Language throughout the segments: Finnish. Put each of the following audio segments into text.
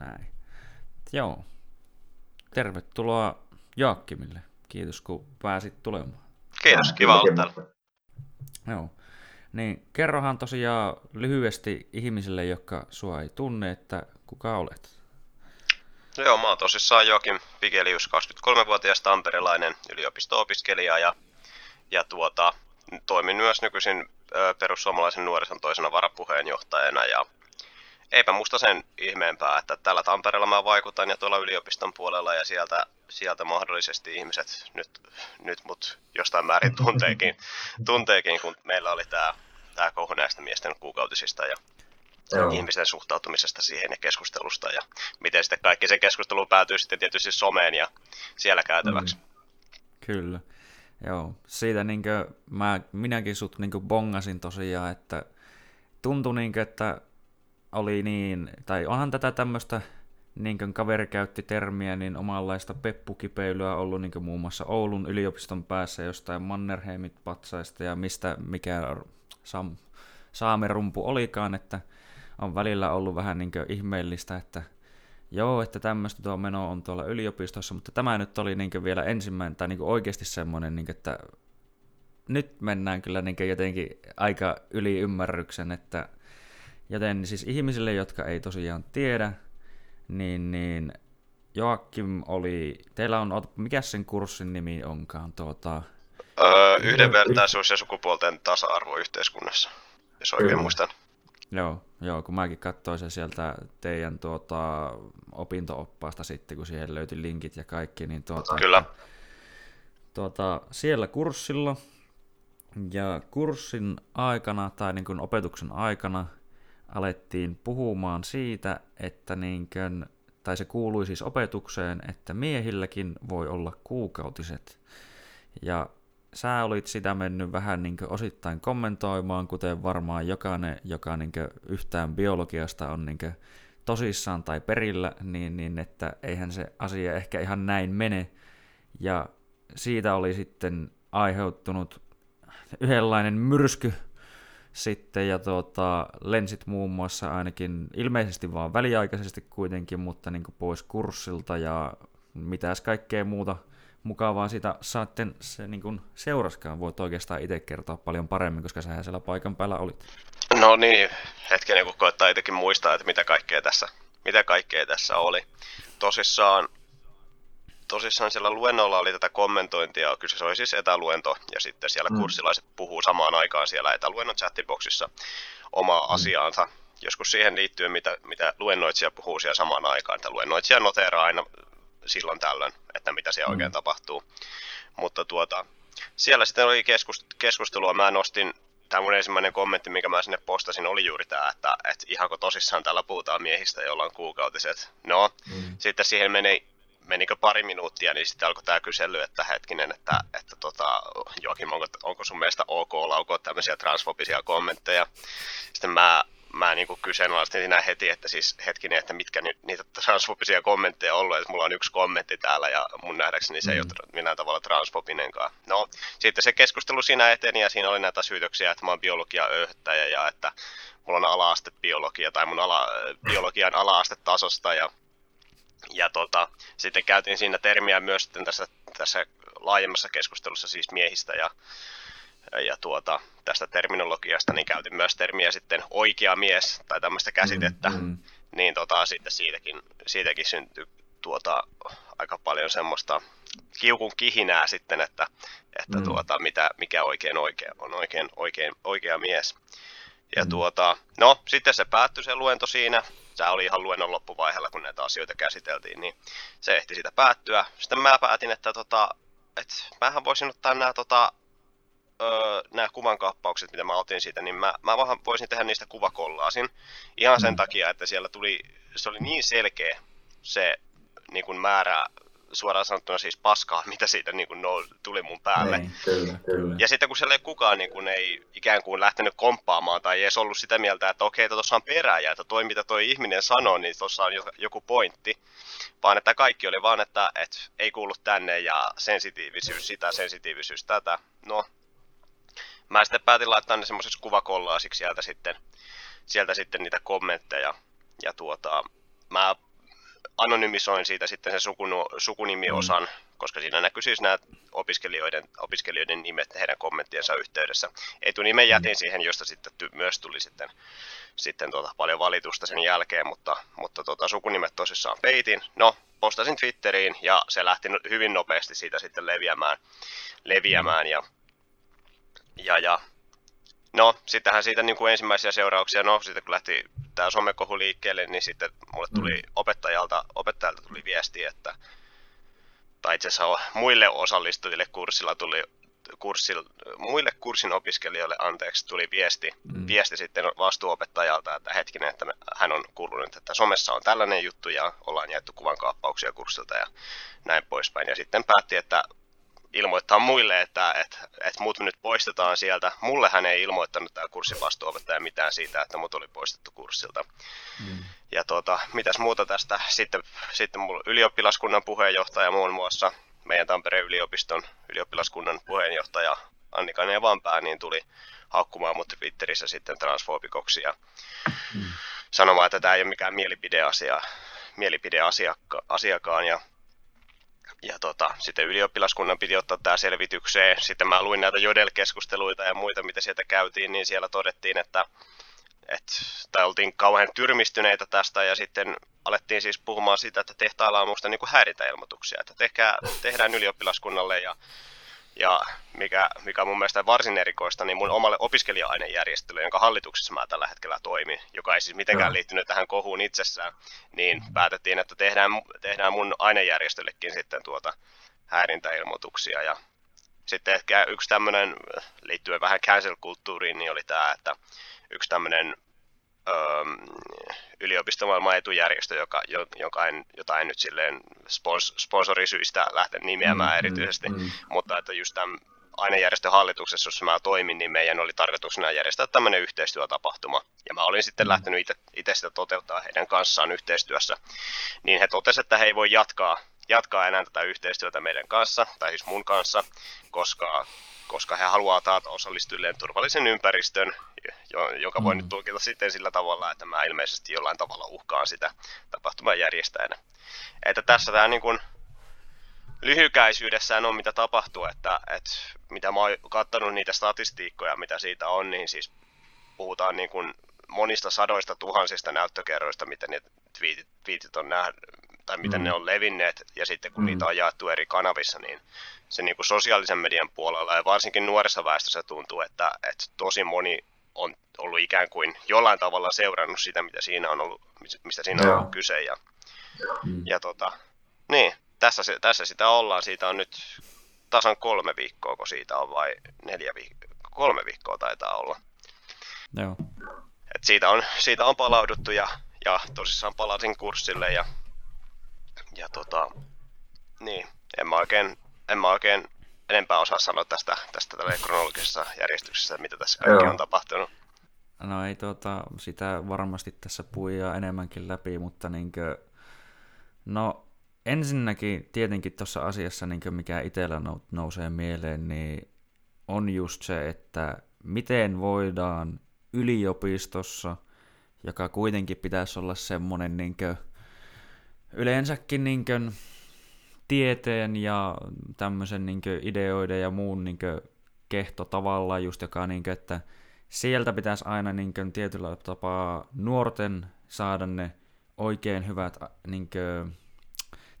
näin. Joo. Tervetuloa Jaakkimille. Kiitos kun pääsit tulemaan. Kiitos, kiva olla täällä. Joo. Niin kerrohan tosiaan lyhyesti ihmisille, jotka sua ei tunne, että kuka olet. No joo, mä oon tosissaan Joakim Pigelius, 23-vuotias tamperelainen yliopisto-opiskelija ja, ja tuota, toimin myös nykyisin perussuomalaisen nuorison toisena varapuheenjohtajana ja eipä musta sen ihmeempää, että täällä Tampereella mä vaikutan ja tuolla yliopiston puolella ja sieltä, sieltä mahdollisesti ihmiset nyt, nyt mut jostain määrin tunteekin, tunteekin kun meillä oli tämä tää kohu näistä miesten kuukautisista ja Joo. ihmisten suhtautumisesta siihen ja keskustelusta ja miten sitten kaikki se keskustelu päätyy sitten tietysti someen ja siellä käytäväksi. Mm. Kyllä. Joo, siitä niinkö mä, minäkin sut niinkö bongasin tosiaan, että tuntui niinkö, että oli niin, tai onhan tätä tämmöistä, niin kuin kaveri käytti termiä, niin omanlaista peppukipeilyä ollut niin kuin muun muassa Oulun yliopiston päässä jostain Mannerheimit patsaista ja mistä mikä sam, saamerumpu olikaan, että on välillä ollut vähän niin kuin ihmeellistä, että joo, että tämmöistä tuo meno on tuolla yliopistossa, mutta tämä nyt oli niin vielä ensimmäinen, tai niin oikeasti semmoinen, niin kuin, että nyt mennään kyllä niin jotenkin aika yli ymmärryksen, että Joten siis ihmisille, jotka ei tosiaan tiedä, niin, niin Joakim oli, teillä on, mikä sen kurssin nimi onkaan? Tuota, öö, yhdenvertaisuus ja sukupuolten tasa-arvo yhteiskunnassa, jos oikein Kyllä. muistan. Joo, joo, kun mäkin katsoin sen sieltä teidän tuota, opinto-oppaasta sitten, kun siihen löytyi linkit ja kaikki, niin tuota, Kyllä. Tuota, siellä kurssilla ja kurssin aikana tai niin kuin opetuksen aikana alettiin puhumaan siitä, että niinkön, tai se kuului siis opetukseen, että miehilläkin voi olla kuukautiset. Ja sä olit sitä mennyt vähän niin osittain kommentoimaan, kuten varmaan jokainen, joka niin yhtään biologiasta on niin tosissaan tai perillä, niin, niin että eihän se asia ehkä ihan näin mene. Ja siitä oli sitten aiheuttunut yhdenlainen myrsky sitten, ja tuota, lensit muun muassa ainakin ilmeisesti vaan väliaikaisesti kuitenkin, mutta niin pois kurssilta, ja mitäs kaikkea muuta mukavaa sitä saatte se niin kuin seuraskaan. Voit oikeastaan itse kertoa paljon paremmin, koska sähän siellä paikan päällä olit. No niin, hetken kun koettaa itsekin muistaa, että mitä kaikkea tässä, mitä kaikkea tässä oli. Tosissaan tosissaan siellä luennolla oli tätä kommentointia, kyse se oli siis etäluento, ja sitten siellä mm. kurssilaiset puhuu samaan aikaan siellä etäluennon chattiboxissa omaa mm. asiaansa. Joskus siihen liittyen, mitä, mitä luennoitsija puhuu siellä samaan aikaan, että luennoitsija noteeraa aina silloin tällöin, että mitä siellä mm. oikein tapahtuu. Mutta tuota, siellä sitten oli keskustelua, mä nostin tämä mun ensimmäinen kommentti, mikä mä sinne postasin, oli juuri tämä, että, että ihanko tosissaan täällä puhutaan miehistä, joilla on kuukautiset. No, mm. sitten siihen meni menikö pari minuuttia, niin sitten alkoi tämä kysely, että hetkinen, että, että tota, Joakim, onko, onko sun mielestä ok laukoa tämmöisiä transfobisia kommentteja. Sitten mä, mä niin kyseenalaistin siinä heti, että siis hetkinen, että mitkä ni, niitä transfobisia kommentteja on ollut, että mulla on yksi kommentti täällä ja mun nähdäkseni se mm. ei ole millään tavalla transfobinenkaan. No, sitten se keskustelu siinä eteni ja siinä oli näitä syytöksiä, että mä oon biologia öyhtäjä ja että mulla on ala-aste biologia tai mun ala, biologian ala-astetasosta ja ja tota, sitten käytiin siinä termiä myös sitten tässä, tässä laajemmassa keskustelussa siis miehistä ja, ja tuota, tästä terminologiasta, niin käytin myös termiä sitten oikea mies tai tämmöistä käsitettä, mm-hmm. niin tota, sitten siitäkin, siitäkin syntyi tuota, aika paljon semmoista kiukun kihinää sitten, että, että mm. tuota, mitä, mikä oikein oikea, on oikein, oikein oikea mies. Ja mm. tuota, no, sitten se päättyi se luento siinä, tämä oli ihan luennon loppuvaiheella, kun näitä asioita käsiteltiin, niin se ehti siitä päättyä. Sitten mä päätin, että tota, et mähän voisin ottaa nämä tota, öö, nämä kuvankappaukset, mitä mä otin siitä, niin mä, mä voisin tehdä niistä kuvakollaasin. Ihan sen mm. takia, että siellä tuli, se oli niin selkeä se niin kuin määrä suoraan sanottuna siis paskaa, mitä siitä niin kuin no, tuli mun päälle. Niin, kyllä, kyllä. Ja sitten kun siellä ei kukaan niin kuin, ei ikään kuin lähtenyt komppaamaan tai ei edes ollut sitä mieltä, että okei, tuossa on perää ja että toi mitä toi ihminen sanoo, niin tuossa on joku pointti, vaan että kaikki oli vaan, että, että ei kuulu tänne ja sensitiivisyys sitä, sensitiivisyys tätä. No, mä sitten päätin laittaa ne semmoisessa kuvakollaasiksi sieltä sitten, sieltä sitten niitä kommentteja. Ja tuota, mä anonymisoin siitä sitten sen sukunu, sukunimiosan, mm. koska siinä näkyy siis nämä opiskelijoiden, opiskelijoiden nimet heidän kommenttiensa yhteydessä. Etunimen mm. jätin siihen, josta sitten ty, myös tuli sitten, sitten tuota, paljon valitusta sen jälkeen, mutta, mutta tuota, sukunimet tosissaan peitin. No, postasin Twitteriin ja se lähti hyvin nopeasti siitä sitten leviämään, leviämään ja, ja, ja No, sittenhän siitä niin kuin ensimmäisiä seurauksia, no sitten kun lähti tämä somekohu liikkeelle, niin sitten mulle tuli mm. opettajalta, opettajalta tuli viesti, että, tai itse asiassa muille osallistujille kurssilla tuli, kurssilla, muille kurssin opiskelijoille, anteeksi, tuli viesti, mm. viesti sitten vastuuopettajalta, että hetkinen, että hän on kuullut, että somessa on tällainen juttu ja ollaan jaettu kuvan kaappauksia kurssilta ja näin poispäin. Ja sitten päätti, että ilmoittaa muille, että, että, että mut nyt poistetaan sieltä. Mulle hän ei ilmoittanut tämä kurssin vastuuopettaja mitään siitä, että mut oli poistettu kurssilta. Mm. Ja tuota, mitäs muuta tästä? Sitten, sitten mulla ylioppilaskunnan puheenjohtaja muun muassa, meidän Tampereen yliopiston ylioppilaskunnan puheenjohtaja Annika Nevanpää, niin tuli haukkumaan mut Twitterissä sitten transfobikoksi ja mm. sanomaan, että tämä ei ole mikään mielipideasia, mielipideasiakaan. Ja ja tota, sitten ylioppilaskunnan piti ottaa tämä selvitykseen. Sitten mä luin näitä Jodel-keskusteluita ja muita, mitä sieltä käytiin, niin siellä todettiin, että et, tai oltiin kauhean tyrmistyneitä tästä ja sitten alettiin siis puhumaan siitä, että tehtailla on musta niin kuin häirintäilmoituksia, että tehkää, tehdään ylioppilaskunnalle ja ja mikä, mikä on mun mielestä varsin erikoista, niin mun omalle opiskelija-ainejärjestölle, jonka hallituksessa mä tällä hetkellä toimin, joka ei siis mitenkään liittynyt tähän kohuun itsessään, niin päätettiin, että tehdään, tehdään mun ainejärjestöllekin sitten tuota häirintäilmoituksia. Ja sitten ehkä yksi tämmöinen, liittyen vähän cancel-kulttuuriin, niin oli tämä, että yksi tämmöinen yliopistomaailman etujärjestö, joka, joka en, jota en nyt silleen spons, sponsorisyistä lähde nimeämään mm, erityisesti, mm, mm. mutta että just tämän ainejärjestön hallituksessa, jossa mä toimin, niin meidän oli tarkoituksena järjestää tämmöinen yhteistyötapahtuma. Ja mä olin sitten mm. lähtenyt itse sitä toteuttaa heidän kanssaan yhteistyössä. Niin he totesivat, että he ei voi jatkaa, jatkaa enää tätä yhteistyötä meidän kanssa, tai siis mun kanssa, koska koska he haluaa taata osallistujilleen turvallisen ympäristön, jonka voi mm. nyt tulkita sitten sillä tavalla, että mä ilmeisesti jollain tavalla uhkaan sitä tapahtuman järjestäjänä. Että tässä tämä niin kuin lyhykäisyydessään on mitä tapahtuu, että, että mitä mä oon katsonut niitä statistiikkoja, mitä siitä on, niin siis puhutaan niin kuin monista sadoista tuhansista näyttökerroista, miten ne twiitit, twiitit on nähnyt, tai miten mm. ne on levinneet, ja sitten kun mm. niitä on jaettu eri kanavissa, niin se niin kuin sosiaalisen median puolella, ja varsinkin nuoressa väestössä tuntuu, että, että tosi moni on ollut ikään kuin jollain tavalla seurannut sitä, mitä siinä on ollut, mistä siinä on ollut kyse. Ja, mm. ja tota, niin, tässä, tässä sitä ollaan. Siitä on nyt tasan kolme viikkoa, kun siitä on vai neljä viikkoa. Kolme viikkoa taitaa olla. Joo. Et siitä, on, siitä on palauduttu ja, ja tosissaan palasin kurssille ja, ja tota, niin, en mä oikein, en mä oikein enempää osaa sanoa tästä, tästä tällä kronologisessa järjestyksessä, mitä tässä kaikki on tapahtunut. No ei tuota, sitä varmasti tässä puijaa enemmänkin läpi, mutta niinkö, no ensinnäkin tietenkin tuossa asiassa, niinkö mikä itsellä nousee mieleen, niin on just se, että miten voidaan yliopistossa, joka kuitenkin pitäisi olla semmoinen niinkö, yleensäkin niinkö, tieteen ja tämmöisen niin ideoiden ja muun niin kehto tavallaan just, joka niin kuin, että sieltä pitäisi aina niin kuin, tietyllä tapaa nuorten saada ne oikein hyvät niin kuin,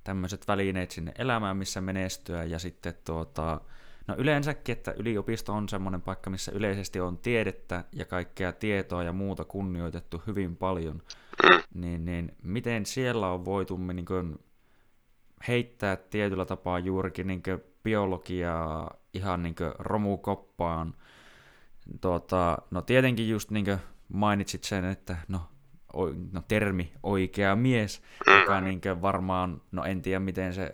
tämmöiset välineet sinne elämään, missä menestyä ja sitten tuota, no yleensäkin, että yliopisto on semmoinen paikka, missä yleisesti on tiedettä ja kaikkea tietoa ja muuta kunnioitettu hyvin paljon, niin, niin miten siellä on voitu niin kuin, heittää tietyllä tapaa juurikin niin biologiaa ihan niin romukoppaan. Tuota, no tietenkin just niin mainitsit sen, että no, o, no termi oikea mies, joka niin varmaan, no en tiedä miten se,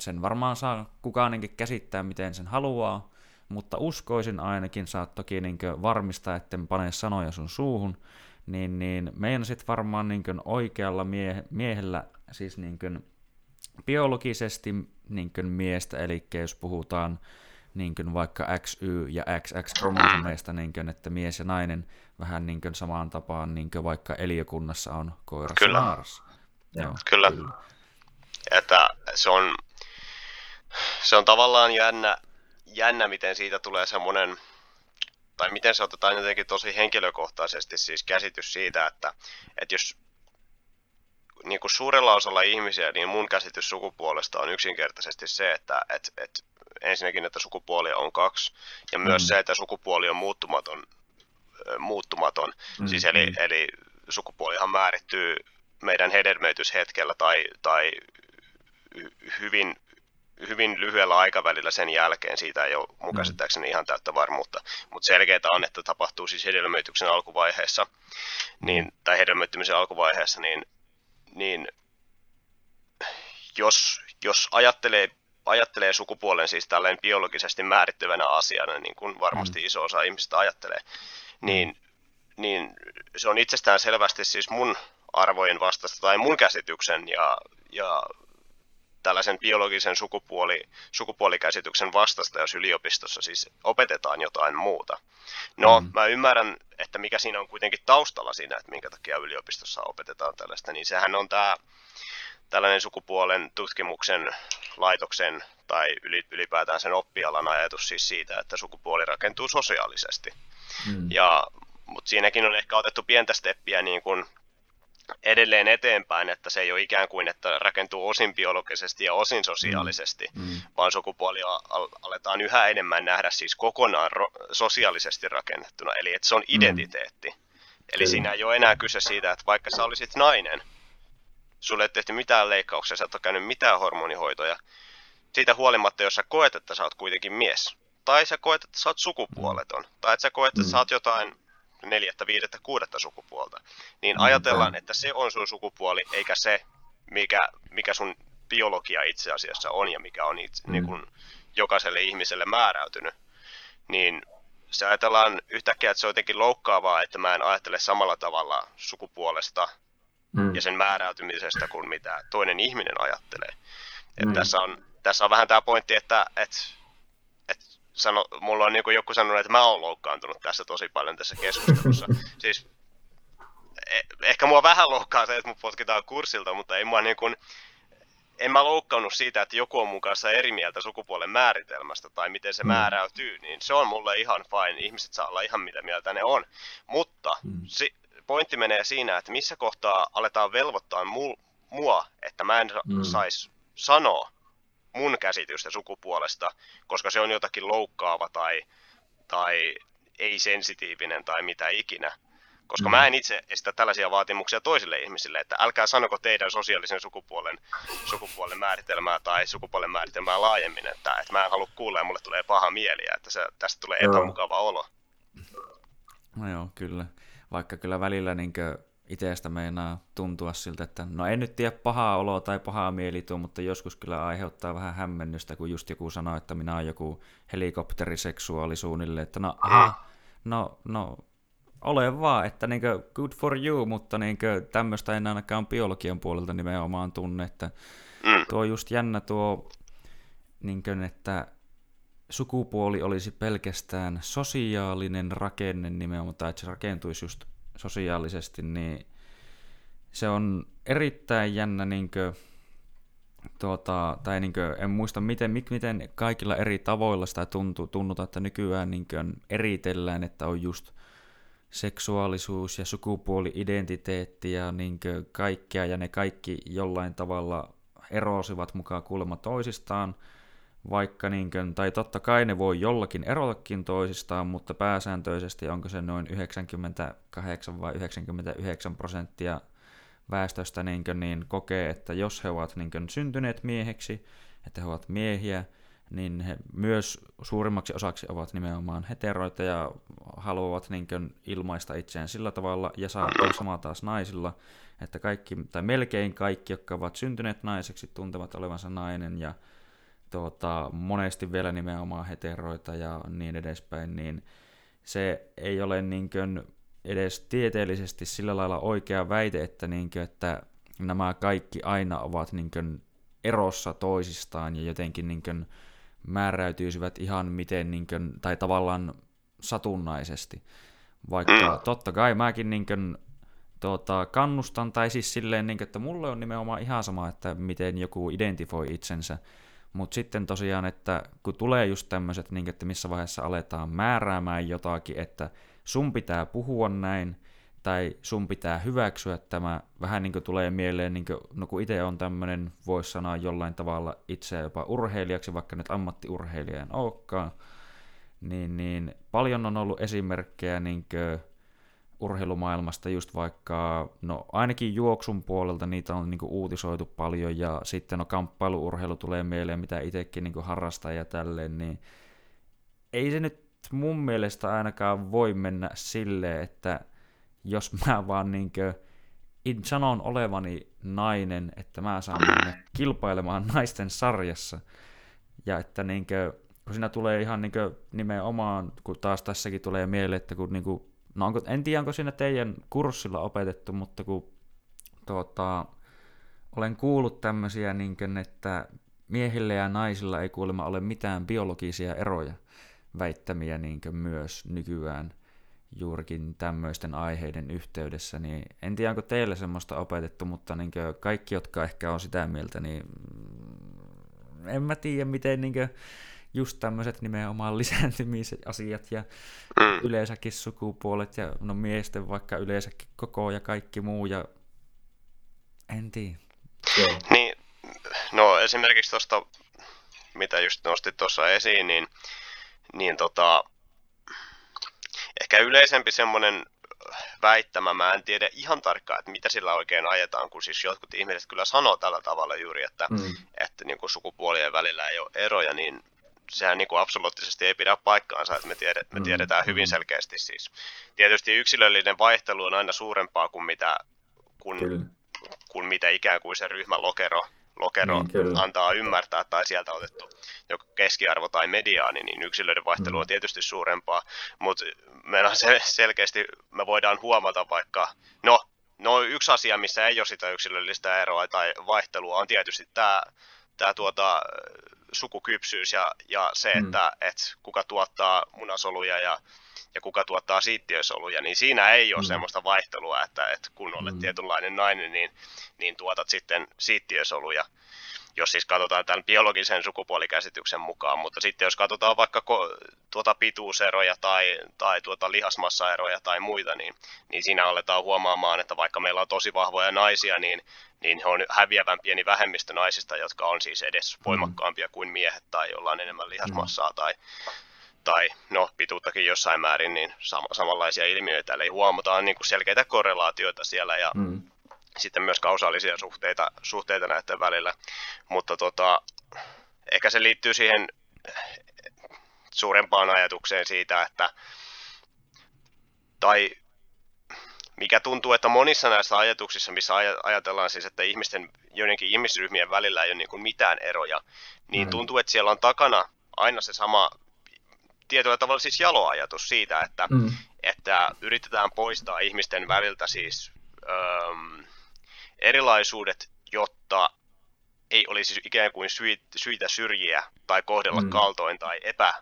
sen varmaan saa kukaan niin käsittää miten sen haluaa, mutta uskoisin ainakin, saat toki niin varmistaa, etten pane sanoja sun suuhun, niin, niin meidän sitten varmaan niin oikealla mie- miehellä, siis niin biologisesti niin kuin miestä, eli jos puhutaan niin kuin vaikka XY ja XX-kromosomeista, niin kuin, että mies ja nainen vähän niin kuin samaan tapaan, niin kuin vaikka eliökunnassa on koirassa Kyllä. naarassa. Joo, kyllä. kyllä. Että se on, se on tavallaan jännä, jännä, miten siitä tulee semmoinen, tai miten se otetaan jotenkin tosi henkilökohtaisesti siis käsitys siitä, että, että jos niin kuin suurella osalla ihmisiä, niin mun käsitys sukupuolesta on yksinkertaisesti se, että et, et ensinnäkin, että sukupuolia on kaksi, ja myös mm. se, että sukupuoli on muuttumaton. muuttumaton. Mm. Siis eli, mm. eli sukupuolihan määrittyy meidän hedelmöityshetkellä tai, tai hyvin, hyvin lyhyellä aikavälillä sen jälkeen, siitä ei ole mun mm. käsittääkseni ihan täyttä varmuutta, mutta selkeää on, että tapahtuu siis hedelmöityksen alkuvaiheessa, niin, tai hedelmöittymisen alkuvaiheessa, niin, niin jos, jos ajattelee, ajattelee sukupuolen siis tällainen biologisesti määrittyvänä asiana, niin kuin varmasti mm. iso osa ihmistä ajattelee, niin, niin se on itsestään selvästi siis mun arvojen vastasta tai mun käsityksen ja, ja tällaisen biologisen sukupuoli, sukupuolikäsityksen vastasta, jos yliopistossa siis opetetaan jotain muuta. No, mm. mä ymmärrän, että mikä siinä on kuitenkin taustalla siinä, että minkä takia yliopistossa opetetaan tällaista, niin sehän on tämä tällainen sukupuolen tutkimuksen laitoksen tai ylipäätään sen oppialan ajatus siis siitä, että sukupuoli rakentuu sosiaalisesti. Mm. Ja, mutta siinäkin on ehkä otettu pientä steppiä niin kuin edelleen eteenpäin, että se ei ole ikään kuin, että rakentuu osin biologisesti ja osin sosiaalisesti, mm. Mm. vaan sukupuoli aletaan yhä enemmän nähdä siis kokonaan ro- sosiaalisesti rakennettuna, eli että se on mm. identiteetti. Mm. Eli Kyllä. siinä ei ole enää kyse siitä, että vaikka sä olisit nainen, sulle ei tehty mitään leikkauksia, sä et ole käynyt mitään hormonihoitoja, siitä huolimatta, jos sä koet, että sä oot kuitenkin mies, tai sä koet, että sä oot sukupuoleton, tai että sä koet, että sä oot jotain neljättä, viidettä, kuudetta sukupuolta, niin ajatellaan, että se on sun sukupuoli, eikä se, mikä, mikä sun biologia itse asiassa on ja mikä on itse, mm. niin kun jokaiselle ihmiselle määräytynyt, niin se ajatellaan yhtäkkiä, että se on jotenkin loukkaavaa, että mä en ajattele samalla tavalla sukupuolesta mm. ja sen määräytymisestä kuin mitä toinen ihminen ajattelee. Mm. tässä, on, tässä on vähän tämä pointti, että, että sano, mulla on niin joku sanonut, että mä oon loukkaantunut tässä tosi paljon tässä keskustelussa. siis eh, ehkä mua vähän loukkaa se, että mut potkitaan kurssilta, mutta ei mua niin kuin, en mä loukkaannut siitä, että joku on mun kanssa eri mieltä sukupuolen määritelmästä tai miten se mm. määräytyy, niin se on mulle ihan fine. Ihmiset saa olla ihan mitä mieltä ne on. Mutta mm. si, pointti menee siinä, että missä kohtaa aletaan velvoittaa mu, mua, että mä en mm. saisi sanoa mun käsitystä sukupuolesta, koska se on jotakin loukkaava tai, tai ei-sensitiivinen tai mitä ikinä. Koska mm. mä en itse esitä tällaisia vaatimuksia toisille ihmisille, että älkää sanoko teidän sosiaalisen sukupuolen, sukupuolen määritelmää tai sukupuolen määritelmää laajemmin, että, että mä en halua kuulla ja mulle tulee paha mieli että se, tästä tulee epämukava olo. No joo, kyllä. Vaikka kyllä välillä niinkö itsestä meinaa tuntua siltä, että no en nyt tiedä pahaa oloa tai pahaa mielitua, mutta joskus kyllä aiheuttaa vähän hämmennystä, kun just joku sanoo, että minä olen joku helikopteriseksuaali suunnilleen, että no, aha, no, no ole vaan, että niinkö good for you, mutta niinkö tämmöistä en ainakaan biologian puolelta nimenomaan tunne, että mm. tuo on just jännä tuo, niinkö, että sukupuoli olisi pelkästään sosiaalinen rakenne nimenomaan, tai että se rakentuisi just sosiaalisesti, niin se on erittäin jännä, niin kuin, tuota, tai niin kuin, en muista miten, miten kaikilla eri tavoilla sitä tuntuu, tunnutaan, että nykyään niin kuin, eritellään, että on just seksuaalisuus ja sukupuoli-identiteetti ja niin kuin, kaikkea, ja ne kaikki jollain tavalla erosivat mukaan kuulemma toisistaan, vaikka niin kuin, tai totta kai ne voi jollakin erotakin toisistaan, mutta pääsääntöisesti onko se noin 98 vai 99 prosenttia väestöstä niin, kuin, niin kokee, että jos he ovat niin kuin, syntyneet mieheksi, että he ovat miehiä, niin he myös suurimmaksi osaksi ovat nimenomaan heteroita ja haluavat niin kuin, ilmaista itseään sillä tavalla, ja saa sama taas naisilla, että kaikki, tai melkein kaikki, jotka ovat syntyneet naiseksi, tuntevat olevansa nainen, ja tuota, monesti vielä nimenomaan heteroita ja niin edespäin, niin se ei ole niin kuin edes tieteellisesti sillä lailla oikea väite, että, niin kuin, että nämä kaikki aina ovat niin kuin erossa toisistaan ja jotenkin niin kuin määräytyisivät ihan miten, niin kuin, tai tavallaan satunnaisesti. Vaikka totta kai mäkin niin kuin tuota, kannustan, tai siis silleen, niin, että mulle on nimenomaan ihan sama, että miten joku identifoi itsensä, mutta sitten tosiaan, että kun tulee just tämmöiset, niin, että missä vaiheessa aletaan määräämään jotakin, että sun pitää puhua näin, tai sun pitää hyväksyä tämä, vähän niin kuin tulee mieleen, niin kuin, no kun itse on tämmöinen, voisi sanoa jollain tavalla itseä jopa urheilijaksi, vaikka nyt ammattiurheilija en olekaan, niin, niin paljon on ollut esimerkkejä niin kuin, urheilumaailmasta just vaikka, no ainakin juoksun puolelta niitä on niinku uutisoitu paljon ja sitten no kamppailuurheilu tulee mieleen, mitä itsekin niinku harrastaa ja tälleen, niin ei se nyt mun mielestä ainakaan voi mennä silleen, että jos mä vaan niinkö sanon olevani nainen, että mä saan mennä kilpailemaan naisten sarjassa. Ja että niinkö, kun siinä tulee ihan niinkö nimenomaan, kun taas tässäkin tulee mieleen, että kun niinkö, no onko, en tiedä onko siinä teidän kurssilla opetettu, mutta kun tuota, olen kuullut tämmöisiä, niinkö, että miehillä ja naisilla ei kuulemma ole mitään biologisia eroja väittämiä niinkö myös nykyään juurikin tämmöisten aiheiden yhteydessä, niin en tiedä, onko teille semmoista opetettu, mutta niin kaikki, jotka ehkä on sitä mieltä, niin en mä tiedä, miten niin just tämmöiset nimenomaan lisääntymiset asiat ja mm. yleensäkin sukupuolet ja no miesten vaikka yleensäkin koko ja kaikki muu ja en tiedä. Niin, no esimerkiksi tuosta, mitä just nostit tuossa esiin, niin, niin tota, ehkä yleisempi semmoinen väittämä, mä en tiedä ihan tarkkaan, että mitä sillä oikein ajetaan, kun siis jotkut ihmiset kyllä sanoo tällä tavalla juuri, että, mm. että niin kuin sukupuolien välillä ei ole eroja, niin sehän niin kuin absoluuttisesti ei pidä paikkaansa, että me, tiedet, me mm. tiedetään hyvin mm. selkeästi siis. Tietysti yksilöllinen vaihtelu on aina suurempaa kuin mitä, kun, kun mitä ikään kuin se ryhmälokero lokero niin, antaa ymmärtää tai sieltä otettu joko keskiarvo tai mediaani, niin yksilöiden vaihtelu on mm. tietysti suurempaa, mutta meillä on se, selkeästi, me voidaan huomata vaikka, no, no yksi asia, missä ei ole sitä yksilöllistä eroa tai vaihtelua on tietysti tämä, tämä tuota, sukukypsyys ja, ja se, mm. että, että kuka tuottaa munasoluja ja ja kuka tuottaa siittiösoluja, niin siinä ei ole mm. semmoista vaihtelua, että, että kun olet mm. tietynlainen nainen, niin, niin tuotat sitten siittiösoluja, jos siis katsotaan tämän biologisen sukupuolikäsityksen mukaan, mutta sitten jos katsotaan vaikka ko- tuota pituuseroja tai, tai tuota lihasmassaeroja tai muita, niin, niin siinä aletaan huomaamaan, että vaikka meillä on tosi vahvoja naisia, niin, niin on häviävän pieni vähemmistö naisista, jotka on siis edes mm. voimakkaampia kuin miehet tai jolla on enemmän lihasmassaa tai, tai no pituuttakin jossain määrin, niin sama, samanlaisia ilmiöitä, eli huomataan niin kuin selkeitä korrelaatioita siellä ja mm. Sitten myös kausaalisia suhteita, suhteita näiden välillä, mutta tota, ehkä se liittyy siihen suurempaan ajatukseen siitä, että tai mikä tuntuu, että monissa näissä ajatuksissa, missä ajatellaan siis, että ihmisten, joidenkin ihmisryhmien välillä ei ole niin kuin mitään eroja, niin mm. tuntuu, että siellä on takana aina se sama tietyllä tavalla siis jaloajatus siitä, että, mm. että yritetään poistaa ihmisten väliltä siis öö, erilaisuudet, jotta ei olisi ikään kuin syitä syrjiä tai kohdella mm. kaltoin tai epä,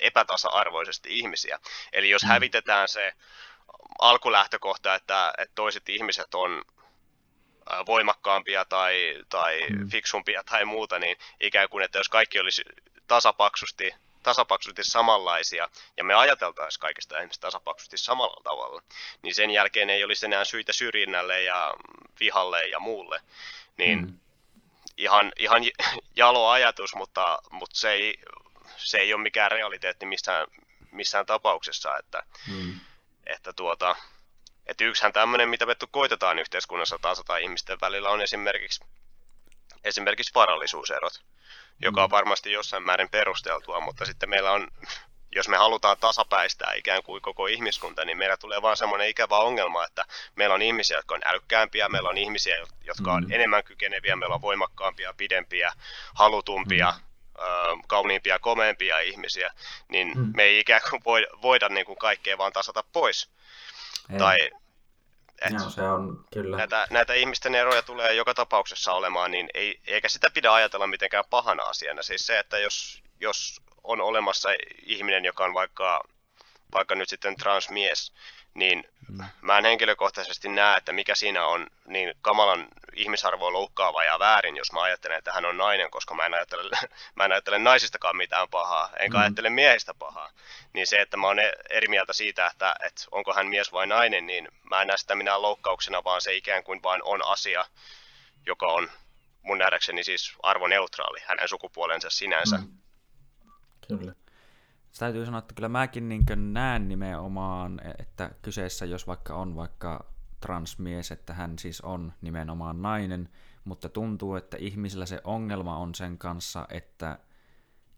epätasa-arvoisesti ihmisiä. Eli jos mm. hävitetään se alkulähtökohta, että, että toiset ihmiset on voimakkaampia tai, tai mm. fiksumpia tai muuta, niin ikään kuin, että jos kaikki olisi tasapaksusti tasapaksusti samanlaisia, ja me ajateltaisiin kaikista ihmistä tasapaksusti samalla tavalla, niin sen jälkeen ei olisi enää syitä syrjinnälle ja vihalle ja muulle. Niin mm. ihan, ihan jalo ajatus, mutta, mutta se, ei, se ei ole mikään realiteetti missään, missään tapauksessa, että, mm. että tuota, että yksihän tämmöinen, mitä me koitetaan yhteiskunnassa tasata ihmisten välillä, on esimerkiksi, esimerkiksi varallisuuserot joka on mm. varmasti jossain määrin perusteltua, mutta sitten meillä on, jos me halutaan tasapäistää ikään kuin koko ihmiskunta, niin meillä tulee vaan semmoinen ikävä ongelma, että meillä on ihmisiä, jotka on älykkäämpiä, meillä on ihmisiä, jotka on mm. enemmän kykeneviä, meillä on voimakkaampia, pidempiä, halutumpia, mm kauniimpia, komeampia ihmisiä, niin me ei ikään kuin voida niin kuin kaikkea vaan tasata pois. Ei. Tai et Joo, se on kyllä. Näitä, näitä ihmisten eroja tulee joka tapauksessa olemaan, niin ei, eikä sitä pidä ajatella mitenkään pahana asiana. Siis se, että jos, jos on olemassa ihminen, joka on vaikka, vaikka nyt sitten transmies, niin mm. mä en henkilökohtaisesti näe, että mikä siinä on niin kamalan ihmisarvoa loukkaava ja väärin, jos mä ajattelen, että hän on nainen, koska mä en ajattele, mä en ajattele naisistakaan mitään pahaa, enkä mm. ajattele miehistä pahaa. Niin se, että mä oon eri mieltä siitä, että, että onko hän mies vai nainen, niin mä en näe sitä minä loukkauksena, vaan se ikään kuin vain on asia, joka on mun nähdäkseni siis arvoneutraali hänen sukupuolensa sinänsä. Mm. Kyllä. Sitä täytyy sanoa, että kyllä mäkin niin näen nimenomaan, että kyseessä jos vaikka on vaikka transmies, että hän siis on nimenomaan nainen, mutta tuntuu, että ihmisillä se ongelma on sen kanssa, että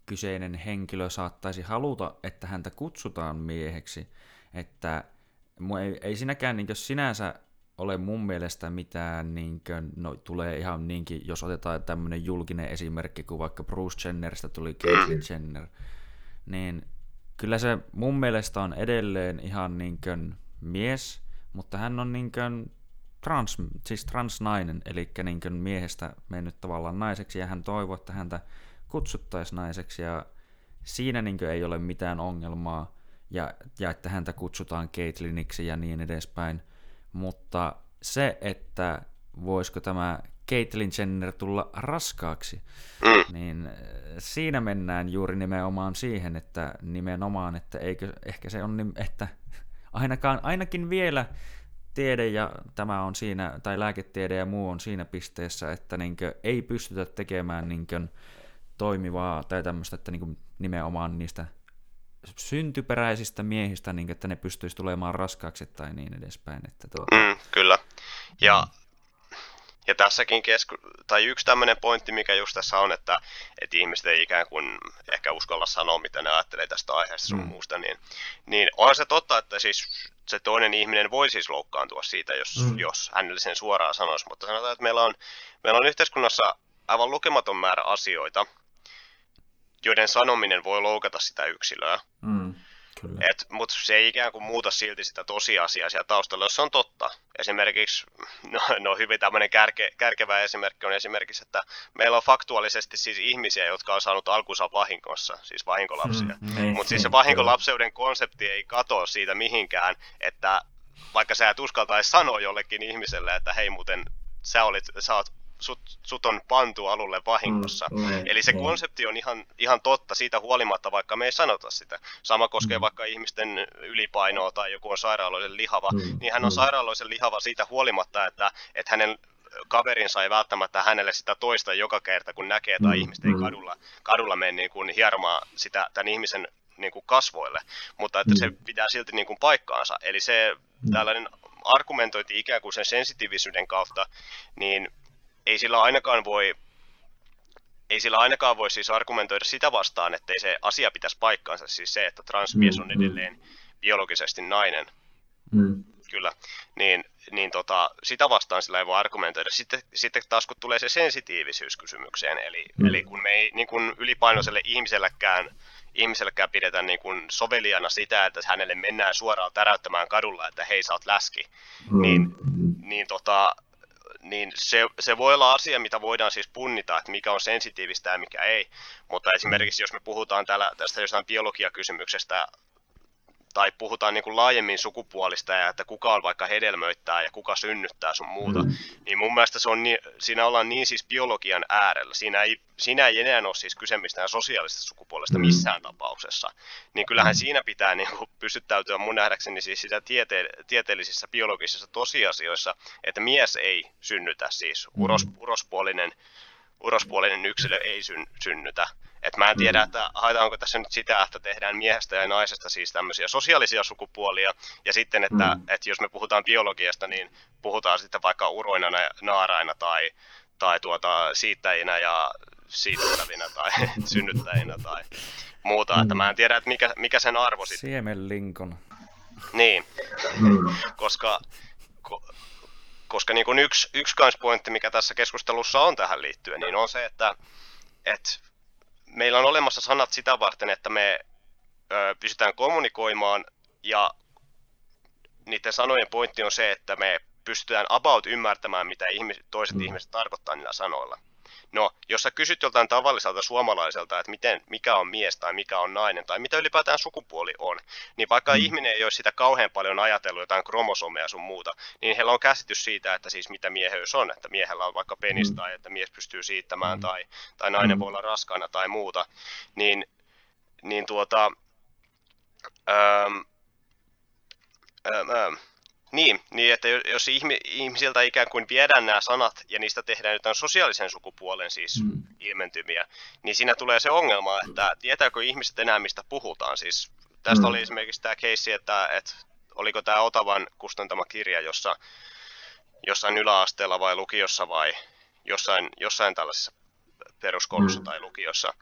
kyseinen henkilö saattaisi haluta, että häntä kutsutaan mieheksi, että ei, ei sinäkään niin sinänsä ole mun mielestä mitään, niin kuin, no tulee ihan niinkin, jos otetaan tämmöinen julkinen esimerkki, kuin vaikka Bruce Jenneristä tuli Caitlyn Jenner, niin kyllä se mun mielestä on edelleen ihan niin kuin mies, mutta hän on niin kuin trans, siis transnainen, eli niin kuin miehestä mennyt tavallaan naiseksi, ja hän toivoo, että häntä kutsuttaisiin naiseksi, ja siinä niin ei ole mitään ongelmaa, ja, ja että häntä kutsutaan Caitliniksi ja niin edespäin. Mutta se, että voisiko tämä Caitlyn Jenner tulla raskaaksi, mm. niin äh, siinä mennään juuri nimenomaan siihen, että nimenomaan, että eikö, ehkä se on, että ainakaan, ainakin vielä tiede ja tämä on siinä, tai lääketiede ja muu on siinä pisteessä, että niinkö ei pystytä tekemään niinkö toimivaa tai tämmöistä, että niinkö nimenomaan niistä syntyperäisistä miehistä, niin että ne pystyisi tulemaan raskaaksi tai niin edespäin. Että tuota... mm, kyllä. Ja, ja tässäkin kesku... tai yksi tämmöinen pointti, mikä just tässä on, että, että ihmiset ei ikään kuin ehkä uskalla sanoa, mitä ne ajattelee tästä aiheesta sun mm. muusta, niin, niin onhan se totta, että siis se toinen ihminen voi siis loukkaantua siitä, jos, mm. jos hänelle sen suoraan sanoisi, mutta sanotaan, että meillä on, meillä on yhteiskunnassa aivan lukematon määrä asioita, joiden sanominen voi loukata sitä yksilöä. Mm, Mutta se ei ikään kuin muuta silti sitä tosiasiaa siellä taustalla, jos se on totta. Esimerkiksi, no, no hyvin tämmöinen kärke, kärkevä esimerkki on esimerkiksi, että meillä on faktuaalisesti siis ihmisiä, jotka on saanut alkunsa vahingossa, siis vahinkolapsia. Mm, niin, Mutta siis se niin, vahinkolapseuden konsepti ei katoa siitä mihinkään, että vaikka sä et uskaltaisi sanoa jollekin ihmiselle, että hei muuten sä, olit, sä oot sut, sut on pantu alulle vahingossa. Mm, mm, Eli se mm. konsepti on ihan, ihan totta siitä huolimatta, vaikka me ei sanota sitä. Sama koskee mm. vaikka ihmisten ylipainoa tai joku on sairaaloisen lihava, mm, niin hän on mm. sairaaloisen lihava siitä huolimatta, että, että hänen kaverinsa ei välttämättä hänelle sitä toista joka kerta, kun näkee tai mm, ihmiset ei mm. kadulla, kadulla mene niin kuin hieromaan sitä, tämän ihmisen niin kuin kasvoille, mutta että mm. se pitää silti niin kuin paikkaansa. Eli se mm. tällainen argumentointi ikään kuin sen sensitiivisyyden kautta, niin ei sillä ainakaan voi ei sillä ainakaan voi siis argumentoida sitä vastaan, ettei se asia pitäisi paikkaansa, siis se, että transmies on mm, mm. edelleen biologisesti nainen. Mm. Kyllä, niin, niin tota, sitä vastaan sillä ei voi argumentoida. Sitten, sitten taas kun tulee se sensitiivisyys kysymykseen, eli, mm. eli kun me ei niin kun ylipainoiselle ihmisellekään, ihmisellekään pidetä niin kun soveliana sitä, että hänelle mennään suoraan täräyttämään kadulla, että hei sä oot läski, mm. niin, niin tota, niin se, se voi olla asia, mitä voidaan siis punnita, että mikä on sensitiivistä ja mikä ei. Mutta esimerkiksi jos me puhutaan täällä tästä jostain biologiakysymyksestä tai puhutaan niin kuin laajemmin sukupuolista ja että kuka on vaikka hedelmöittää ja kuka synnyttää sun muuta, mm. niin mun mielestä se on niin, siinä ollaan niin siis biologian äärellä. Siinä ei, siinä ei enää ole siis kyse mistään sosiaalisesta sukupuolesta mm. missään tapauksessa. Niin kyllähän mm. siinä pitää niin kuin pystyttäytyä mun nähdäkseni siis sitä tiete, tieteellisissä biologisissa tosiasioissa, että mies ei synnytä siis, mm. uros, urospuolinen, urospuolinen yksilö ei syn, synnytä et mä en tiedä, mm. että haetaanko tässä nyt sitä, että tehdään miehestä ja naisesta siis tämmöisiä sosiaalisia sukupuolia, ja sitten, että, mm. että jos me puhutaan biologiasta, niin puhutaan sitten vaikka uroina ja naaraina tai, tai tuota, siittäjinä ja siittävinä tai synnyttäjinä tai muuta. Mm. Että mä en tiedä, että mikä, mikä sen arvo sitten. Siemenlinkon. Niin, mm. koska, ko, koska niin kuin yksi, yksi kans pointti, mikä tässä keskustelussa on tähän liittyen, niin on se, että, että meillä on olemassa sanat sitä varten, että me ö, pystytään kommunikoimaan ja niiden sanojen pointti on se, että me pystytään about ymmärtämään, mitä ihmis, toiset mm. ihmiset tarkoittaa niillä sanoilla. No, jos sä kysyt joltain tavalliselta suomalaiselta, että miten, mikä on mies tai mikä on nainen tai mitä ylipäätään sukupuoli on, niin vaikka mm. ihminen ei olisi sitä kauhean paljon ajatellut jotain kromosomeja sun muuta, niin heillä on käsitys siitä, että siis mitä mieheys on, että miehellä on vaikka penis mm. tai että mies pystyy siittämään mm. tai, tai nainen mm. voi olla raskaana tai muuta, niin, niin tuota, ähm, ähm, ähm, niin, niin, että jos ihmisiltä ikään kuin viedään nämä sanat ja niistä tehdään jotain sosiaalisen sukupuolen siis mm. ilmentymiä, niin siinä tulee se ongelma, että tietääkö ihmiset enää mistä puhutaan. Siis tästä mm. oli esimerkiksi tämä keissi, että, että oliko tämä Otavan kustantama kirja, jossa jossain yläasteella vai lukiossa vai jossain, jossain tällaisessa peruskoulussa mm. tai lukiossa,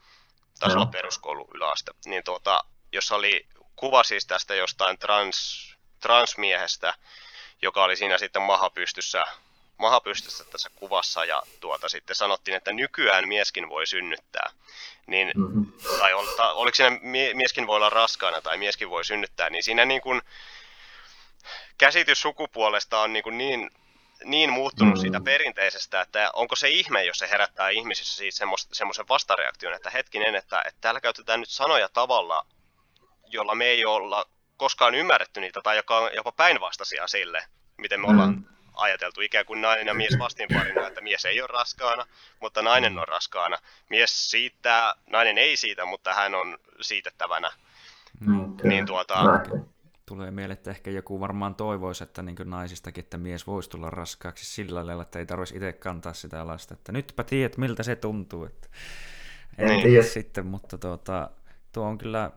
taisi olla peruskoulu yläaste, niin tuota, jossa oli kuva siis tästä jostain trans, transmiehestä, joka oli siinä sitten mahapystyssä, mahapystyssä tässä kuvassa ja tuota sitten sanottiin, että nykyään mieskin voi synnyttää. Niin, mm-hmm. tai ol, ta, oliko siinä mieskin voi olla raskaana tai mieskin voi synnyttää, niin siinä niin kuin, käsitys sukupuolesta on niin, kuin niin, niin muuttunut siitä perinteisestä, että onko se ihme, jos se herättää ihmisissä siitä semmoisen vastareaktion, että hetkinen, että, että täällä käytetään nyt sanoja tavalla, jolla me ei olla koskaan ymmärretty niitä tai joka on jopa päinvastaisia sille, miten me ollaan mm. ajateltu ikään kuin nainen ja mies vastinparina, että mies ei ole raskaana, mutta nainen on raskaana. Mies siittää, nainen ei siitä, mutta hän on siitettävänä. Mm. Niin tuota... Tulee mieleen, että ehkä joku varmaan toivoisi, että niin naisistakin, että mies voisi tulla raskaaksi sillä lailla, että ei tarvitsisi itse kantaa sitä lasta. Että nytpä tiedät, miltä se tuntuu. Että... En niin. tiedä sitten, mutta tuota, tuo on kyllä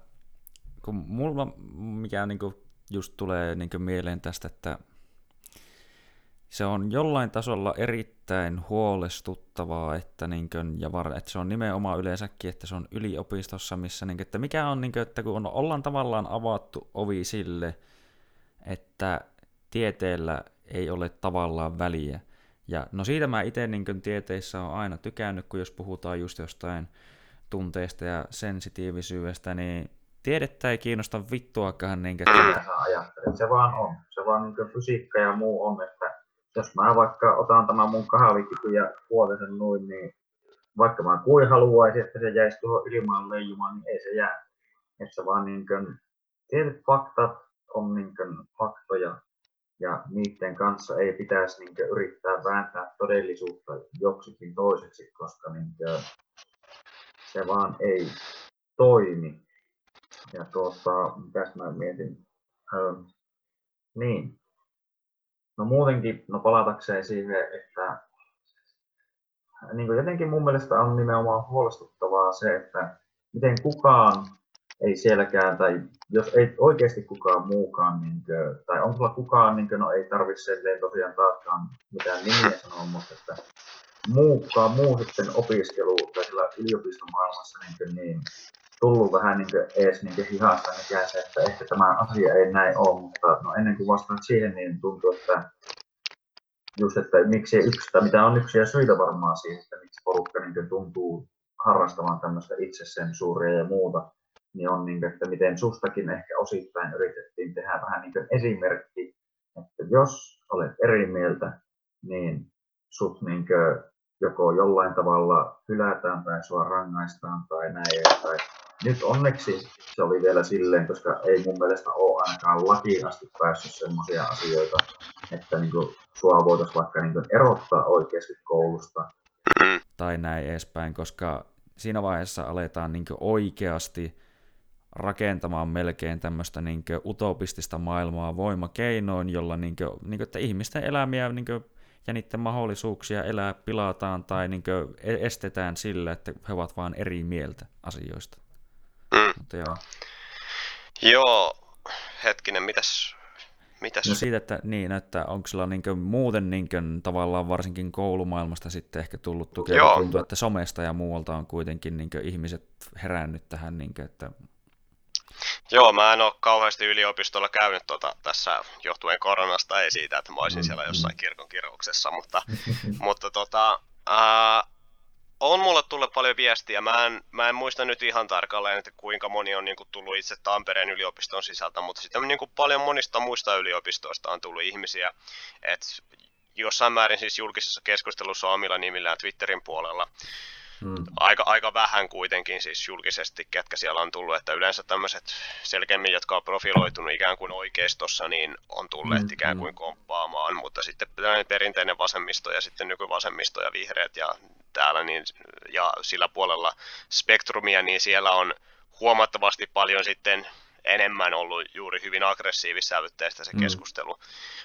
kun mulla, mikä niin kuin just tulee niin kuin mieleen tästä, että se on jollain tasolla erittäin huolestuttavaa, että, niin kuin, ja var, että se on nimenomaan yleensäkin, että se on yliopistossa, missä, niin kuin, että mikä on, niin kuin, että kun on, ollaan tavallaan avattu ovi sille, että tieteellä ei ole tavallaan väliä. Ja no siitä mä itse niin tieteissä on aina tykännyt, kun jos puhutaan just jostain tunteista ja sensitiivisyydestä, niin tiedettä ei kiinnosta vittuakaan. Niin kuin, Se vaan on. Se vaan niin fysiikka ja muu on, että jos mä vaikka otan tämän mun kahvikipin ja puolisen noin, niin vaikka mä kuin haluaisin, että se jäisi tuohon ilmaan leijumaan, niin ei se jää. Että se vaan niin kuin, tietyt faktat on niin kuin faktoja ja niiden kanssa ei pitäisi niin kuin, yrittää vääntää todellisuutta joksikin toiseksi, koska niin kuin, se vaan ei toimi. Ja tuota, mitäs mä mietin? Öö, niin. No muutenkin, no palatakseen siihen, että niin kuin jotenkin mun mielestä on nimenomaan huolestuttavaa se, että miten kukaan ei sielläkään, tai jos ei oikeasti kukaan muukaan, niin kuin, tai on sulla kukaan, niin kuin, no ei tarvitse tosiaan taaskaan mitään nimiä sanoa, mutta että muukaan, muu sitten opiskelu tai yliopistomaailmassa niin, kuin, niin tullut vähän niin ees niin hihasta mikään se, että ehkä tämä asia ei näin ole, mutta no ennen kuin vastaan siihen, niin tuntuu, että just, että miksi yksi, tai mitä on yksi syitä varmaan siihen, että miksi porukka niin tuntuu harrastamaan tämmöistä itsesensuuria ja muuta, niin on, niin kuin, että miten sustakin ehkä osittain yritettiin tehdä vähän niin kuin esimerkki, että jos olet eri mieltä, niin sut niin joko jollain tavalla hylätään tai sua rangaistaan tai näin tai nyt onneksi se oli vielä silleen, koska ei mun mielestä ole ainakaan lakiin asti päässyt semmoisia asioita, että niin kuin sua voitaisiin vaikka niin kuin erottaa oikeasti koulusta. Tai näin edespäin, koska siinä vaiheessa aletaan niin oikeasti rakentamaan melkein tämmöistä niin utopistista maailmaa voimakeinoin, jolla niin kuin, niin kuin, että ihmisten elämiä niin kuin, ja niiden mahdollisuuksia elää pilataan tai niin kuin, e-, estetään sillä, että he ovat vain eri mieltä asioista. Mm. Mutta joo. Joo, hetkinen, mitäs, mitäs? No siitä, että, niin, että onko sillä niin muuten niin kuin, tavallaan varsinkin koulumaailmasta sitten ehkä tullut tukea, Joo. tuntuu, että somesta ja muualta on kuitenkin niin kuin, ihmiset herännyt tähän, niin kuin, että Joo, mä en ole kauheasti yliopistolla käynyt tuota tässä johtuen koronasta, ei siitä, että mä olisin siellä jossain kirkon kirjoituksessa, mutta, mutta tota, ää, on mulle tullut paljon viestiä. Mä en, mä en muista nyt ihan tarkalleen, että kuinka moni on niin kuin, tullut itse Tampereen yliopiston sisältä, mutta sitten niin kuin, paljon monista muista yliopistoista on tullut ihmisiä. Et jossain määrin siis julkisessa keskustelussa omilla nimillään Twitterin puolella. Mm. Aika, aika vähän kuitenkin siis julkisesti, ketkä siellä on tullut, että yleensä tämmöiset selkeämmin, jotka on profiloitunut ikään kuin oikeistossa, niin on tulleet Mm, ikään mm. kuin komppaamaan, mutta sitten perinteinen vasemmisto ja sitten nykyvasemmisto ja vihreät ja täällä niin, ja sillä puolella spektrumia, niin siellä on huomattavasti paljon sitten enemmän ollut juuri hyvin aggressiivissävytteistä se Mm. keskustelu.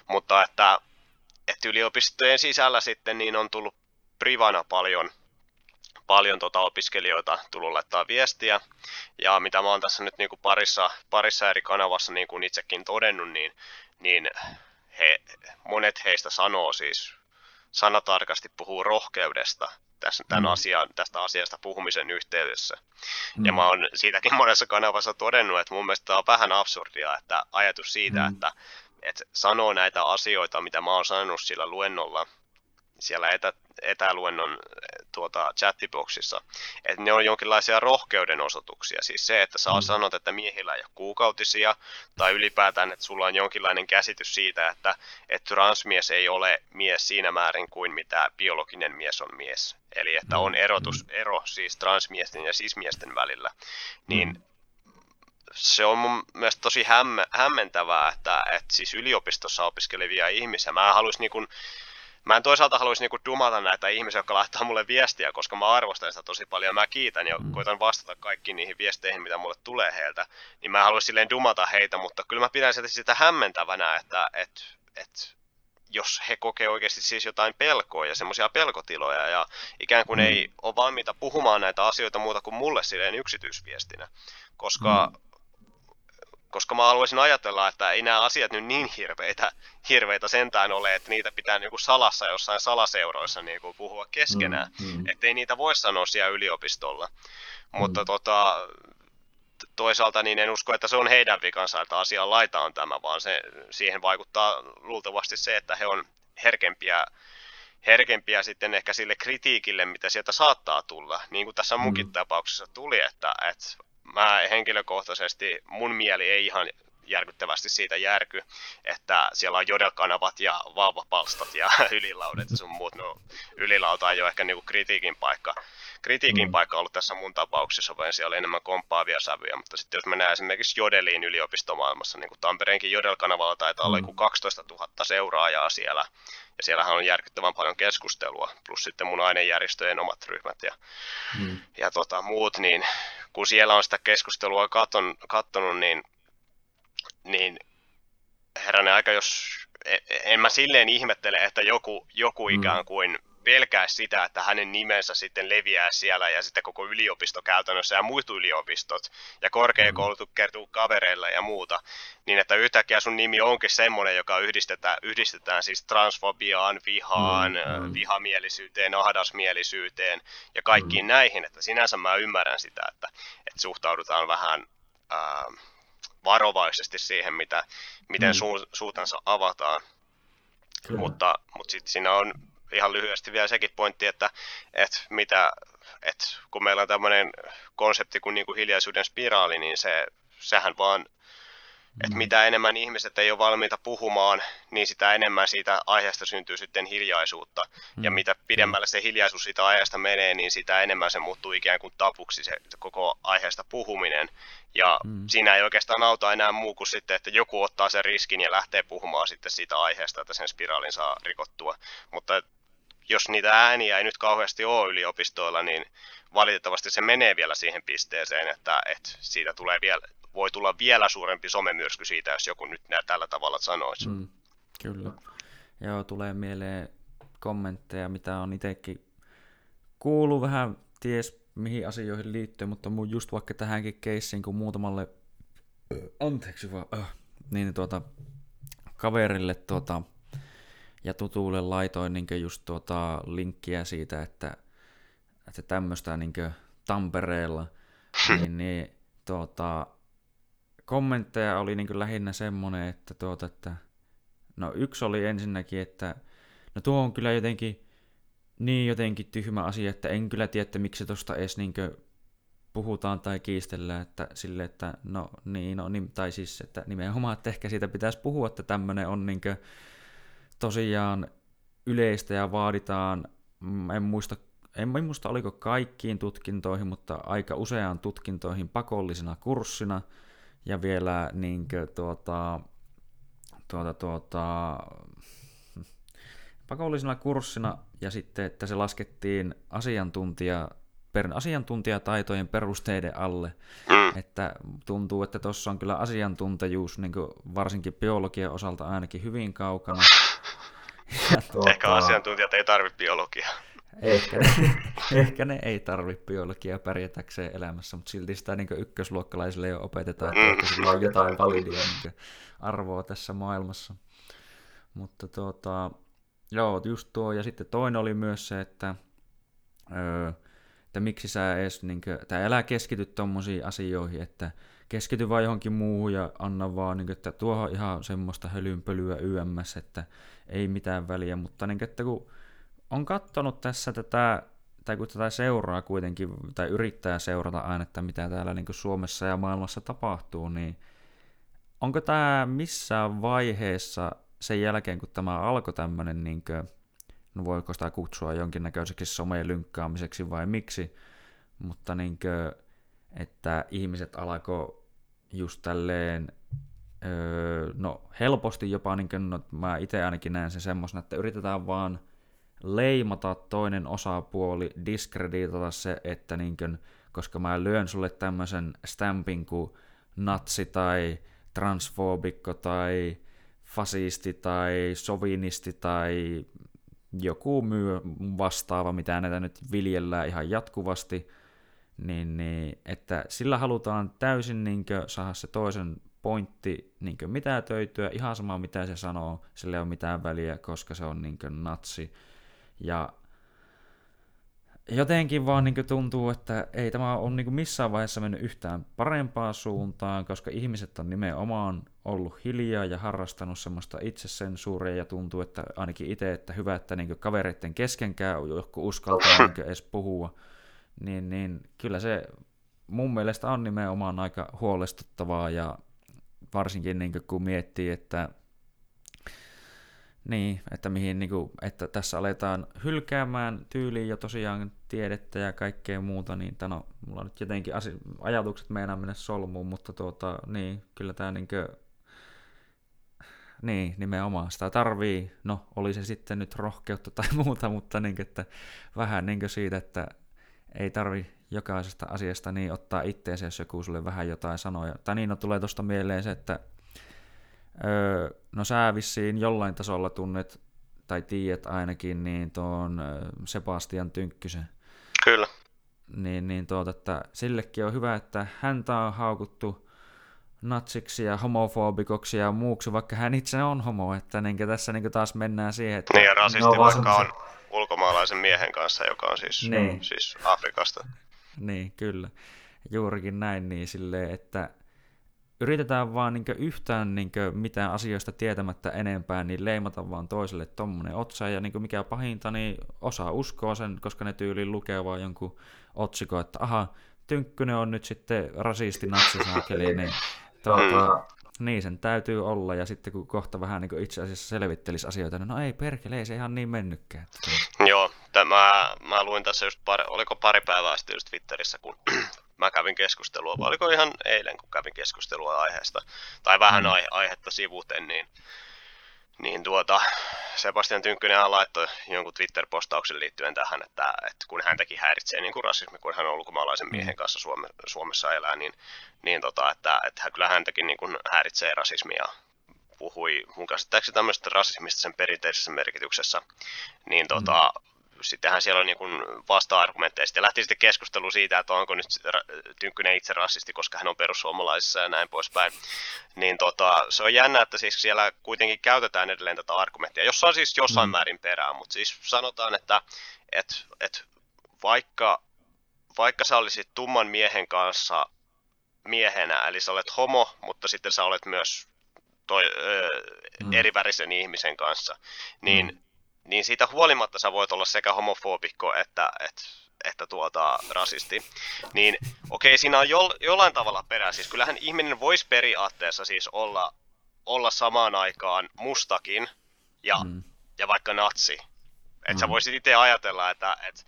Mutta että, että yliopistojen sisällä sitten niin on tullut privana paljon, paljon tota opiskelijoita tullut laittaa viestiä. Ja mitä mä oon tässä nyt niin kuin parissa, parissa eri kanavassa niin kuin itsekin todennut, niin, niin he, monet heistä sanoo siis sanatarkasti puhuu rohkeudesta tässä, tämän Mm. asian, tästä asiasta puhumisen yhteydessä. Mm. Ja mä oon siitäkin monessa kanavassa todennut, että mun mielestä tää on vähän absurdia, että ajatus siitä, Mm. että, että sanoo näitä asioita, mitä mä oon sanonut sillä luennolla, siellä etä, etäluennon eh, tuota, chattiboxissa, että ne on jonkinlaisia rohkeuden osoituksia. Siis se, että sä Mm. sanot, että miehillä ei ole kuukautisia, tai ylipäätään, että sulla on jonkinlainen käsitys siitä, että, että transmies ei ole mies siinä määrin kuin mitä biologinen mies on mies. Eli että on erotus, ero siis transmiesten ja sismiesten välillä. Niin Mm. se on mun mielestä tosi hämme, hämmentävää, että, että siis yliopistossa opiskelevia ihmisiä, mä haluaisin niin Mä en toisaalta haluaisi niinku dumata näitä ihmisiä, jotka laittaa mulle viestiä, koska mä arvostan sitä tosi paljon. Mä kiitän ja Mm. koitan vastata kaikkiin niihin viesteihin, mitä mulle tulee heiltä. Niin mä haluaisin silleen dumata heitä, mutta kyllä mä pidän sitä, sitä hämmentävänä, että et, et, jos he kokee oikeasti siis jotain pelkoa ja semmoisia pelkotiloja ja ikään kuin Mm. ei ole valmiita puhumaan näitä asioita muuta kuin mulle silleen yksityisviestinä. Koska Mm. Koska mä haluaisin ajatella, että ei nämä asiat nyt niin hirveitä, hirveitä sentään ole, että niitä pitää niinku salassa jossain salaseuroissa niinku puhua keskenään. Mm, mm. Että ei niitä voi sanoa siellä yliopistolla. Mutta Mm. tota, t- toisaalta niin en usko, että se on heidän vikansa, että asian laita on tämä, vaan se, siihen vaikuttaa luultavasti se, että he on herkempiä herkempiä sitten ehkä sille kritiikille, mitä sieltä saattaa tulla. Niin kuin tässä munkin Mm. tapauksessa tuli, että, että mä henkilökohtaisesti, mun mieli ei ihan järkyttävästi siitä järky, että siellä on jodelkanavat ja vauvapalstat ja ylilaudet ja sun muut. No, ylilauta ei ole ehkä niinku kritiikin paikka. Kritiikin Mm. paikka on ollut tässä mun tapauksessa, vaan siellä oli enemmän komppaavia sävyjä, mutta sitten jos mennään esimerkiksi Jodeliin yliopistomaailmassa, niin kuin Tampereenkin Jodel-kanavalla taitaa olla Mm. joku 12 000 seuraajaa siellä, ja siellähän on järkyttävän paljon keskustelua, plus sitten mun ainejärjestöjen omat ryhmät ja, Mm. ja tota, muut, niin kun siellä on sitä keskustelua katon, kattonut, niin, niin herranen aika, jos e- en mä silleen ihmettele, että joku, joku Mm. ikään kuin pelkää sitä, että hänen nimensä sitten leviää siellä ja sitten koko yliopisto käytännössä ja muut yliopistot ja korkeakoulut kertuu kavereilla ja muuta, niin että yhtäkkiä sun nimi onkin semmoinen, joka yhdistetään, yhdistetään siis transfobiaan, vihaan, Mm, mm, vihamielisyyteen, ahdasmielisyyteen ja kaikkiin mm. näihin, että sinänsä mä ymmärrän sitä, että, että suhtaudutaan vähän ää, varovaisesti siihen, mitä, miten Mm. suu, suutansa avataan. Kyllä. Mutta, mutta sitten siinä on ihan lyhyesti vielä sekin pointti, että, että, mitä, että kun meillä on tämmöinen konsepti kuin, niin kuin hiljaisuuden spiraali, niin se, sehän vaan, että Mm. mitä enemmän ihmiset ei ole valmiita puhumaan, niin sitä enemmän siitä aiheesta syntyy sitten hiljaisuutta. Ja Mm. mitä pidemmälle se hiljaisuus siitä aiheesta menee, niin sitä enemmän se muuttuu ikään kuin tapuksi se, se koko aiheesta puhuminen. Ja Mm. siinä ei oikeastaan auta enää muu kuin sitten, että joku ottaa sen riskin ja lähtee puhumaan sitten siitä aiheesta, että sen spiraalin saa rikottua. Mutta jos niitä ääniä ei nyt kauheasti ole yliopistoilla, niin valitettavasti se menee vielä siihen pisteeseen, että, että siitä tulee vielä, voi tulla vielä suurempi somemyrsky siitä, jos joku nyt nää tällä tavalla sanoisi. Mm, kyllä. Joo, tulee mieleen kommentteja, mitä on itsekin kuullut vähän ties mihin asioihin liittyen, mutta mun just vaikka tähänkin keissiin, kun muutamalle, anteeksi vaan, äh, niin tuota, kaverille tuota, ja tutuille laitoin niin just tuota linkkiä siitä, että, että tämmöistä niin Tampereella, niin, niin tuota, kommentteja oli niin lähinnä semmoinen, että, tuota, että no yksi oli ensinnäkin, että no tuo on kyllä jotenkin niin jotenkin tyhmä asia, että en kyllä tiedä, että miksi tuosta edes niin puhutaan tai kiistellään, että sille, että no niin, no, niin, tai siis, että nimenomaan, että ehkä siitä pitäisi puhua, että tämmöinen on niin tosiaan yleistä ja vaaditaan, mm, en muista, en muista oliko kaikkiin tutkintoihin, mutta aika useaan tutkintoihin pakollisena kurssina ja vielä niin kuin, tuota, tuota, tuota, pakollisena kurssina ja sitten, että se laskettiin asiantuntija, per, asiantuntijataitojen perusteiden alle. Mm. Että tuntuu, että tuossa on kyllä asiantuntijuus niin varsinkin biologian osalta ainakin hyvin kaukana. Ja tuota, Ehkä asiantuntijat ei tarvitse biologiaa. Ehkä ne, ehkä ne ei tarvitse biologiaa pärjätäkseen elämässä, mutta silti sitä niin ykkösluokkalaisille jo opetetaan, että sillä on jotain validia niin arvoa tässä maailmassa. Mutta tuota, joo, just tuo. Ja sitten toinen oli myös se, että, öö, että miksi sä edes, niin kuin, tai älä keskity tommosiin asioihin, että keskity vaan johonkin muuhun ja anna vaan, niin kuin, että tuohon ihan semmoista hölynpölyä YMS, että ei mitään väliä, mutta niin kuin, että kun on katsonut tässä tätä, tai kun tätä seuraa kuitenkin, tai yrittää seurata aina, että mitä täällä niin Suomessa ja maailmassa tapahtuu, niin onko tämä missään vaiheessa sen jälkeen, kun tämä alkoi tämmöinen, niin kuin, no voiko sitä kutsua jonkinnäköiseksi someen lynkkaamiseksi vai miksi, mutta niin kuin, että ihmiset alkoi just tälleen, öö, no helposti jopa, niin kuin, no, mä itse ainakin näen sen semmoisena, että yritetään vaan leimata toinen osapuoli, diskreditata se, että niin kuin, koska mä lyön sulle tämmöisen stampin kuin natsi tai transfobikko tai fasisti tai sovinisti tai joku myy vastaava, mitä näitä nyt viljellään ihan jatkuvasti, niin, niin että sillä halutaan täysin niin saada se toisen pointti niin mitä töytyä, ihan sama mitä se sanoo, sillä ei ole mitään väliä, koska se on niin natsi. Ja jotenkin vaan niin tuntuu, että ei tämä ole niin missään vaiheessa mennyt yhtään parempaan suuntaan, koska ihmiset on nimenomaan ollut hiljaa ja harrastanut semmoista itsesensuuria ja tuntuu, että ainakin itse, että hyvä, että niin kavereiden keskenkään joku uskaltaa niin edes puhua, niin, niin kyllä se mun mielestä on nimenomaan aika huolestuttavaa ja varsinkin niin kun miettii, että niin, että, mihin, niin kuin, että tässä aletaan hylkäämään tyyliin jo tosiaan tiedettä ja kaikkea muuta, niin tano, mulla on nyt jotenkin asi- ajatukset meinaa mennä solmuun, mutta tuota, niin, kyllä tämä niin kuin, niin, nimenomaan sitä tarvii, no oli se sitten nyt rohkeutta tai muuta, mutta niin, että vähän niin siitä, että ei tarvi jokaisesta asiasta niin ottaa itteensä, jos joku sulle vähän jotain sanoo. Tai niin, no tulee tuosta mieleen se, että Öö, no sä vissiin jollain tasolla tunnet, tai tiedät ainakin, niin tuon Sebastian Tynkkysen. Kyllä. Niin, niin tuota, että sillekin on hyvä, että häntä on haukuttu natsiksi ja homofobikoksi ja muuksi, vaikka hän itse on homo, että niin tässä niin taas mennään siihen, että... Niin ja rasisti no, vaikka on ulkomaalaisen miehen kanssa, joka on siis, niin. siis Afrikasta. Niin, kyllä. Juurikin näin, niin silleen, että yritetään vaan niin yhtään niin mitään asioista tietämättä enempää, niin leimata vaan toiselle tommonen otsa, ja niin mikä pahinta, niin osa uskoa sen, koska ne tyyli lukee vaan jonkun otsikon, että aha, Tynkkynen on nyt sitten rasisti natsisaakeli, niin tuota, niin sen täytyy olla, ja sitten kun kohta vähän niin itse asiassa selvittelisi asioita, niin no ei perkele, ei se ihan niin mennytkään. Joo, tämä, mä luin tässä just pari, oliko pari päivää sitten just Twitterissä, kun mä kävin keskustelua, vai oliko ihan eilen, kun kävin keskustelua aiheesta, tai vähän mm. aihe, aihetta sivuten, niin, niin tuota, Sebastian Tynkkynen laittoi jonkun Twitter-postauksen liittyen tähän, että, että kun häntäkin häiritsee niin kuin rasismi, kun hän on ulkomaalaisen mm. miehen kanssa Suome, Suomessa elää, niin, niin tota, että, että kyllä häntäkin niin kuin häiritsee rasismia puhui mun käsittääkseni tämmöisestä rasismista sen perinteisessä merkityksessä, niin tota, mm sittenhän siellä on niin kuin vasta-argumentteja. Sitten lähti sitten keskustelu siitä, että onko nyt Tynkkynen itse rassisti, koska hän on perussuomalaisissa ja näin poispäin. Niin tota, se on jännä, että siis siellä kuitenkin käytetään edelleen tätä argumenttia, jossa on siis jossain mm. määrin perää, mutta siis sanotaan, että et, et vaikka, vaikka sä olisit tumman miehen kanssa miehenä, eli sä olet homo, mutta sitten sä olet myös toi, ö, mm. erivärisen ihmisen kanssa, niin mm niin siitä huolimatta sä voit olla sekä homofobikko että, että, että tuota, rasisti. Niin okei, okay, siinä on jo, jollain tavalla perää. Siis kyllähän ihminen voisi periaatteessa siis olla, olla samaan aikaan mustakin ja, mm. ja vaikka natsi. Että mm. sä voisit itse ajatella, että, että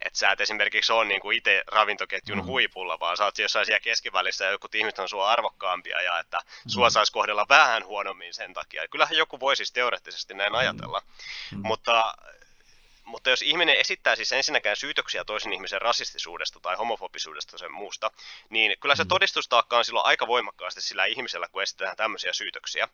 että sä et esimerkiksi ole niin itse ravintoketjun mm. huipulla, vaan sä oot jossain siellä keskivälissä ja jotkut ihmiset on sua arvokkaampia ja että mm. sua saisi kohdella vähän huonommin sen takia. Kyllähän joku voisi siis teoreettisesti näin mm. ajatella, mm. mutta mutta jos ihminen esittää siis ensinnäkään syytöksiä toisen ihmisen rasistisuudesta tai homofobisuudesta sen muusta, niin kyllä se mm. todistustaakka on silloin aika voimakkaasti sillä ihmisellä, kun esitetään tämmöisiä syytöksiä.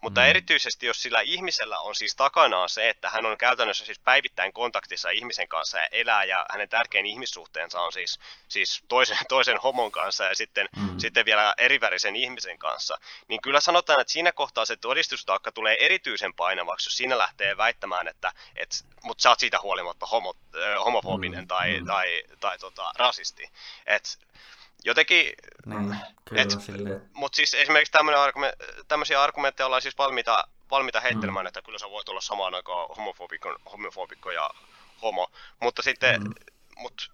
Mutta mm. erityisesti jos sillä ihmisellä on siis takanaan se, että hän on käytännössä siis päivittäin kontaktissa ihmisen kanssa ja elää, ja hänen tärkein ihmissuhteensa on siis, siis toisen, toisen homon kanssa ja sitten, mm. sitten vielä erivärisen ihmisen kanssa, niin kyllä sanotaan, että siinä kohtaa se todistustaakka tulee erityisen painavaksi, jos siinä lähtee väittämään, että et, mutta sä oot siitä huolimatta homo, äh, homofobinen mm. tai, mm. tai, tai, tai tota, rasisti. Et, jotenkin, niin, kyllä, mutta siis esimerkiksi argument, tämmöisiä argumentteja ollaan siis valmiita, valmiita heittelemään, mm. että kyllä sä voit olla samaan aikaan homofobikko, homofobikko ja homo, mutta sitten, mm. mut,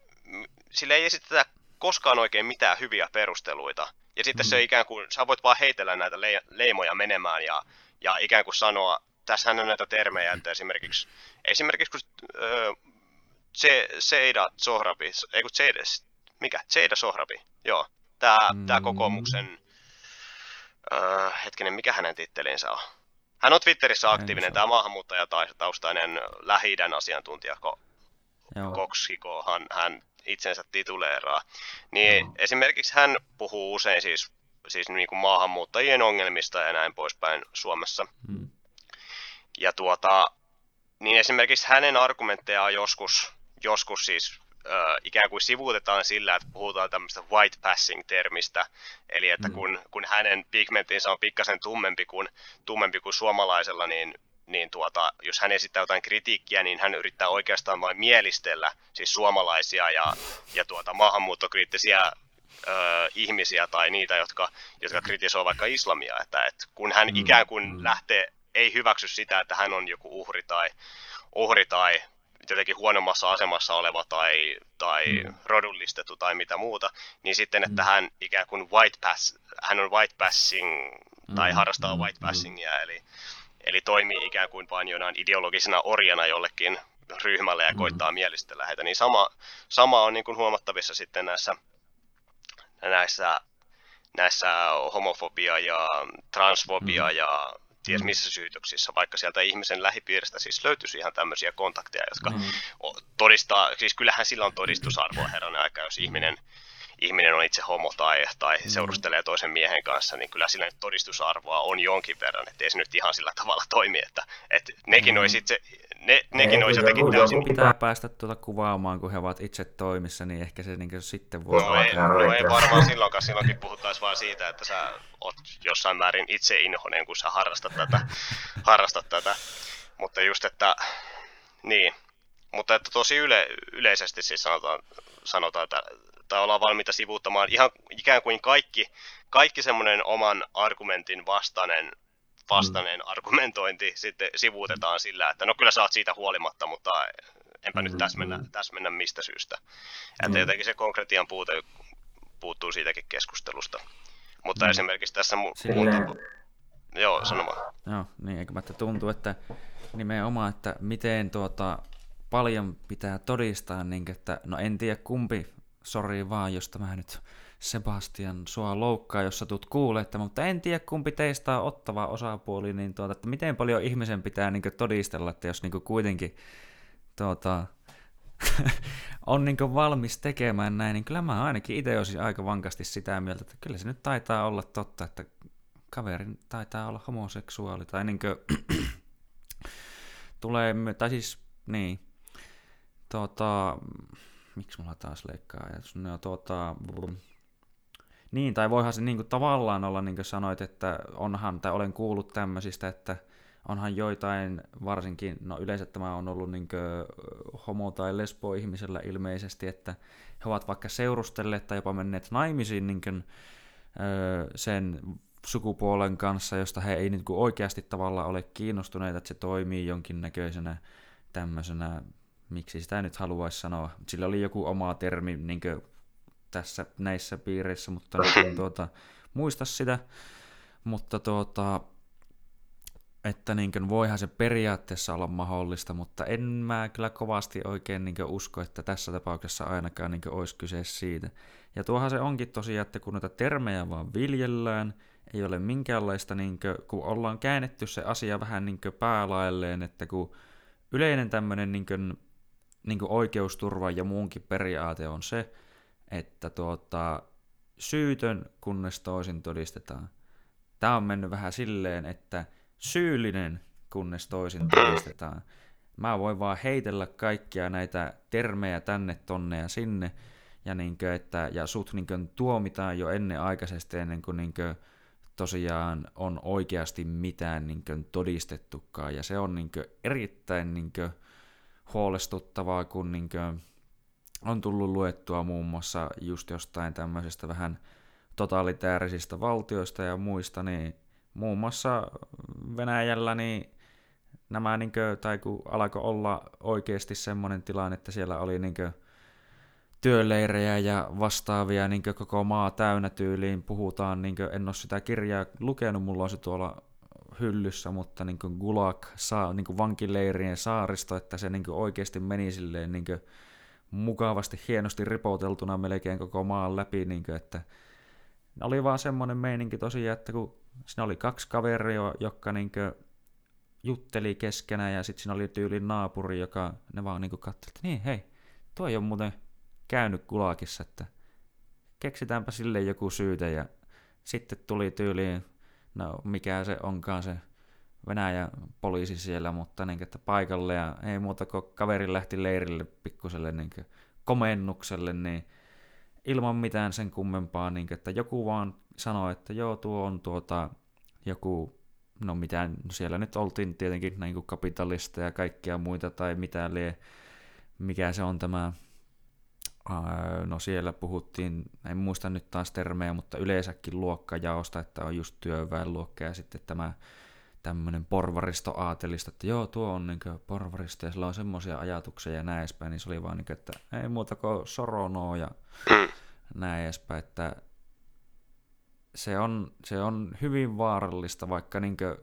sille ei esitetä koskaan oikein mitään hyviä perusteluita. Ja sitten mm. se ikään kuin, sä voit vaan heitellä näitä le- leimoja menemään ja, ja ikään kuin sanoa, tässähän on näitä termejä, että esimerkiksi, esimerkiksi kun öö, Seida Zohrabi, ei kun Zeides, mikä? Seida Sohrabi, joo. Tämä, mm. tämä kokoomuksen, öö, hetkinen, mikä hänen tittelinsä on? Hän on Twitterissä aktiivinen, tämä maahanmuuttajataustainen lähi asiantuntija, ko, Koksiko, hän, hän itsensä tituleeraa. Niin Joo. esimerkiksi hän puhuu usein siis, siis niin kuin maahanmuuttajien ongelmista ja näin poispäin Suomessa. Hmm. Ja tuota, niin esimerkiksi hänen argumenttejaan joskus, joskus siis äh, ikään kuin sivuutetaan sillä, että puhutaan tämmöistä white passing-termistä, eli että mm. kun, kun hänen pigmentinsa on pikkasen tummempi kuin, tummempi kuin suomalaisella, niin, niin tuota, jos hän esittää jotain kritiikkiä, niin hän yrittää oikeastaan vain mielistellä siis suomalaisia ja, ja tuota, maahanmuuttokriittisiä ö, ihmisiä tai niitä, jotka, jotka kritisoivat vaikka islamia, että, että kun hän mm. ikään kuin mm. lähtee, ei hyväksy sitä, että hän on joku uhri tai, uhri tai jotenkin huonommassa asemassa oleva tai, tai mm. rodullistettu tai mitä muuta, niin sitten, että mm. hän ikään kuin white pass, hän on white passing tai mm. harrastaa mm. white passingia, eli, eli toimii ikään kuin vain jonain ideologisena orjana jollekin ryhmälle ja mm. koittaa mielistellä heitä, niin sama, sama on niin kuin huomattavissa sitten näissä, näissä, näissä homofobia ja transfobia mm. ja ties mm. missä syytöksissä, vaikka sieltä ihmisen lähipiiristä siis löytyisi ihan tämmöisiä kontakteja, jotka mm. todistaa, siis kyllähän sillä on todistusarvoa herran aika, jos ihminen, ihminen on itse homo tai, tai mm. seurustelee toisen miehen kanssa, niin kyllä sillä todistusarvoa on jonkin verran, ettei se nyt ihan sillä tavalla toimi, että, että nekin mm. olisi itse ne, nekin ei, olisi jotenkin täysin... pitää päästä tuota kuvaamaan, kun he ovat itse toimissa, niin ehkä se niin sitten voi... No, ei, no ei varmaan silloinkaan, silloinkin puhuttaisiin vain siitä, että sä oot jossain määrin itse inhonen, kun sä harrastat tätä. harrastat tätä. Mutta just, että... Niin. Mutta että tosi yle, yleisesti siis sanotaan, sanotaan että, tai ollaan valmiita sivuuttamaan ihan ikään kuin kaikki, kaikki semmoinen oman argumentin vastainen vastainen mm. argumentointi sitten sivuutetaan sillä, että no kyllä sä oot siitä huolimatta, mutta enpä mm. nyt täsmennä, täsmennä mistä syystä. Että mm. jotenkin se konkretian puute puuttuu siitäkin keskustelusta. Mutta mm. esimerkiksi tässä mu- Silleen... muuta... Joo, sanomaan. Joo, niin eikö mä tuntuu, että nimenomaan, että miten tuota, paljon pitää todistaa, niin että no en tiedä kumpi, sori vaan, jos tämä nyt Sebastian sua loukkaa, jos sä tulet kuulettamaan, mutta en tiedä kumpi teistä on ottava osapuoli, niin tuota, että miten paljon ihmisen pitää niin todistella, että jos niin kuitenkin tuota, on niin valmis tekemään näin, niin kyllä mä ainakin itse olisin aika vankasti sitä mieltä, että kyllä se nyt taitaa olla totta, että kaverin taitaa olla homoseksuaali, tai niin kuin, tulee, tai siis, niin, tuota, miksi mulla taas leikkaa? Ajatus, no tuota, niin, tai voihan se niin kuin tavallaan olla, niin kuin sanoit, että onhan, tai olen kuullut tämmöisistä, että onhan joitain, varsinkin, no yleensä tämä on ollut niin homo- tai lesbo-ihmisellä ilmeisesti, että he ovat vaikka seurustelleet tai jopa menneet naimisiin niin kuin, sen sukupuolen kanssa, josta he ei niin kuin oikeasti tavallaan ole kiinnostuneita, että se toimii jonkinnäköisenä tämmöisenä, miksi sitä nyt haluaisi sanoa, sillä oli joku oma termi, niin tässä näissä piireissä, mutta nyt en tuota, muista sitä. Mutta tuota, että niin kuin, voihan se periaatteessa olla mahdollista, mutta en mä kyllä kovasti oikein niin usko, että tässä tapauksessa ainakaan niin olisi kyse siitä. Ja tuohan se onkin tosiaan, että kun noita termejä vaan viljellään, ei ole minkäänlaista, niin kuin, kun ollaan käännetty se asia vähän niin päälailleen, että kun yleinen tämmöinen niin niin kuin oikeusturva ja muunkin periaate on se, että tuota, syytön kunnes toisin todistetaan. Tämä on mennyt vähän silleen, että syyllinen kunnes toisin todistetaan. Mä voin vaan heitellä kaikkia näitä termejä tänne, tonne ja sinne, ja, niinkö, että, ja sut niinkö tuomitaan jo ennen aikaisesti, ennen kuin niinkö, tosiaan on oikeasti mitään niinkö, todistettukaan, ja se on niinkö, erittäin niinkö, huolestuttavaa, kun niinkö, on tullut luettua muun muassa just jostain tämmöisestä vähän totalitäärisistä valtioista ja muista, niin muun muassa Venäjällä niin nämä, niin kuin, tai kun alkoi olla oikeasti semmoinen tilanne, että siellä oli niin kuin, työleirejä ja vastaavia niin koko maa täynnä tyyliin. Puhutaan, niin kuin, en ole sitä kirjaa lukenut, mulla on se tuolla hyllyssä, mutta niin kuin Gulag, saa, niin kuin vankileirien saaristo, että se niin kuin oikeasti meni silleen niin kuin mukavasti, hienosti ripoteltuna melkein koko maan läpi, niin kuin, että oli vaan semmoinen meininki tosiaan, että kun siinä oli kaksi kaveria, jotka niin kuin jutteli keskenään ja sitten siinä oli tyylin naapuri, joka ne vaan niin katsoi, että niin hei, tuo ei ole muuten käynyt kulakissa, että keksitäänpä sille joku syytä ja sitten tuli tyyliin, no mikä se onkaan se Venäjän poliisi siellä, mutta niin, että paikalle ja ei muuta kuin kaveri lähti leirille pikkuselle niin komennukselle, niin ilman mitään sen kummempaa, niin että joku vaan sanoi, että joo, tuo on tuota, joku, no mitään, siellä nyt oltiin tietenkin niin kuin kapitalista ja kaikkia muita tai mitä lie, mikä se on tämä, no siellä puhuttiin, en muista nyt taas termejä, mutta yleensäkin luokkajaosta, että on just työväenluokka ja sitten tämä tämmöinen porvaristo aatelista, että joo, tuo on niin porvaristo ja sillä on semmoisia ajatuksia ja näin edespäin, niin se oli vaan niin kuin, että ei muuta kuin soronoa ja mm. näin edespäin, että se on, se on hyvin vaarallista, vaikka niin kuin,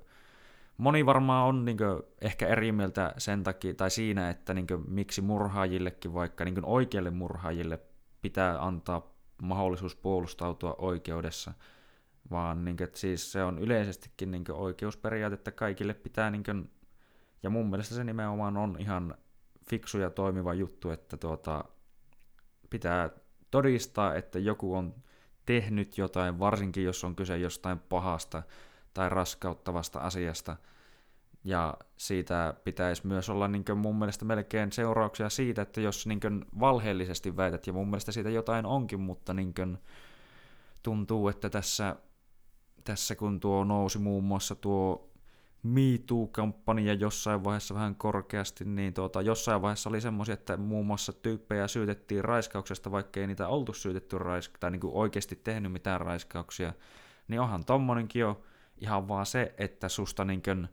moni varmaan on niin kuin, ehkä eri mieltä sen takia, tai siinä, että niin kuin, miksi murhaajillekin, vaikka niin kuin, oikeille murhaajille pitää antaa mahdollisuus puolustautua oikeudessa, vaan niin kuin, että siis se on yleisestikin niin kuin, oikeusperiaate, että kaikille pitää, niin kuin, ja mun mielestä se nimenomaan on ihan fiksu ja toimiva juttu, että tuota, pitää todistaa, että joku on tehnyt jotain, varsinkin jos on kyse jostain pahasta tai raskauttavasta asiasta. Ja siitä pitäisi myös olla niin mun mielestä melkein seurauksia siitä, että jos niin valheellisesti väität, ja mun mielestä siitä jotain onkin, mutta niin tuntuu, että tässä, tässä kun tuo nousi muun muassa tuo MeToo-kampanja jossain vaiheessa vähän korkeasti, niin tuota, jossain vaiheessa oli semmoisia, että muun muassa tyyppejä syytettiin raiskauksesta, vaikka ei niitä oltu syytetty raisk- tai niin kuin oikeasti tehnyt mitään raiskauksia, niin onhan tommonenkin jo ihan vaan se, että susta niin kuin,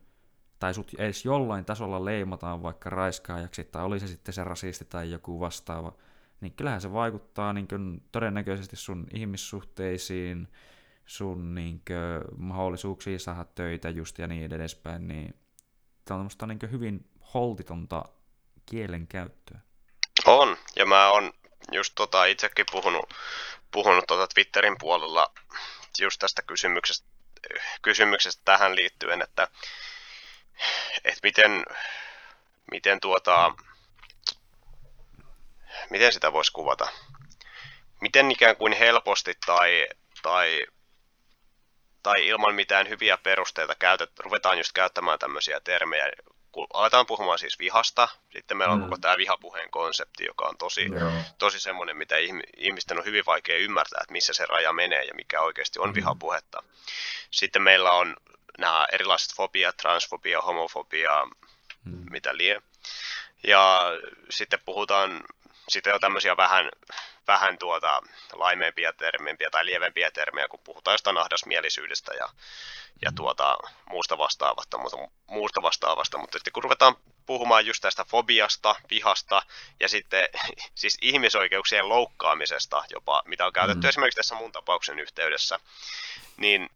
tai sut edes jollain tasolla leimataan vaikka raiskaajaksi, tai oli se sitten se rasisti tai joku vastaava, niin kyllähän se vaikuttaa niin kuin, todennäköisesti sun ihmissuhteisiin, sun niinkö, mahdollisuuksia saada töitä just ja niin edespäin, niin tämä on niin hyvin holtitonta kielenkäyttöä. On, ja mä oon just tota itsekin puhunut, puhunut tota Twitterin puolella just tästä kysymyksestä, kysymyksestä tähän liittyen, että, että miten, miten, tuota, miten sitä voisi kuvata. Miten ikään kuin helposti tai, tai tai ilman mitään hyviä perusteita käytet, ruvetaan just käyttämään tämmöisiä termejä, aletaan puhumaan siis vihasta, sitten meillä on mm. koko tämä vihapuheen konsepti, joka on tosi, tosi semmoinen, mitä ihmisten on hyvin vaikea ymmärtää, että missä se raja menee ja mikä oikeasti on mm. vihapuhetta. Sitten meillä on nämä erilaiset fobia, transfobia, homofobia, mm. mitä lie. Ja sitten puhutaan, sitten on tämmöisiä vähän vähän tuota laimeempia termejä tai lievempiä termejä, kun puhutaan jostain ahdasmielisyydestä ja, ja tuota, muusta, vastaavasta, mutta, muusta vastaavasta. Mutta sitten kun ruvetaan puhumaan just tästä fobiasta, vihasta ja sitten siis ihmisoikeuksien loukkaamisesta jopa, mitä on käytetty mm. esimerkiksi tässä mun tapauksen yhteydessä, niin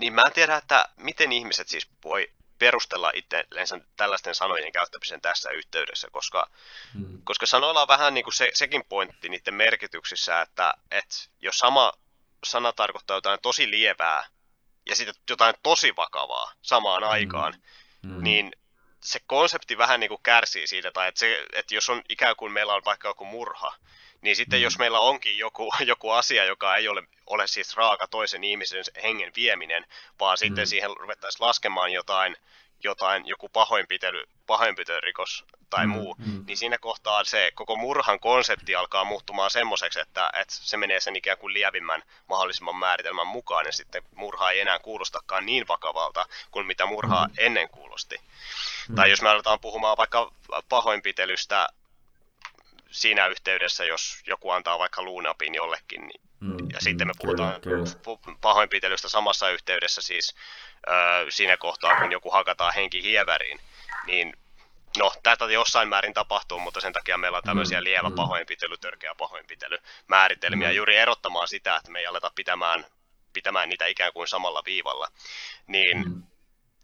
niin mä en tiedä, että miten ihmiset siis voi perustella itsellensä tällaisten sanojen käyttämisen tässä yhteydessä, koska, hmm. koska sanoilla on vähän niin kuin se, sekin pointti niiden merkityksissä, että, että jos sama sana tarkoittaa jotain tosi lievää ja sitten jotain tosi vakavaa samaan hmm. aikaan, hmm. niin se konsepti vähän niin kuin kärsii siitä, tai että, se, että jos on ikään kuin meillä on vaikka joku murha, niin sitten mm. jos meillä onkin joku, joku asia, joka ei ole, ole siis raaka toisen ihmisen hengen vieminen, vaan sitten mm. siihen ruvettaisiin laskemaan jotain, jotain joku pahoinpitely, pahoinpitelyrikos tai mm, muu, mm. niin siinä kohtaa se koko murhan konsepti alkaa muuttumaan semmoiseksi, että, että se menee sen ikään kuin lievimmän mahdollisimman määritelmän mukaan, ja sitten murha ei enää kuulostakaan niin vakavalta kuin mitä murhaa mm. ennen kuulosti. Mm. Tai jos me aletaan puhumaan vaikka pahoinpitelystä siinä yhteydessä, jos joku antaa vaikka luunapin jollekin, niin, mm, ja sitten me puhutaan kyllä, kyllä. pahoinpitelystä samassa yhteydessä siis ö, siinä kohtaa, kun joku hakataan henki hieväriin, niin no, tätä jossain määrin tapahtuu, mutta sen takia meillä on tämmöisiä mm, lievä mm. pahoinpitely, törkeä pahoinpitely määritelmiä mm. juuri erottamaan sitä, että me ei aleta pitämään, pitämään niitä ikään kuin samalla viivalla. Niin mm.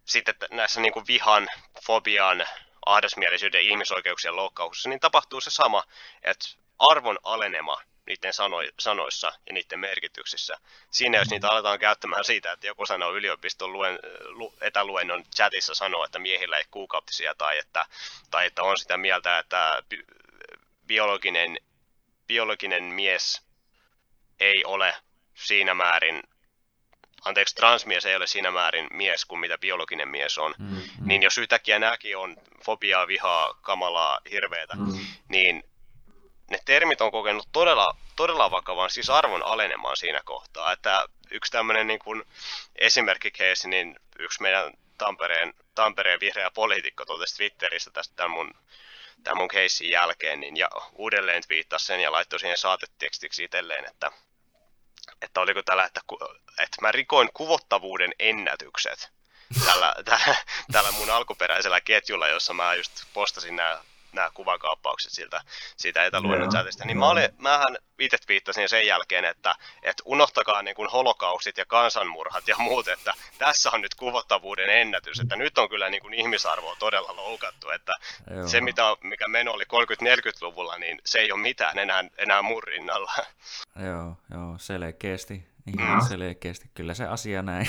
sitten näissä niin kuin vihan, fobian, ahdasmielisyyden ihmisoikeuksien loukkauksessa, niin tapahtuu se sama, että arvon alenema niiden sano, sanoissa ja niiden merkityksissä. Siinä jos niitä aletaan käyttämään siitä, että joku sanoo yliopiston luen, lu, etäluennon chatissa sanoo, että miehillä ei kuukautisia tai että, tai että on sitä mieltä, että biologinen, biologinen mies ei ole siinä määrin anteeksi, transmies ei ole siinä määrin mies kuin mitä biologinen mies on, mm, mm. niin jos yhtäkkiä nämäkin on fobiaa, vihaa, kamalaa, hirveätä, mm. niin ne termit on kokenut todella, todella vakavan, siis arvon alenemaan siinä kohtaa. Että yksi tämmöinen niin kuin esimerkkikeisi, niin yksi meidän Tampereen, Tampereen vihreä poliitikko totesi Twitterissä tästä tämän mun, tämän mun keissin jälkeen, niin, ja uudelleen twiittasi sen ja laittoi siihen saatetekstiksi itselleen, että että oliko tällä, että, että mä rikoin kuvottavuuden ennätykset tällä, tällä, tällä mun alkuperäisellä ketjulla, jossa mä just postasin nämä nämä kuvakaappaukset siltä, siitä etäluennon chatista, niin mä olin, mähän itse viittasin sen jälkeen, että, että unohtakaa niin kuin holokaustit ja kansanmurhat ja muut, että tässä on nyt kuvottavuuden ennätys, että nyt on kyllä niin kuin ihmisarvoa todella loukattu, että Joo. se mitä, mikä meno oli 30-40-luvulla, niin se ei ole mitään enää, enää murrinnalla. Joo, joo, selkeästi. Ihan mm. selkeästi, kyllä se asia näin.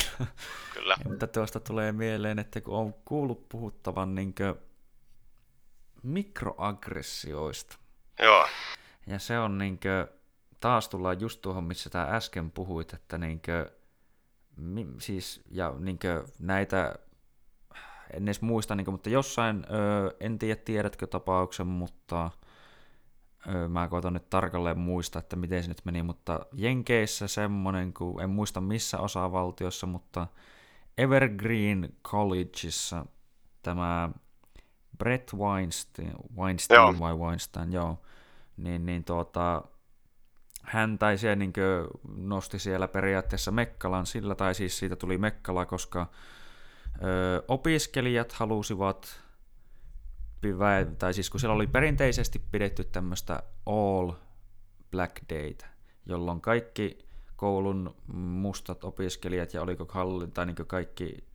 Kyllä. Mutta tuosta tulee mieleen, että kun on kuullut puhuttavan niin mikroaggressioista. Joo. Ja se on niinkö, taas tullaan just tuohon, missä tämä äsken puhuit, että niinkö, mi, siis, ja niinkö näitä, en edes muista, niinkö, mutta jossain, ö, en tiedä tiedätkö tapauksen, mutta ö, mä koitan nyt tarkalleen muistaa, että miten se nyt meni, mutta Jenkeissä semmonen, kun en muista missä osavaltiossa, mutta Evergreen Collegeissa tämä Brett Weinstein, Weinstein joo. vai Weinstein, joo, niin, niin tuota, hän tai se niin nosti siellä periaatteessa Mekkalan sillä, tai siis siitä tuli Mekkala, koska ö, opiskelijat halusivat, tai siis kun siellä oli perinteisesti pidetty tämmöistä all black dayta, jolloin kaikki koulun mustat opiskelijat ja oliko kalli, tai niin kaikki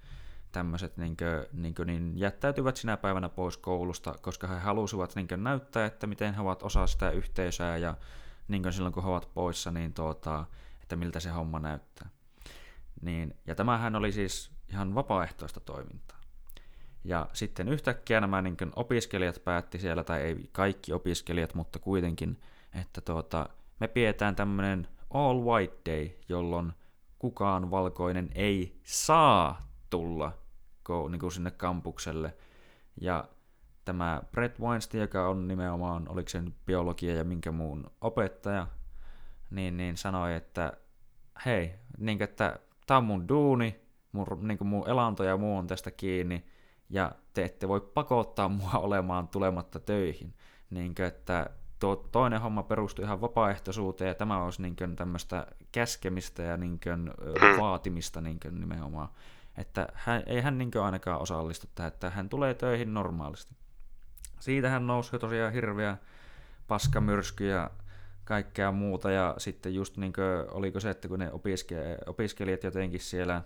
tämmöiset niin niin niin jättäytyvät sinä päivänä pois koulusta, koska he halusivat niin näyttää, että miten he ovat osa sitä yhteisöä ja niin silloin kun he ovat poissa, niin tuota, että miltä se homma näyttää. Niin, ja tämähän oli siis ihan vapaaehtoista toimintaa. Ja sitten yhtäkkiä nämä niin opiskelijat päätti siellä, tai ei kaikki opiskelijat, mutta kuitenkin, että tuota, me pidetään tämmöinen all white day, jolloin kukaan valkoinen ei saa tulla niin kuin sinne kampukselle. Ja tämä Brett Weinstein, joka on nimenomaan, oliko se biologia ja minkä muun opettaja, niin, niin sanoi, että hei, niin että tämä on mun duuni, mun, niin kuin mun elanto ja muu on tästä kiinni, ja te ette voi pakottaa mua olemaan tulematta töihin. Niin kuin, että tuo toinen homma perustuu ihan vapaaehtoisuuteen, ja tämä olisi niin tämmöistä käskemistä ja niin kuin vaatimista niin kuin nimenomaan että hän, ei hän niin ainakaan osallistu tähän, että hän tulee töihin normaalisti. Siitä hän nousi tosiaan hirveä paskamyrsky ja kaikkea muuta, ja sitten just niin kuin, oliko se, että kun ne opiskelijat jotenkin siellä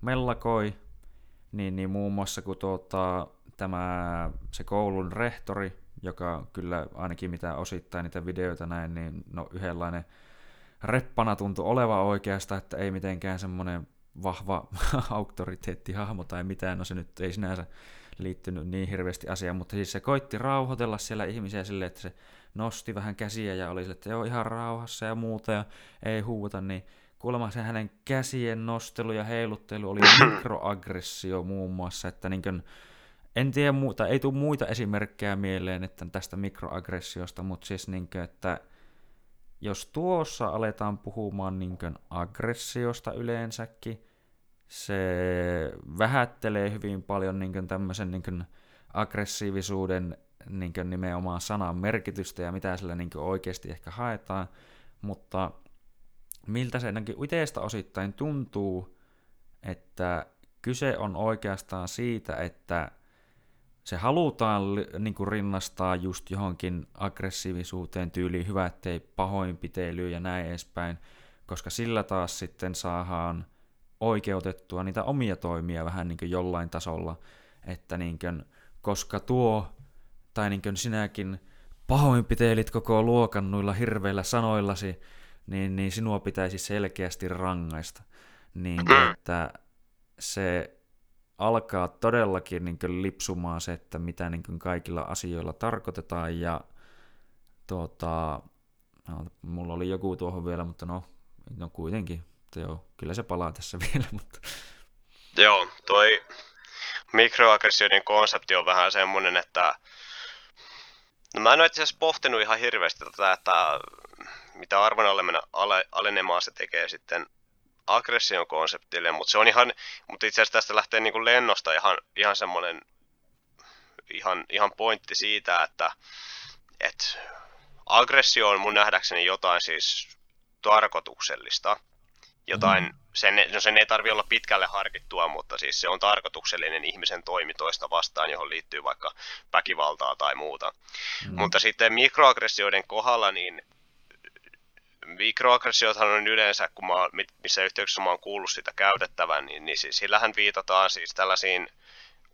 mellakoi, niin, niin muun muassa kun tuota, tämä, se koulun rehtori, joka kyllä ainakin mitä osittain niitä videoita näin, niin no yhdenlainen reppana tuntui oleva oikeastaan, että ei mitenkään semmoinen vahva auktoriteettihahmo tai mitään, no se nyt ei sinänsä liittynyt niin hirveästi asiaan, mutta siis se koitti rauhoitella siellä ihmisiä silleen, että se nosti vähän käsiä ja oli sille, että joo ihan rauhassa ja muuta ja ei huuta, niin kuulemma se hänen käsien nostelu ja heiluttelu oli mikroaggressio muun muassa, että niin kuin, en tiedä muuta, ei tule muita esimerkkejä mieleen että tästä mikroaggressiosta, mutta siis niin kuin, että jos tuossa aletaan puhumaan niin aggressiosta yleensäkin, se vähättelee hyvin paljon niin tämmöisen niin aggressiivisuuden niin nimenomaan sanan merkitystä ja mitä sillä niin oikeasti ehkä haetaan, mutta miltä se itsestä osittain tuntuu, että kyse on oikeastaan siitä, että se halutaan niin kuin rinnastaa just johonkin aggressiivisuuteen, tyyliin hyvä, ettei pahoinpitelyä ja näin edespäin, koska sillä taas sitten saadaan oikeutettua niitä omia toimia vähän niin kuin jollain tasolla, että niin kuin, koska tuo, tai niin kuin sinäkin pahoinpitelit koko luokan noilla hirveillä sanoillasi, niin, niin sinua pitäisi selkeästi rangaista. Niin, että se alkaa todellakin niin kuin lipsumaan se, että mitä niin kuin kaikilla asioilla tarkoitetaan ja tuota, no, mulla oli joku tuohon vielä, mutta no, no kuitenkin, että joo, kyllä se palaa tässä vielä, mutta... Joo, toi mikroaggressioiden konsepti on vähän semmoinen, että no mä en ole itse asiassa pohtinut ihan hirveästi tätä, että mitä arvon alenemaa se tekee sitten aggression konseptille, mutta se on ihan, mutta itse asiassa tästä lähtee niin kuin lennosta ihan, ihan semmoinen ihan, ihan pointti siitä, että, että aggressio on mun nähdäkseni jotain siis tarkoituksellista, jotain, mm. sen, no sen ei tarvi olla pitkälle harkittua, mutta siis se on tarkoituksellinen ihmisen toimi toista vastaan, johon liittyy vaikka väkivaltaa tai muuta. Mm. Mutta sitten mikroaggressioiden kohdalla, niin mikroaggressiothan on yleensä, kun mä, missä yhteyksissä mä oon kuullut sitä käytettävän, niin, niin siis, sillähän viitataan siis tällaisiin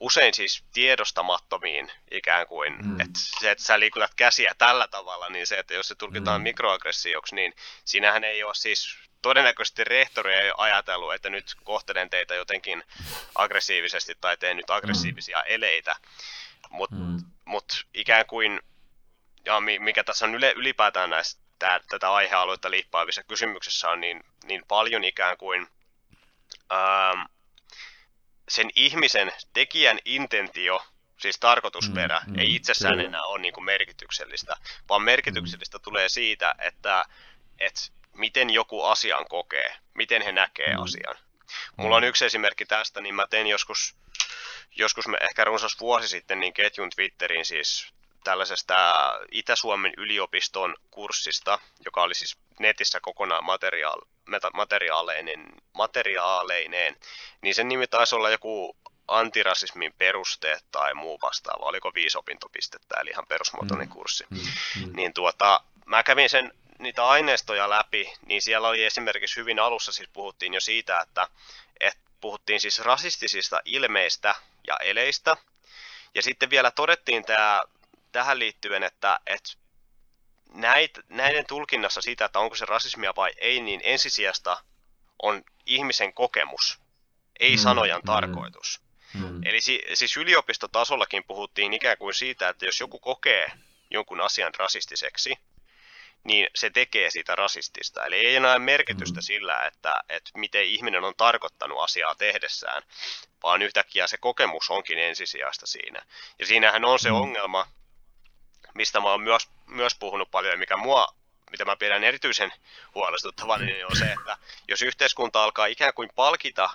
usein siis tiedostamattomiin ikään kuin, mm. että se, että sä liikutat käsiä tällä tavalla, niin se, että jos se tulkitaan mm. mikroaggressioksi, niin siinähän ei ole siis todennäköisesti rehtori ei ajatellut, että nyt kohtelen teitä jotenkin aggressiivisesti tai teen nyt aggressiivisia mm. eleitä, mutta mm. mut ikään kuin, ja mikä tässä on yle, ylipäätään näistä tää, tätä aihealuetta liippaavissa kysymyksissä on niin, niin paljon ikään kuin ähm, sen ihmisen tekijän intentio, siis tarkoitusperä, mm, mm, ei itsessään kyllä. enää ole niin kuin merkityksellistä, vaan merkityksellistä mm. tulee siitä, että, että miten joku asian kokee, miten he näkee mm. asian. Mulla on mm. yksi esimerkki tästä, niin mä tein joskus, joskus me ehkä runsas vuosi sitten niin ketjun Twitteriin siis tällaisesta Itä-Suomen yliopiston kurssista, joka oli siis netissä kokonaan materiaal, materiaaleinen, materiaaleineen, niin sen nimi taisi olla joku antirasismin perusteet tai muu vastaava, oliko viisi opintopistettä, eli ihan perusmuotoinen mm. kurssi. Mm, mm. Niin tuota, mä kävin sen niitä aineistoja läpi, niin siellä oli esimerkiksi hyvin alussa siis puhuttiin jo siitä, että, että puhuttiin siis rasistisista ilmeistä ja eleistä, ja sitten vielä todettiin tämä tähän liittyen, että, että näit, näiden tulkinnassa siitä, että onko se rasismia vai ei, niin ensisijasta on ihmisen kokemus, ei mm, sanojan mm, tarkoitus. Mm. Eli si, siis yliopistotasollakin puhuttiin ikään kuin siitä, että jos joku kokee jonkun asian rasistiseksi, niin se tekee siitä rasistista. Eli ei enää merkitystä mm. sillä, että, että miten ihminen on tarkoittanut asiaa tehdessään, vaan yhtäkkiä se kokemus onkin ensisijasta siinä. Ja siinähän on se mm. ongelma, mistä mä oon myös, myös puhunut paljon ja mikä mua, mitä mä pidän erityisen huolestuttavan, niin on se, että jos yhteiskunta alkaa ikään kuin palkita,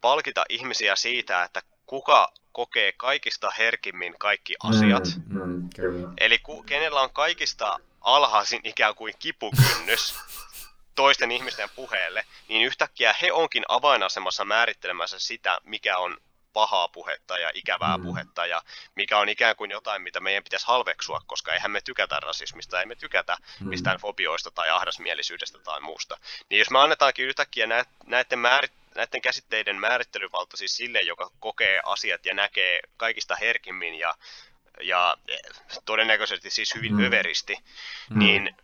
palkita ihmisiä siitä, että kuka kokee kaikista herkimmin kaikki asiat, mm, mm, eli ku, kenellä on kaikista alhaisin ikään kuin kipukynnys toisten ihmisten puheelle, niin yhtäkkiä he onkin avainasemassa määrittelemässä sitä, mikä on pahaa puhetta ja ikävää mm. puhetta ja mikä on ikään kuin jotain, mitä meidän pitäisi halveksua, koska eihän me tykätä rasismista, ei me tykätä mm. mistään fobioista tai ahdasmielisyydestä tai muusta. Niin jos me annetaankin yhtäkkiä näiden määrit, näiden käsitteiden määrittelyvalta siis sille, joka kokee asiat ja näkee kaikista herkimmin ja, ja todennäköisesti siis hyvin mm. överisti, mm. niin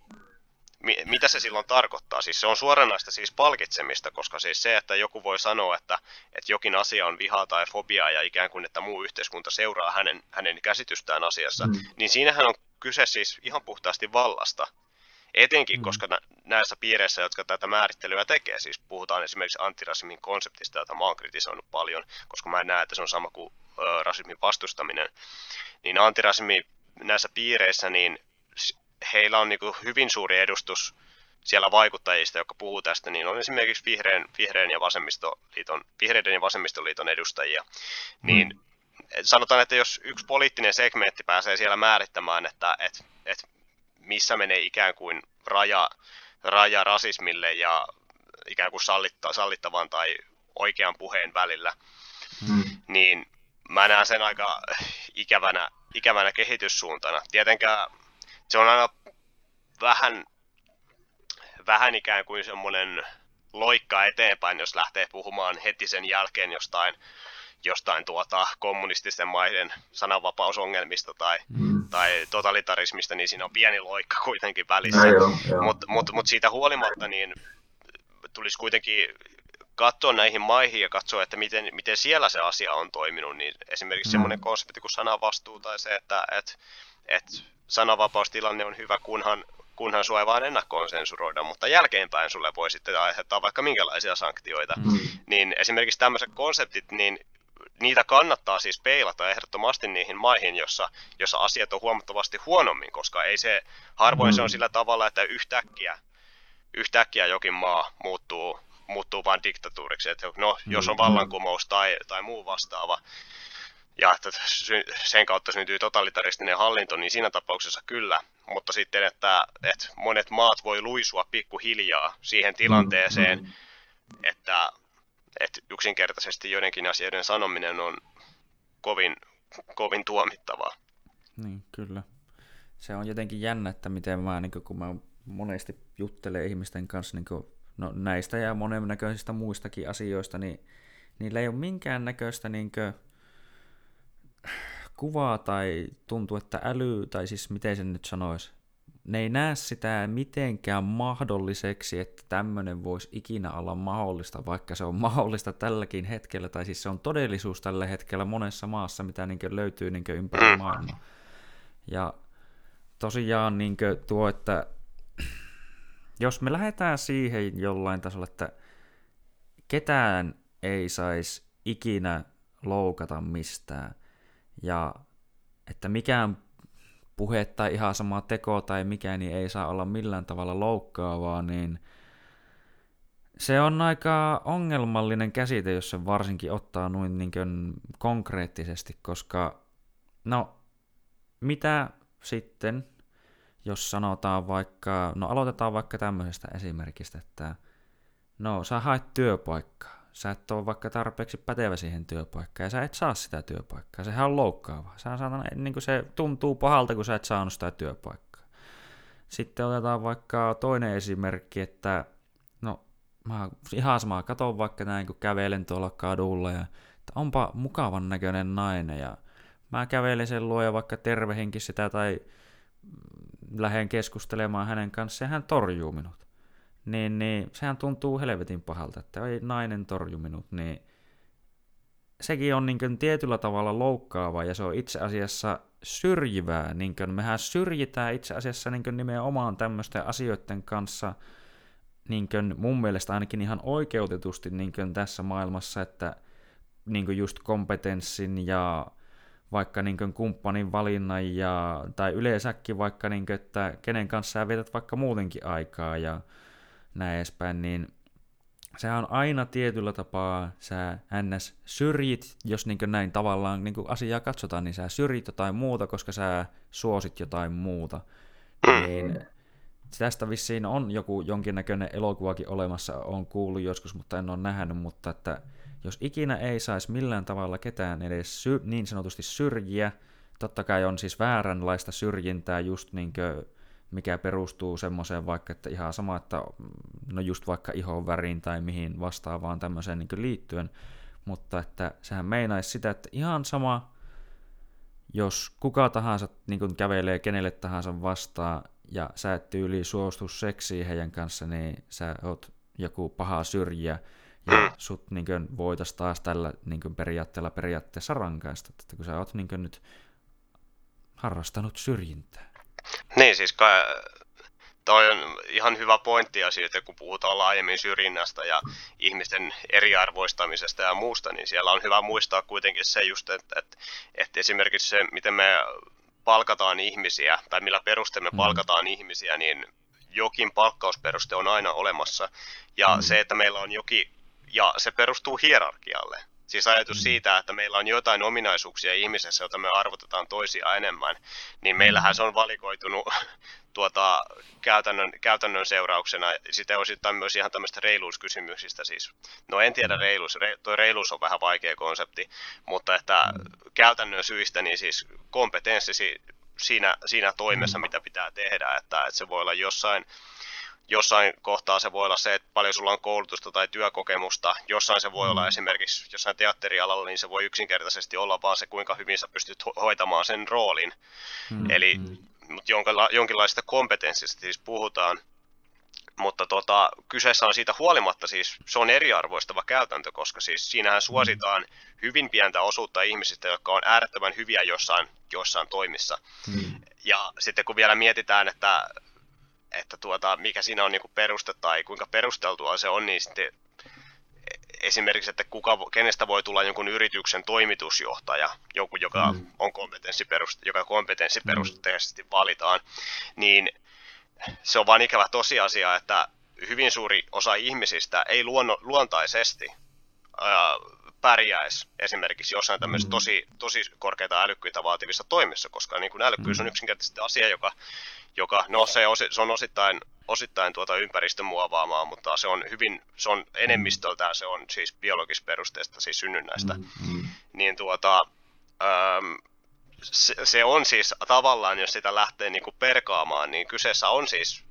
mi, mitä se silloin tarkoittaa? Siis se on suoranaista siis palkitsemista, koska siis se, että joku voi sanoa, että, että jokin asia on vihaa tai fobiaa ja ikään kuin, että muu yhteiskunta seuraa hänen, hänen käsitystään asiassa, mm. niin siinähän on kyse siis ihan puhtaasti vallasta. Etenkin, mm. koska näissä piireissä, jotka tätä määrittelyä tekee, siis puhutaan esimerkiksi antirasismin konseptista, jota mä oon kritisoinut paljon, koska mä en näe, että se on sama kuin ö, rasismin vastustaminen, niin antirasismi näissä piireissä, niin heillä on niin kuin hyvin suuri edustus siellä vaikuttajista, jotka puhuu tästä, niin on esimerkiksi vihreän, vihreän ja vasemmistoliiton, vihreiden ja vasemmistoliiton edustajia. Mm. Niin sanotaan, että jos yksi poliittinen segmentti pääsee siellä määrittämään, että et, et missä menee ikään kuin raja, raja rasismille ja ikään kuin sallitta, sallittavan tai oikean puheen välillä, mm. niin mä näen sen aika ikävänä, ikävänä kehityssuuntana. Tietenkään se on aina vähän, vähän ikään kuin semmoinen loikka eteenpäin, jos lähtee puhumaan heti sen jälkeen jostain, jostain tuota kommunististen maiden sananvapausongelmista tai, mm. tai totalitarismista, niin siinä on pieni loikka kuitenkin välissä. Mutta mut, mut siitä huolimatta niin tulisi kuitenkin katsoa näihin maihin ja katsoa, että miten, miten siellä se asia on toiminut, niin esimerkiksi mm. semmoinen konsepti kuin sananvastuu tai se, että et, et sananvapaustilanne on hyvä, kunhan, kunhan sua ei vaan ennakkoon sensuroida, mutta jälkeenpäin sulle voi sitten aiheuttaa vaikka minkälaisia sanktioita. Mm. Niin esimerkiksi tämmöiset konseptit, niin niitä kannattaa siis peilata ehdottomasti niihin maihin, jossa, jossa asiat on huomattavasti huonommin, koska ei se, harvoin mm. se on mm. sillä tavalla, että yhtäkkiä, yhtäkkiä jokin maa muuttuu, muuttuu vain diktatuuriksi. Että no, jos on mm. vallankumous tai, tai muu vastaava, ja että sen kautta syntyy totalitaristinen hallinto, niin siinä tapauksessa kyllä. Mutta sitten, että, että monet maat voi luisua pikkuhiljaa siihen tilanteeseen, mm, mm. että, että yksinkertaisesti joidenkin asioiden sanominen on kovin, kovin tuomittavaa. Niin, kyllä. Se on jotenkin jännä, että miten mä, niin kun mä monesti juttelen ihmisten kanssa niin kun, no, näistä ja monennäköisistä muistakin asioista, niin niillä ei ole minkään näköistä niin kuin, kuvaa tai tuntuu, että äly, tai siis miten sen nyt sanoisi, ne ei näe sitä mitenkään mahdolliseksi, että tämmöinen voisi ikinä olla mahdollista, vaikka se on mahdollista tälläkin hetkellä, tai siis se on todellisuus tällä hetkellä monessa maassa, mitä niin löytyy niin ympäri maailmaa. Ja tosiaan niin tuo, että jos me lähdetään siihen jollain tasolla, että ketään ei saisi ikinä loukata mistään, ja että mikään puhe tai ihan sama teko tai mikä niin ei saa olla millään tavalla loukkaavaa, niin se on aika ongelmallinen käsite, jos se varsinkin ottaa noin niin konkreettisesti, koska no mitä sitten, jos sanotaan vaikka, no aloitetaan vaikka tämmöisestä esimerkistä, että no sä haet työpaikkaa sä et ole vaikka tarpeeksi pätevä siihen työpaikkaan ja sä et saa sitä työpaikkaa. Sehän on loukkaavaa. Sä saatan, niin kuin se tuntuu pahalta, kun sä et saanut sitä työpaikkaa. Sitten otetaan vaikka toinen esimerkki, että no mä ihan samaa katon vaikka näin, kun kävelen tuolla kadulla ja että onpa mukavan näköinen nainen ja mä kävelen sen luo ja vaikka tervehinkin sitä tai lähden keskustelemaan hänen kanssaan ja hän torjuu minut niin, niin sehän tuntuu helvetin pahalta, että ei nainen torju minut, niin sekin on niin tietyllä tavalla loukkaava ja se on itse asiassa syrjivää. Niin kuin mehän syrjitään itse asiassa niin nimenomaan tämmöisten asioiden kanssa niin kuin mun mielestä ainakin ihan oikeutetusti niin kuin tässä maailmassa, että niin kuin just kompetenssin ja vaikka niin kuin kumppanin valinnan ja, tai yleensäkin vaikka, niin kuin, että kenen kanssa sä vietät vaikka muutenkin aikaa ja näin edespäin, niin sehän on aina tietyllä tapaa, sä ns. syrjit, jos niin näin tavallaan niin asiaa katsotaan, niin sä syrjit jotain muuta, koska sä suosit jotain muuta. Niin tästä vissiin on joku jonkinnäköinen elokuvakin olemassa, on kuullut joskus, mutta en ole nähnyt, mutta että jos ikinä ei saisi millään tavalla ketään edes sy- niin sanotusti syrjiä, totta kai on siis vääränlaista syrjintää just niin kuin mikä perustuu semmoiseen vaikka, että ihan sama, että no just vaikka ihon väriin tai mihin vastaavaan tämmöiseen niin liittyen, mutta että sehän meinaisi sitä, että ihan sama, jos kuka tahansa niin kävelee kenelle tahansa vastaan ja sä et tyyli suostu seksiin heidän kanssa, niin sä oot joku paha syrjiä ja mm. sut niin voitaisiin taas tällä niin periaatteella periaatteessa rankaista, että kun sä oot niin nyt harrastanut syrjintää. Niin, siis kai, toi on ihan hyvä pointti siitä, kun puhutaan laajemmin syrjinnästä ja ihmisten eriarvoistamisesta ja muusta, niin siellä on hyvä muistaa kuitenkin se just, että, että, että esimerkiksi se, miten me palkataan ihmisiä, tai millä perusteemme mm. palkataan ihmisiä, niin jokin palkkausperuste on aina olemassa. Ja mm. se, että meillä on jokin, ja se perustuu hierarkialle. Siis ajatus mm. siitä, että meillä on jotain ominaisuuksia ihmisessä, joita me arvotetaan toisia enemmän, niin meillähän se on valikoitunut tuota, käytännön, käytännön seurauksena. Sitten osittain myös ihan tämmöistä reiluuskysymyksistä. Siis, no en tiedä reiluus, re, tuo reiluus on vähän vaikea konsepti, mutta että käytännön syistä niin siis kompetenssi siinä, siinä toimessa, mitä pitää tehdä, että, että se voi olla jossain jossain kohtaa se voi olla se, että paljon sulla on koulutusta tai työkokemusta, jossain se voi mm. olla esimerkiksi jossain teatterialalla, niin se voi yksinkertaisesti olla vaan se, kuinka hyvin sä pystyt hoitamaan sen roolin. Mm. Eli mm. Mutta jonkinla- jonkinlaisesta kompetenssista siis puhutaan, mutta tota, kyseessä on siitä huolimatta siis, se on eriarvoistava käytäntö, koska siis siinähän mm. suositaan hyvin pientä osuutta ihmisistä, jotka on äärettömän hyviä jossain, jossain toimissa. Mm. Ja sitten kun vielä mietitään, että että tuota, mikä siinä on niinku peruste tai kuinka perusteltua se on, niin sitten esimerkiksi, että kuka, kenestä voi tulla jonkun yrityksen toimitusjohtaja, joku, joka mm. on kompetenssiperust, joka kompetenssiperusteisesti mm. valitaan, niin se on vain ikävä tosiasia, että hyvin suuri osa ihmisistä ei luonno, luontaisesti ää, pärjäisi esimerkiksi jossain tämmöisessä mm. tosi, tosi korkeita älykkyitä vaativissa toimissa, koska niin kuin älykkyys on mm. yksinkertaisesti asia, joka joka, no se, osi, se on osittain, osittain tuota ympäristön muovaamaa, mutta se on hyvin, se on enemmistöltään, se on siis biologisperusteista, siis synnynnäistä, mm-hmm. niin tuota, äm, se, se, on siis tavallaan, jos sitä lähtee niin kuin perkaamaan, niin kyseessä on siis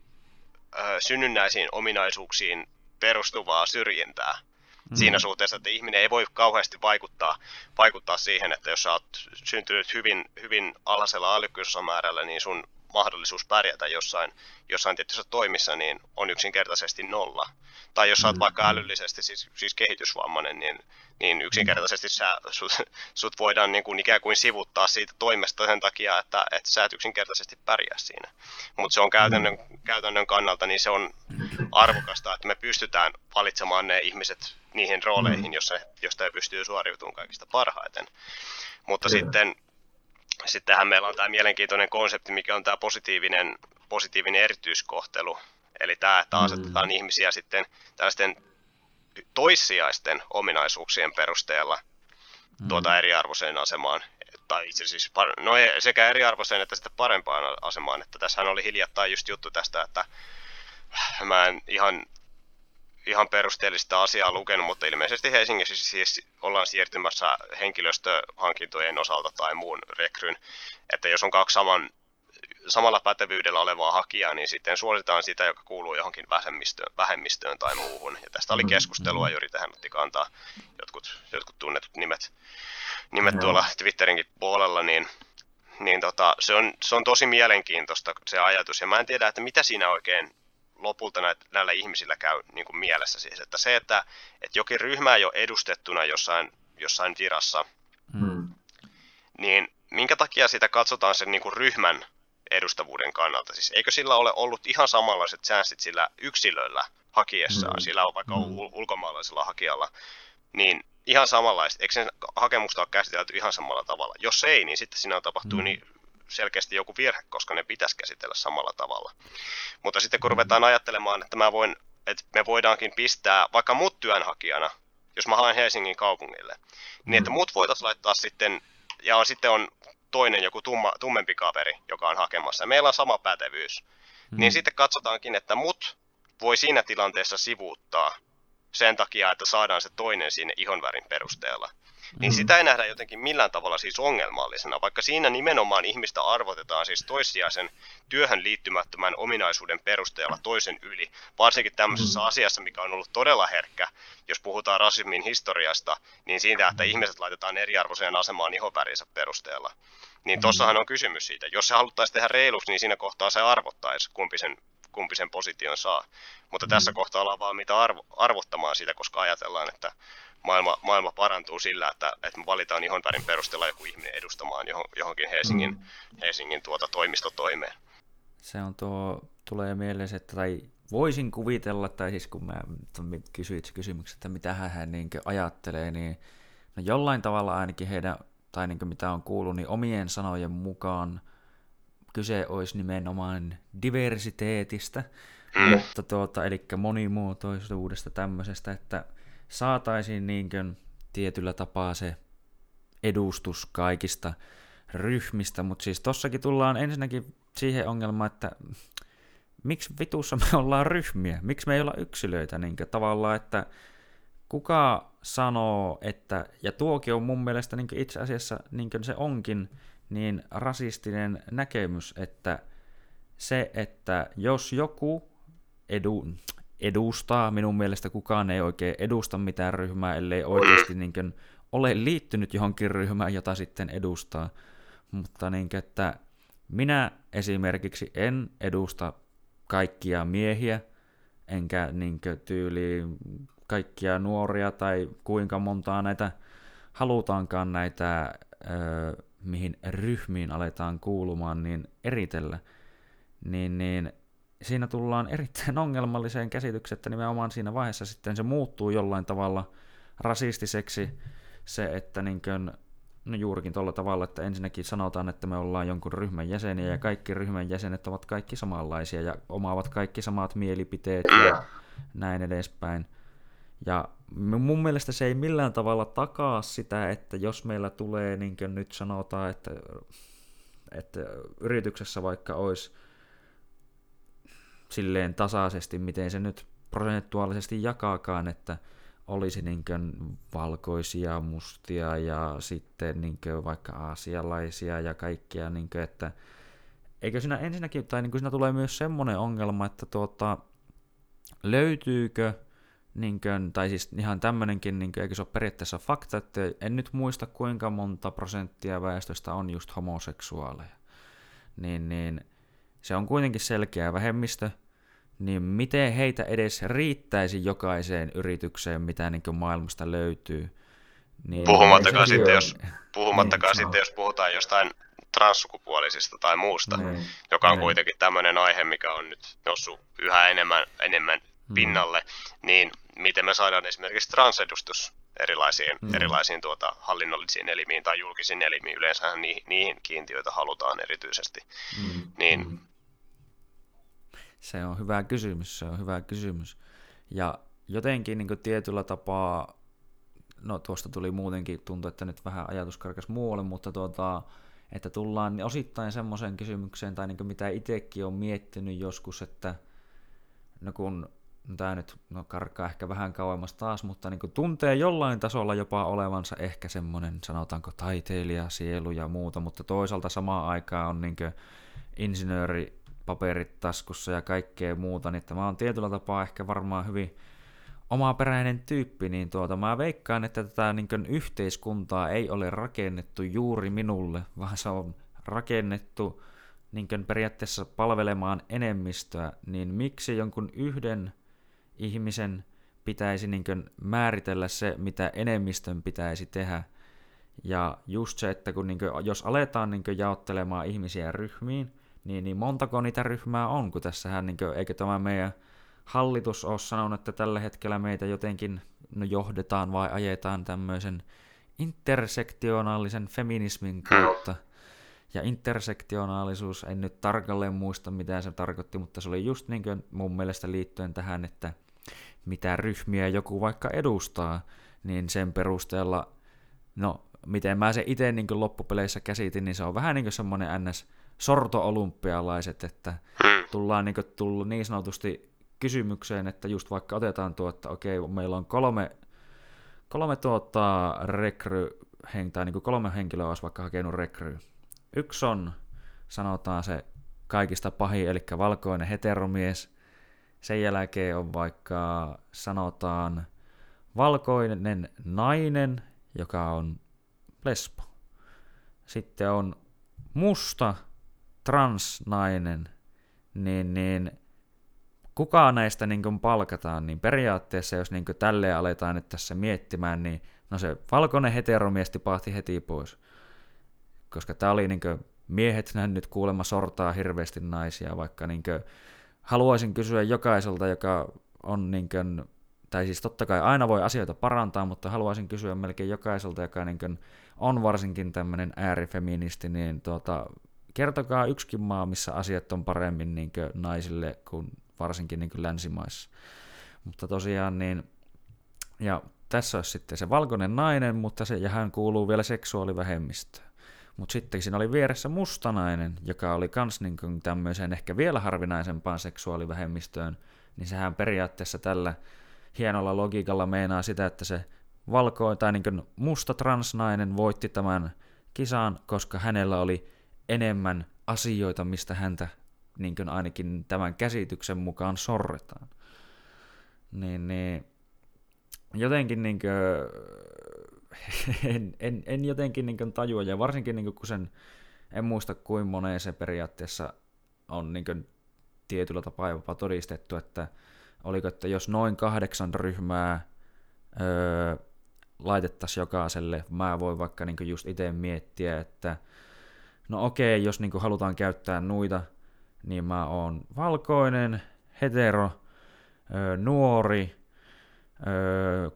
äh, synnynnäisiin ominaisuuksiin perustuvaa syrjintää. Mm-hmm. Siinä suhteessa, että ihminen ei voi kauheasti vaikuttaa, vaikuttaa siihen, että jos sä oot syntynyt hyvin, hyvin alhaisella älykkyysosamäärällä, niin sun mahdollisuus pärjätä jossain, jossain tietyssä toimissa, niin on yksinkertaisesti nolla. Tai jos olet vaikka älyllisesti siis, siis kehitysvammainen, niin, niin yksinkertaisesti sä, sut, sut voidaan niin kuin ikään kuin sivuttaa siitä toimesta sen takia, että, että sä et yksinkertaisesti pärjää siinä. Mutta se on käytännön, käytännön kannalta, niin se on arvokasta, että me pystytään valitsemaan ne ihmiset niihin rooleihin, jossa, josta he pystyy suoriutumaan kaikista parhaiten. Mutta sitten sittenhän meillä on tämä mielenkiintoinen konsepti, mikä on tämä positiivinen, positiivinen erityiskohtelu. Eli tämä, että mm. asetetaan mm. ihmisiä sitten tällaisten toissijaisten ominaisuuksien perusteella mm. tuota eriarvoiseen asemaan. Tai itse asiassa no sekä eriarvoiseen että sitten parempaan asemaan. Että tässähän oli hiljattain just juttu tästä, että mä en ihan ihan perusteellista asiaa lukenut, mutta ilmeisesti Helsingissä siis ollaan siirtymässä henkilöstöhankintojen osalta tai muun rekryn, että jos on kaksi saman, samalla pätevyydellä olevaa hakijaa, niin sitten suositaan sitä, joka kuuluu johonkin vähemmistöön, vähemmistöön tai muuhun. Ja tästä oli mm-hmm. keskustelua, juuri tähän otti kantaa jotkut, jotkut tunnetut nimet, nimet tuolla Twitterinkin puolella, niin niin tota, se, on, se on tosi mielenkiintoista se ajatus, ja mä en tiedä, että mitä siinä oikein lopulta näitä, näillä ihmisillä käy niin kuin mielessä siis, että se, että, että jokin ryhmä ei ole edustettuna jossain, jossain virassa, hmm. niin minkä takia sitä katsotaan sen niin kuin ryhmän edustavuuden kannalta? Siis eikö sillä ole ollut ihan samanlaiset chanssit sillä yksilöllä hakiessaan, hmm. sillä on vaikka hmm. ulkomaalaisella hakijalla, niin ihan samanlaista, eikö sen hakemusta ole käsitelty ihan samalla tavalla? Jos ei, niin sitten siinä on tapahtunut hmm. niin selkeästi joku virhe, koska ne pitäisi käsitellä samalla tavalla. Mutta sitten kun ruvetaan ajattelemaan, että mä voin, että me voidaankin pistää vaikka mut työnhakijana, jos mä haen Helsingin kaupungille, niin että mut voitaisiin laittaa sitten, ja on, sitten on toinen joku tumma, tummempi kaveri, joka on hakemassa, ja meillä on sama pätevyys, mm. niin sitten katsotaankin, että mut voi siinä tilanteessa sivuuttaa sen takia, että saadaan se toinen sinne ihonvärin perusteella. Niin mm. sitä ei nähdä jotenkin millään tavalla siis ongelmallisena, vaikka siinä nimenomaan ihmistä arvotetaan siis toissijaisen työhön liittymättömän ominaisuuden perusteella toisen yli, varsinkin tämmöisessä mm. asiassa, mikä on ollut todella herkkä, jos puhutaan rasismin historiasta, niin siitä, että ihmiset laitetaan eriarvoiseen asemaan ihopärinsä perusteella. Niin tossahan on kysymys siitä. Jos se haluttaisiin tehdä reiluksi, niin siinä kohtaa se arvottaisi, kumpi sen, kumpi sen position saa. Mutta tässä kohtaa ollaan vaan mitä arvo, arvottamaan sitä, koska ajatellaan, että maailma, maailma parantuu sillä, että, että me valitaan ihonvärin perusteella joku ihminen edustamaan johonkin Helsingin, mm. Helsingin tuota toimistotoimeen. Se on tuo, tulee mieleen, että tai voisin kuvitella, tai siis kun mä kysyit kysymyksen, että mitä hän niin ajattelee, niin no jollain tavalla ainakin heidän, tai niin mitä on kuullut, niin omien sanojen mukaan kyse olisi nimenomaan diversiteetistä, mm. mutta tuota, eli monimuotoisuudesta tämmöisestä, että saataisiin niin kuin tietyllä tapaa se edustus kaikista ryhmistä, mutta siis tossakin tullaan ensinnäkin siihen ongelmaan, että miksi vitussa me ollaan ryhmiä, miksi me ei olla yksilöitä niin tavallaan, että kuka sanoo, että, ja tuokin on mun mielestä niin itse asiassa niin se onkin, niin rasistinen näkemys, että se, että jos joku edu, edustaa. Minun mielestä kukaan ei oikein edusta mitään ryhmää, ellei oikeasti niin kuin, ole liittynyt johonkin ryhmään, jota sitten edustaa. Mutta niin kuin, että minä esimerkiksi en edusta kaikkia miehiä, enkä niin kuin, tyyli kaikkia nuoria tai kuinka montaa näitä halutaankaan näitä, ö, mihin ryhmiin aletaan kuulumaan, niin eritellä. Niin, niin siinä tullaan erittäin ongelmalliseen käsitykseen, että nimenomaan siinä vaiheessa sitten se muuttuu jollain tavalla rasistiseksi se, että niin kuin, no juurikin tuolla tavalla, että ensinnäkin sanotaan, että me ollaan jonkun ryhmän jäseniä ja kaikki ryhmän jäsenet ovat kaikki samanlaisia ja omaavat kaikki samat mielipiteet ja näin edespäin. Ja mun mielestä se ei millään tavalla takaa sitä, että jos meillä tulee, niin kuin nyt sanotaan, että, että yrityksessä vaikka olisi silleen tasaisesti, miten se nyt prosentuaalisesti jakaakaan, että olisi niin valkoisia, mustia ja sitten niin vaikka aasialaisia ja kaikkia, niin että eikö siinä ensinnäkin, tai niin siinä tulee myös semmoinen ongelma, että tuota, löytyykö, niin kuin, tai siis ihan tämmöinenkin, niin kuin, eikö se ole periaatteessa fakta, että en nyt muista kuinka monta prosenttia väestöstä on just homoseksuaaleja, niin, niin se on kuitenkin selkeä vähemmistö, niin miten heitä edes riittäisi jokaiseen yritykseen, mitä niin maailmasta löytyy. Niin puhumattakaan sitten, jos, puhumattakaan niin, sitten, jos puhutaan jostain transsukupuolisista tai muusta, niin, joka on niin. kuitenkin tämmöinen aihe, mikä on nyt noussut yhä enemmän, enemmän hmm. pinnalle, niin miten me saadaan esimerkiksi transedustus erilaisiin, mm. erilaisiin tuota, hallinnollisiin elimiin tai julkisiin elimiin, yleensä niihin, niihin kiintiöitä halutaan erityisesti, mm. niin mm. Se on hyvä kysymys, se on hyvä kysymys. Ja jotenkin niin tietyllä tapaa, no tuosta tuli muutenkin, tuntuu, että nyt vähän ajatus karkas muualle, mutta tuota, että tullaan osittain semmoiseen kysymykseen, tai niin mitä itsekin on miettinyt joskus, että no kun no tämä nyt no karkaa ehkä vähän kauemmas taas, mutta niin tuntee jollain tasolla jopa olevansa ehkä semmoinen, sanotaanko taiteilija, sielu ja muuta, mutta toisaalta samaan aikaan on niin insinööri paperit taskussa ja kaikkea muuta, niin että mä oon tietyllä tapaa ehkä varmaan hyvin omaperäinen tyyppi, niin tuota, mä veikkaan, että tätä niin yhteiskuntaa ei ole rakennettu juuri minulle, vaan se on rakennettu niin periaatteessa palvelemaan enemmistöä, niin miksi jonkun yhden ihmisen pitäisi niin määritellä se, mitä enemmistön pitäisi tehdä. Ja just se, että kun niin jos aletaan niin jaottelemaan ihmisiä ryhmiin, niin, niin montako niitä ryhmää on, kun tässähän, niin kuin, eikö tämä meidän hallitus ole sanonut, että tällä hetkellä meitä jotenkin no, johdetaan vai ajetaan tämmöisen intersektionaalisen feminismin kautta. Ja intersektionaalisuus, en nyt tarkalleen muista mitä se tarkoitti, mutta se oli just niin kuin mun mielestä liittyen tähän, että mitä ryhmiä joku vaikka edustaa, niin sen perusteella, no miten mä se itse niin loppupeleissä käsitin, niin se on vähän niin kuin semmoinen ns sorto-olympialaiset, että hmm. tullaan niin, tullut niin sanotusti kysymykseen, että just vaikka otetaan tuo, että okei, meillä on kolme, kolme tuota rekry, tai niin kuin kolme henkilöä olisi vaikka hakenut rekry. Yksi on, sanotaan se kaikista pahin, eli valkoinen heteromies. Sen jälkeen on vaikka, sanotaan, valkoinen nainen, joka on lesbo. Sitten on musta transnainen, niin, niin kuka näistä niin palkataan, niin periaatteessa jos niin tälleen aletaan nyt tässä miettimään, niin no se valkoinen heteromies tipahti heti pois. Koska tämä oli niin miehet nyt kuulemma sortaa hirveästi naisia, vaikka niin haluaisin kysyä jokaiselta, joka on niin kuin, tai siis totta kai aina voi asioita parantaa, mutta haluaisin kysyä melkein jokaiselta, joka niin kuin on varsinkin tämmöinen äärifeministi, niin tuota, kertokaa yksikin maa, missä asiat on paremmin niin naisille kuin varsinkin niin länsimaissa. Mutta tosiaan niin, ja tässä olisi sitten se valkoinen nainen, mutta se, ja hän kuuluu vielä seksuaalivähemmistöön. Mutta sitten siinä oli vieressä mustanainen, joka oli kans niin tämmöiseen ehkä vielä harvinaisempaan seksuaalivähemmistöön, niin sehän periaatteessa tällä hienolla logiikalla meinaa sitä, että se valko tai niin musta transnainen voitti tämän kisan, koska hänellä oli enemmän asioita, mistä häntä niin kuin ainakin tämän käsityksen mukaan sorretaan. Niin, niin jotenkin niin kuin, en, en, en jotenkin niin kuin tajua, ja varsinkin niin kuin, kun sen, en muista kuin moneen se periaatteessa on niin kuin, tietyllä tapaa jopa todistettu, että oliko, että jos noin kahdeksan ryhmää öö, laitettaisiin jokaiselle, mä voin vaikka niin just itse miettiä, että no okei, jos niin halutaan käyttää nuita niin mä oon valkoinen, hetero, nuori,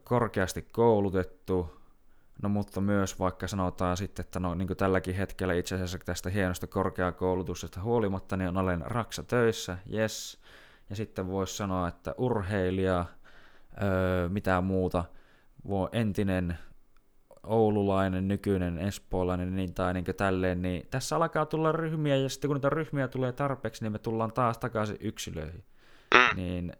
korkeasti koulutettu, no mutta myös vaikka sanotaan sitten, että no niin kuin tälläkin hetkellä itse asiassa tästä hienosta korkeakoulutuksesta huolimatta, niin olen raksa töissä, yes, ja sitten voisi sanoa, että urheilija, mitä muuta, voi entinen oululainen, nykyinen espoolainen niin, tai niin tälleen, niin tässä alkaa tulla ryhmiä, ja sitten kun niitä ryhmiä tulee tarpeeksi, niin me tullaan taas takaisin yksilöihin. Mm. Niin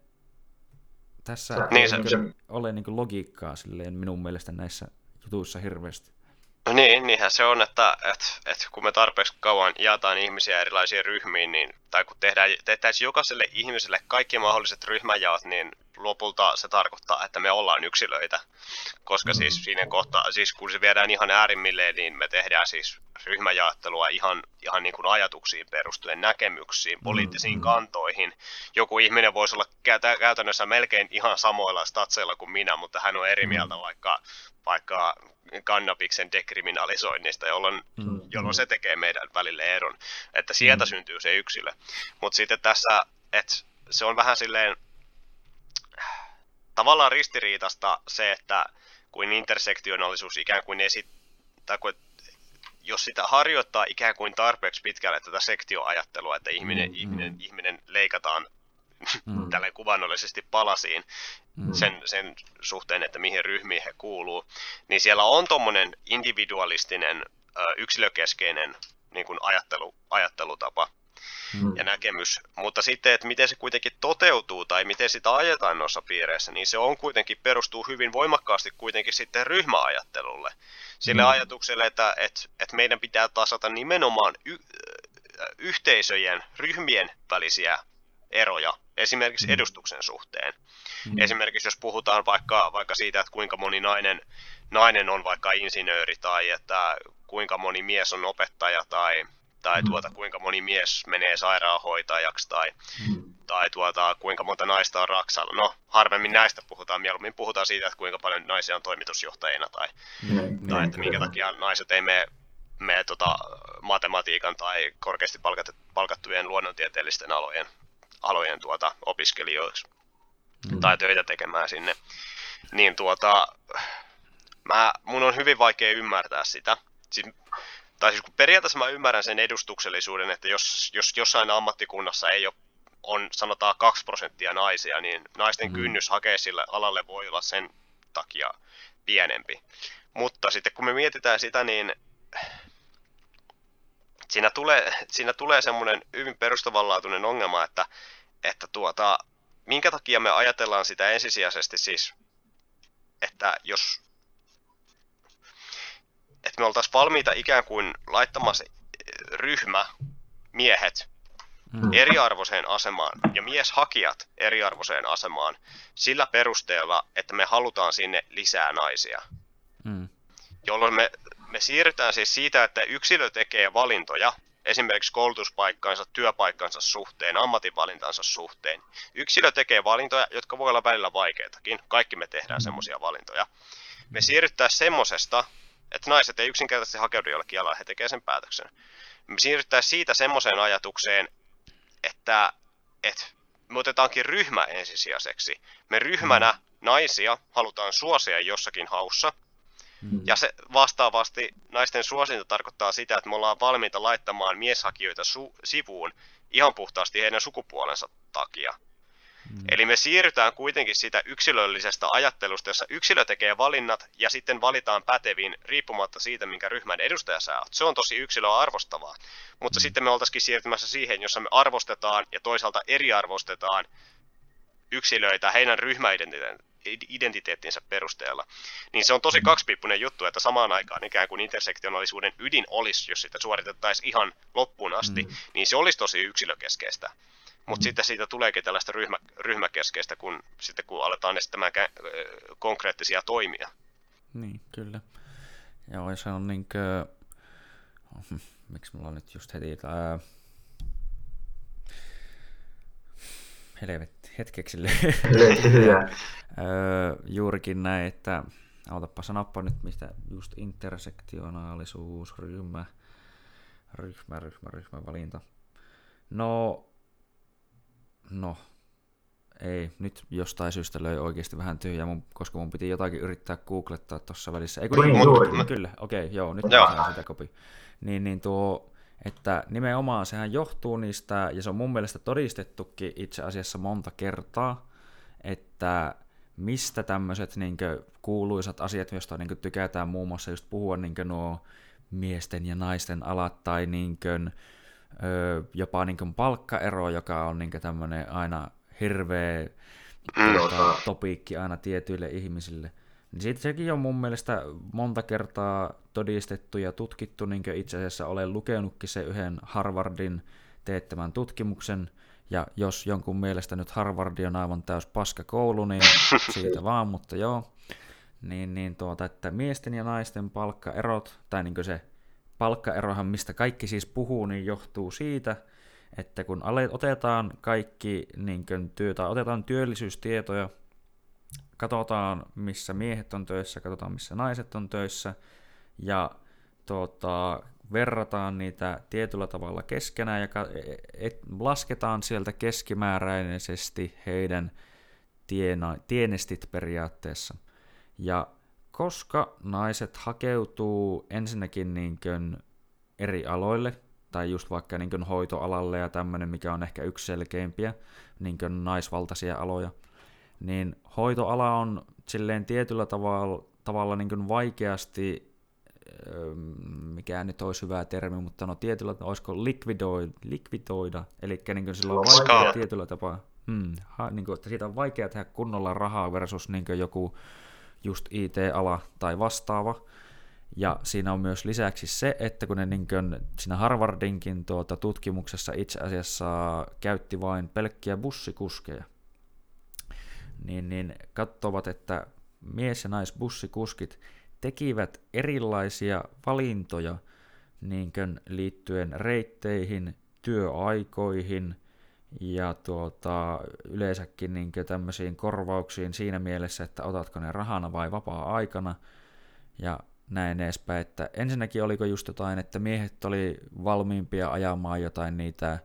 tässä Sä, ei niin, se, ole niin logiikkaa silleen minun mielestä näissä jutuissa hirveästi. No niin, niinhän se on, että, että, että kun me tarpeeksi kauan jaetaan ihmisiä erilaisiin ryhmiin, niin, tai kun tehdään, tehtäisiin jokaiselle ihmiselle kaikki mahdolliset ryhmäjaot, niin lopulta se tarkoittaa, että me ollaan yksilöitä. Koska siis mm. siinä kohtaa, siis kun se viedään ihan äärimmilleen, niin me tehdään siis ryhmäjaottelua ihan, ihan niin kuin ajatuksiin perustuen, näkemyksiin, poliittisiin mm. kantoihin. Joku ihminen voisi olla käytännössä melkein ihan samoilla statseilla kuin minä, mutta hän on eri mieltä mm. vaikka, vaikka kannabiksen dekriminalisoinnista, jolloin, mm. jolloin se tekee meidän välille eron. Että sieltä mm. syntyy se yksilö. Mutta sitten tässä, että se on vähän silleen tavallaan ristiriitasta se, että kuin intersektionaalisuus ikään kuin esittää, kuin, jos sitä harjoittaa ikään kuin tarpeeksi pitkälle tätä sektioajattelua, että ihminen, mm, ihminen, mm. ihminen leikataan mm. tälleen kuvannollisesti palasiin mm. sen, sen suhteen, että mihin ryhmiin he kuuluu, niin siellä on tuommoinen individualistinen, yksilökeskeinen niin kuin ajattelu, ajattelutapa, mm. ja näkemys. Mutta sitten, että miten se kuitenkin toteutuu tai miten sitä ajetaan noissa piireissä, niin se on kuitenkin perustuu hyvin voimakkaasti kuitenkin sitten ryhmäajattelulle. Sille mm. ajatukselle, että, että, että meidän pitää tasata nimenomaan y- yhteisöjen, ryhmien välisiä eroja, esimerkiksi mm. edustuksen suhteen. Mm. Esimerkiksi jos puhutaan vaikka, vaikka siitä, että kuinka moni nainen, nainen on vaikka insinööri tai että kuinka moni mies on opettaja tai tai mm. tuota, kuinka moni mies menee sairaanhoitajaksi, tai, mm. tai tuota, kuinka monta naista on raksalla. No, harvemmin näistä puhutaan, mieluummin puhutaan siitä, että kuinka paljon naisia on toimitusjohtajina, tai, mm. tai että minkä takia naiset ei mene, mene tota, matematiikan tai korkeasti palkattujen luonnontieteellisten alojen, alojen tuota, opiskelijoiksi, mm. tai töitä tekemään sinne. Niin tuota, mä, mun on hyvin vaikea ymmärtää sitä. Siis tai siis kun periaatteessa mä ymmärrän sen edustuksellisuuden, että jos, jos jossain ammattikunnassa ei ole on sanotaan 2 prosenttia naisia, niin naisten mm. kynnys hakea sille alalle voi olla sen takia pienempi. Mutta sitten kun me mietitään sitä, niin siinä tulee, siinä tulee semmoinen hyvin perustavanlaatuinen ongelma, että, että tuota, minkä takia me ajatellaan sitä ensisijaisesti siis, että jos me oltaisiin valmiita ikään kuin laittamaan se ryhmä, miehet, mm. eriarvoiseen asemaan ja mieshakijat eriarvoiseen asemaan sillä perusteella, että me halutaan sinne lisää naisia. Mm. Jolloin me, me siirrytään siis siitä, että yksilö tekee valintoja, esimerkiksi koulutuspaikkansa, työpaikkansa suhteen, ammatinvalintansa suhteen. Yksilö tekee valintoja, jotka voi olla välillä vaikeitakin. Kaikki me tehdään mm. semmoisia valintoja. Me siirrytään semmosesta, että naiset ei yksinkertaisesti hakeudu jollekin alalle, he tekevät sen päätöksen. Me siirrytään siitä semmoiseen ajatukseen, että, että me otetaankin ryhmä ensisijaiseksi. Me ryhmänä mm. naisia halutaan suosia jossakin haussa, mm. ja se vastaavasti naisten suosinta tarkoittaa sitä, että me ollaan valmiita laittamaan mieshakijoita su- sivuun ihan puhtaasti heidän sukupuolensa takia. Mm. Eli me siirrytään kuitenkin sitä yksilöllisestä ajattelusta, jossa yksilö tekee valinnat ja sitten valitaan päteviin riippumatta siitä, minkä ryhmän edustaja sä oot. Se on tosi yksilöä arvostavaa. Mutta mm. sitten me oltaisikin siirtymässä siihen, jossa me arvostetaan ja toisaalta eriarvostetaan yksilöitä heidän ryhmäidentiteettinsä perusteella. Niin se on tosi kaksipiippunen juttu, että samaan aikaan ikään kuin intersektionaalisuuden ydin olisi, jos sitä suoritettaisiin ihan loppuun asti, mm. niin se olisi tosi yksilökeskeistä. Mutta mm. sitten siitä tuleekin tällaista ryhmä, ryhmäkeskeistä, kun, sitten kun aletaan esittämään kä- konkreettisia toimia. Niin, kyllä. Joo, ja se on niin kuin... Miksi mulla on nyt just heti... Ää... Helvetti, hetkeksi Juurikin näin, että autapa sanoppa nyt, mistä just intersektionaalisuus, ryhmä, ryhmä, ryhmä, ryhmä, valinta. No, No, ei, nyt jostain syystä löi oikeasti vähän tyhjää, mun, koska mun piti jotakin yrittää googlettaa tuossa välissä. Ei kun niin, juuri. Kyllä, okei, okay, joo, nyt joo. sitä kopi. Niin, niin tuo, että nimenomaan sehän johtuu niistä, ja se on mun mielestä todistettukin itse asiassa monta kertaa, että mistä tämmöiset niin kuuluisat asiat, joista niin tykätään muun muassa just puhua niin nuo miesten ja naisten alat tai niin kuin, jopa niin kuin palkkaero, joka on niin tämmöinen aina hirveä tuota, topiikki aina tietyille ihmisille. Niin siitä sekin on mun mielestä monta kertaa todistettu ja tutkittu, niin kuin itse asiassa olen lukenutkin se yhden Harvardin teettämän tutkimuksen, ja jos jonkun mielestä nyt Harvard on aivan täys paska koulu, niin siitä vaan, mutta joo. Niin, niin tuota, että miesten ja naisten palkkaerot, tai niin se palkkaerohan, mistä kaikki siis puhuu, niin johtuu siitä, että kun otetaan kaikki niin työ, tai otetaan työllisyystietoja, katsotaan missä miehet on töissä, katsotaan missä naiset on töissä, ja tuota, verrataan niitä tietyllä tavalla keskenään ja et, lasketaan sieltä keskimääräisesti heidän tienestit periaatteessa. Ja koska naiset hakeutuu ensinnäkin niin kuin eri aloille, tai just vaikka niin kuin hoitoalalle ja tämmöinen, mikä on ehkä yksi selkeimpiä niin kuin naisvaltaisia aloja, niin hoitoala on silleen tietyllä tavalla, tavalla niin kuin vaikeasti, mikä nyt olisi hyvä termi, mutta no tietyllä tavalla, olisiko likvidoida, likvidoida? Eli niin kuin sillä on vaikea tietyllä tapaa, hmm, ha, niin kuin, että siitä on vaikea tehdä kunnolla rahaa versus niin kuin joku just IT-ala tai vastaava. Ja siinä on myös lisäksi se, että kun ne niin kuin siinä Harvardinkin tuota tutkimuksessa itse asiassa käytti vain pelkkiä bussikuskeja, niin, niin katsovat, että mies- ja naisbussikuskit tekivät erilaisia valintoja niin liittyen reitteihin, työaikoihin – ja tuota, yleensäkin niin tämmöisiin korvauksiin siinä mielessä, että otatko ne rahana vai vapaa-aikana ja näin edespäin. Että ensinnäkin oliko just jotain, että miehet oli valmiimpia ajamaan jotain niitä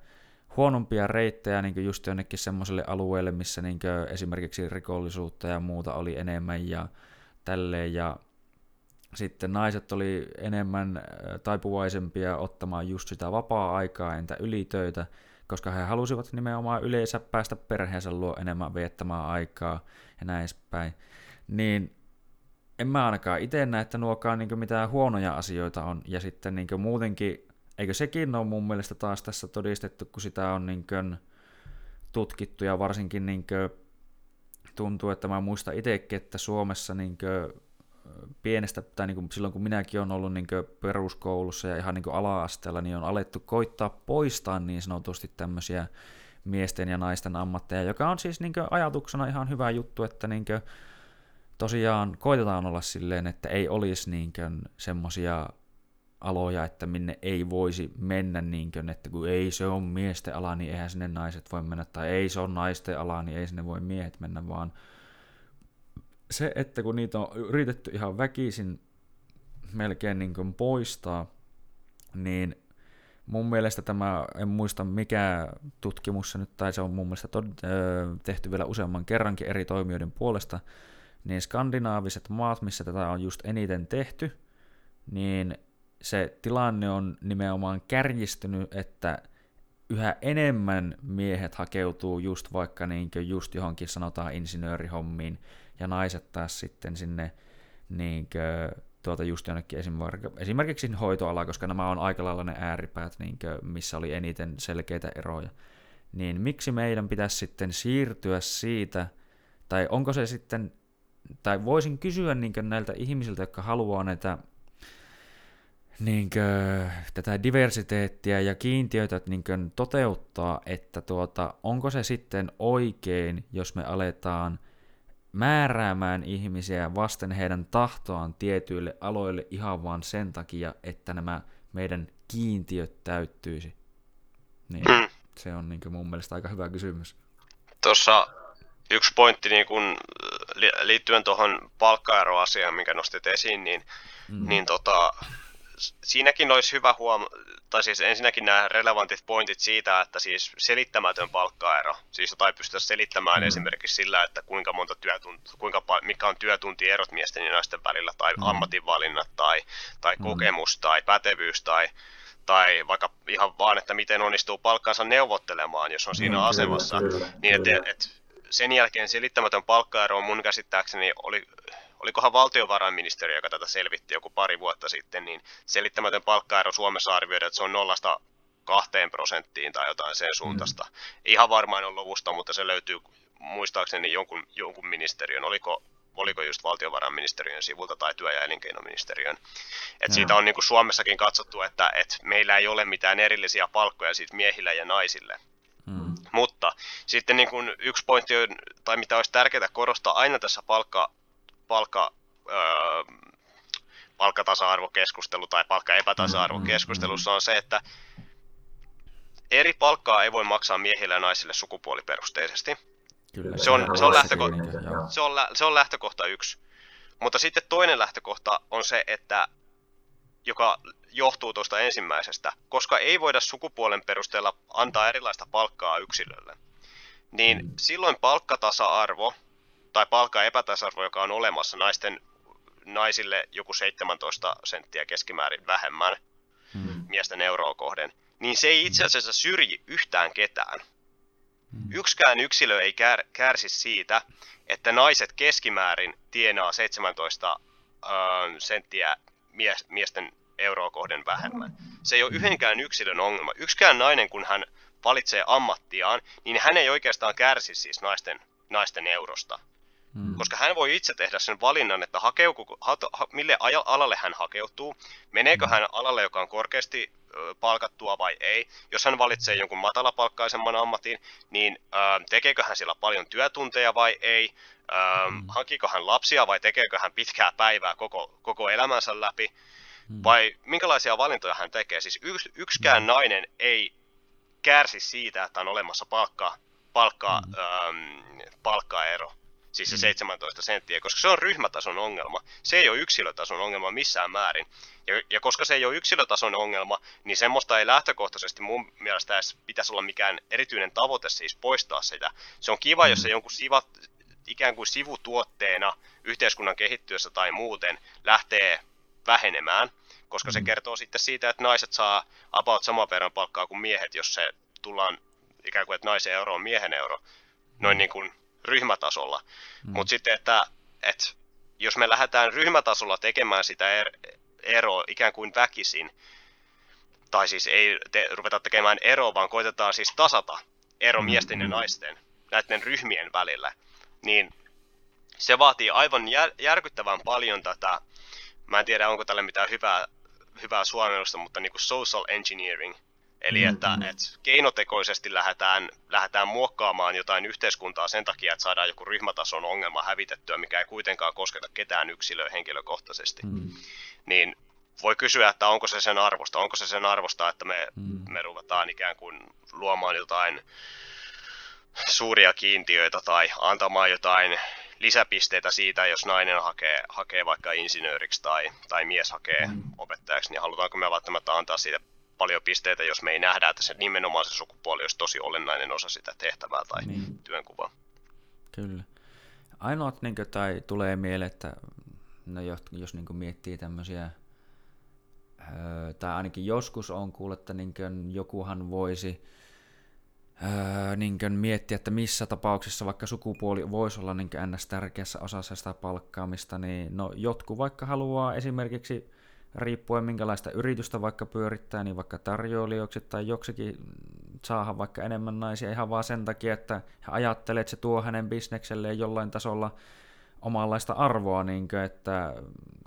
huonompia reittejä niin just jonnekin semmoiselle alueelle, missä niin esimerkiksi rikollisuutta ja muuta oli enemmän ja tälleen. Ja sitten naiset oli enemmän taipuvaisempia ottamaan just sitä vapaa-aikaa entä ylitöitä, koska he halusivat nimenomaan yleensä päästä perheensä luo enemmän viettämään aikaa ja näin edespäin. Niin en mä ainakaan itse näe, että nuokaan niin mitään huonoja asioita on. Ja sitten niin muutenkin, eikö sekin ole mun mielestä taas tässä todistettu, kun sitä on niin tutkittu ja varsinkin niin tuntuu, että mä muistan itsekin, että Suomessa niin pienestä, tai niin kuin silloin kun minäkin olen ollut niin peruskoulussa ja ihan niin ala-asteella, niin on alettu koittaa poistaa niin sanotusti tämmöisiä miesten ja naisten ammatteja, joka on siis niin ajatuksena ihan hyvä juttu, että niin tosiaan koitetaan olla silleen, että ei olisi niin semmoisia aloja, että minne ei voisi mennä, niin kuin, että kun ei se on miesten ala, niin eihän sinne naiset voi mennä, tai ei se on naisten ala, niin ei sinne voi miehet mennä, vaan se, että kun niitä on yritetty ihan väkisin melkein niin kuin poistaa, niin mun mielestä tämä, en muista mikä tutkimus se nyt, tai se on mun mielestä tod, tehty vielä useamman kerrankin eri toimijoiden puolesta, niin skandinaaviset maat, missä tätä on just eniten tehty, niin se tilanne on nimenomaan kärjistynyt, että yhä enemmän miehet hakeutuu just vaikka niin just johonkin sanotaan insinöörihommiin, ja naiset taas sitten sinne niin kuin, tuota just jonnekin esimerkiksi hoitoala, koska nämä on aika lailla ne ääripäät, niin kuin, missä oli eniten selkeitä eroja. Niin miksi meidän pitäisi sitten siirtyä siitä, tai onko se sitten, tai voisin kysyä niin näiltä ihmisiltä, jotka haluaa näitä niin kuin, tätä diversiteettiä ja kiintiöitä niin kuin, toteuttaa, että tuota, onko se sitten oikein, jos me aletaan määräämään ihmisiä vasten heidän tahtoaan tietyille aloille ihan vaan sen takia, että nämä meidän kiintiöt täyttyisi? Niin, mm. Se on niin mun mielestä aika hyvä kysymys. Tuossa yksi pointti niin kun, liittyen tuohon palkkaeroasiaan, minkä nostit esiin, niin, mm. niin tota, siinäkin olisi hyvä huomata, tai siis ensinnäkin nämä relevantit pointit siitä, että siis selittämätön palkkaero, siis jotain pystyä selittämään mm. esimerkiksi sillä, että kuinka monta työtunti, kuinka, mikä on työtuntierot miesten ja naisten välillä, tai mm. ammatinvalinnat, tai, tai mm. kokemus, tai pätevyys, tai, tai vaikka ihan vaan, että miten onnistuu palkkaansa neuvottelemaan, jos on siinä mm, asemassa, kyllä, niin että et, sen jälkeen selittämätön palkkaero on mun käsittääkseni oli olikohan valtiovarainministeriö, joka tätä selvitti joku pari vuotta sitten, niin selittämätön palkkaero Suomessa arvioidaan, että se on nollasta kahteen prosenttiin tai jotain sen suuntaista. Mm. Ihan varmaan on luvusta, mutta se löytyy muistaakseni jonkun, jonkun ministeriön, oliko, oliko just valtiovarainministeriön sivulta tai työ- ja elinkeinoministeriön. Et no. Siitä on niin kuin Suomessakin katsottu, että et meillä ei ole mitään erillisiä palkkoja siitä miehille ja naisille. Mm. Mutta sitten niin kuin yksi pointti, tai mitä olisi tärkeää korostaa aina tässä palkka, palkka, öö, palkkatasa-arvokeskustelu tai palkkaepätasa-arvokeskustelussa on se, että eri palkkaa ei voi maksaa miehille ja naisille sukupuoliperusteisesti. Kyllä, se, on, se, on lähtökohta, se, on, se on lähtökohta yksi. Mutta sitten toinen lähtökohta on se, että joka johtuu tuosta ensimmäisestä, koska ei voida sukupuolen perusteella antaa erilaista palkkaa yksilölle, niin mm. silloin palkkatasa-arvo tai palkka epätasarvo, joka on olemassa naisten, naisille joku 17 senttiä keskimäärin vähemmän hmm. miesten euroa kohden, niin se ei itse asiassa syrji yhtään ketään. Hmm. Yksikään yksilö ei kär, kärsi siitä, että naiset keskimäärin tienaa 17 ö, senttiä mies, miesten euroa kohden vähemmän. Se ei ole yhdenkään yksilön ongelma. Yksikään nainen, kun hän valitsee ammattiaan, niin hän ei oikeastaan kärsi siis naisten, naisten eurosta. Hmm. Koska hän voi itse tehdä sen valinnan, että hakeuku, ha, ha, mille alalle hän hakeutuu, meneekö hmm. hän alalle, joka on korkeasti ö, palkattua vai ei. Jos hän valitsee jonkun matalapalkkaisemman ammatin, niin ö, tekeekö hän siellä paljon työtunteja vai ei, ö, hmm. hankiiko hän lapsia vai tekeekö hän pitkää päivää koko, koko elämänsä läpi, hmm. vai minkälaisia valintoja hän tekee. Siis yks, yksikään hmm. nainen ei kärsi siitä, että on olemassa palkka, palkka, hmm. ö, palkkaero siis se 17 mm. senttiä, koska se on ryhmätason ongelma. Se ei ole yksilötason ongelma missään määrin. Ja, ja koska se ei ole yksilötason ongelma, niin semmoista ei lähtökohtaisesti mun mielestä edes pitäisi olla mikään erityinen tavoite siis poistaa sitä. Se on kiva, jos se mm. jonkun sivat, ikään kuin sivutuotteena yhteiskunnan kehittyessä tai muuten lähtee vähenemään, koska se mm. kertoo sitten siitä, että naiset saa about saman verran palkkaa kuin miehet, jos se tullaan ikään kuin, että naisen euro on miehen euro. Noin niin kuin ryhmätasolla. Mm. Mutta sitten, että, että jos me lähdetään ryhmätasolla tekemään sitä er- eroa ikään kuin väkisin, tai siis ei te, ruveta tekemään eroa, vaan koitetaan siis tasata ero mm. miesten ja naisten, näiden ryhmien välillä, niin se vaatii aivan jär, järkyttävän paljon tätä, mä en tiedä onko tälle mitään hyvää, hyvää suomennosta, mutta niin kuin social engineering. Eli mm-hmm. että, että keinotekoisesti lähdetään, lähdetään muokkaamaan jotain yhteiskuntaa sen takia, että saadaan joku ryhmätason ongelma hävitettyä, mikä ei kuitenkaan kosketa ketään yksilöä henkilökohtaisesti. Mm. Niin voi kysyä, että onko se sen arvosta, onko se sen arvosta, että me, mm. me ruvetaan ikään kuin luomaan jotain suuria kiintiöitä tai antamaan jotain lisäpisteitä siitä, jos nainen hakee, hakee vaikka insinööriksi tai, tai mies hakee mm. opettajaksi, niin halutaanko me välttämättä antaa siitä paljon pisteitä, jos me ei nähdä, että se nimenomaan se sukupuoli olisi tosi olennainen osa sitä tehtävää tai niin. työnkuvaa. Kyllä. Ainoat, niin kuin, tai tulee mieleen, että no, jos, jos niin miettii tämmöisiä, tai ainakin joskus on kuullut, että niin kuin, jokuhan voisi öö, niin miettiä, että missä tapauksissa vaikka sukupuoli voisi olla niin ns. tärkeässä osassa sitä palkkaamista, niin no, jotkut vaikka haluaa esimerkiksi riippuen minkälaista yritystä vaikka pyörittää, niin vaikka tarjoilijoiksi tai joksikin saada vaikka enemmän naisia ihan vaan sen takia, että hän ajattelee, että se tuo hänen bisnekselleen jollain tasolla omanlaista arvoa, niin kuin, että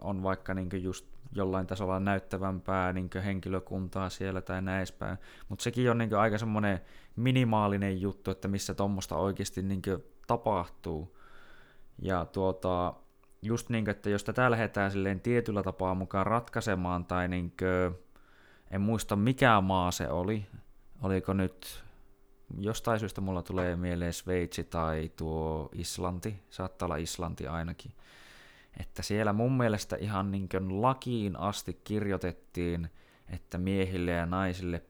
on vaikka niin just jollain tasolla näyttävämpää niin henkilökuntaa siellä tai näin edespäin. Mutta sekin on niin aika semmoinen minimaalinen juttu, että missä tuommoista oikeasti niin tapahtuu. Ja tuota, just niin kuin, että jos tätä lähdetään silleen tietyllä tapaa mukaan ratkaisemaan, tai niin kuin, en muista mikä maa se oli, oliko nyt, jostain syystä mulla tulee mieleen Sveitsi tai tuo Islanti, saattaa olla Islanti ainakin, että siellä mun mielestä ihan niin kuin lakiin asti kirjoitettiin, että miehille ja naisille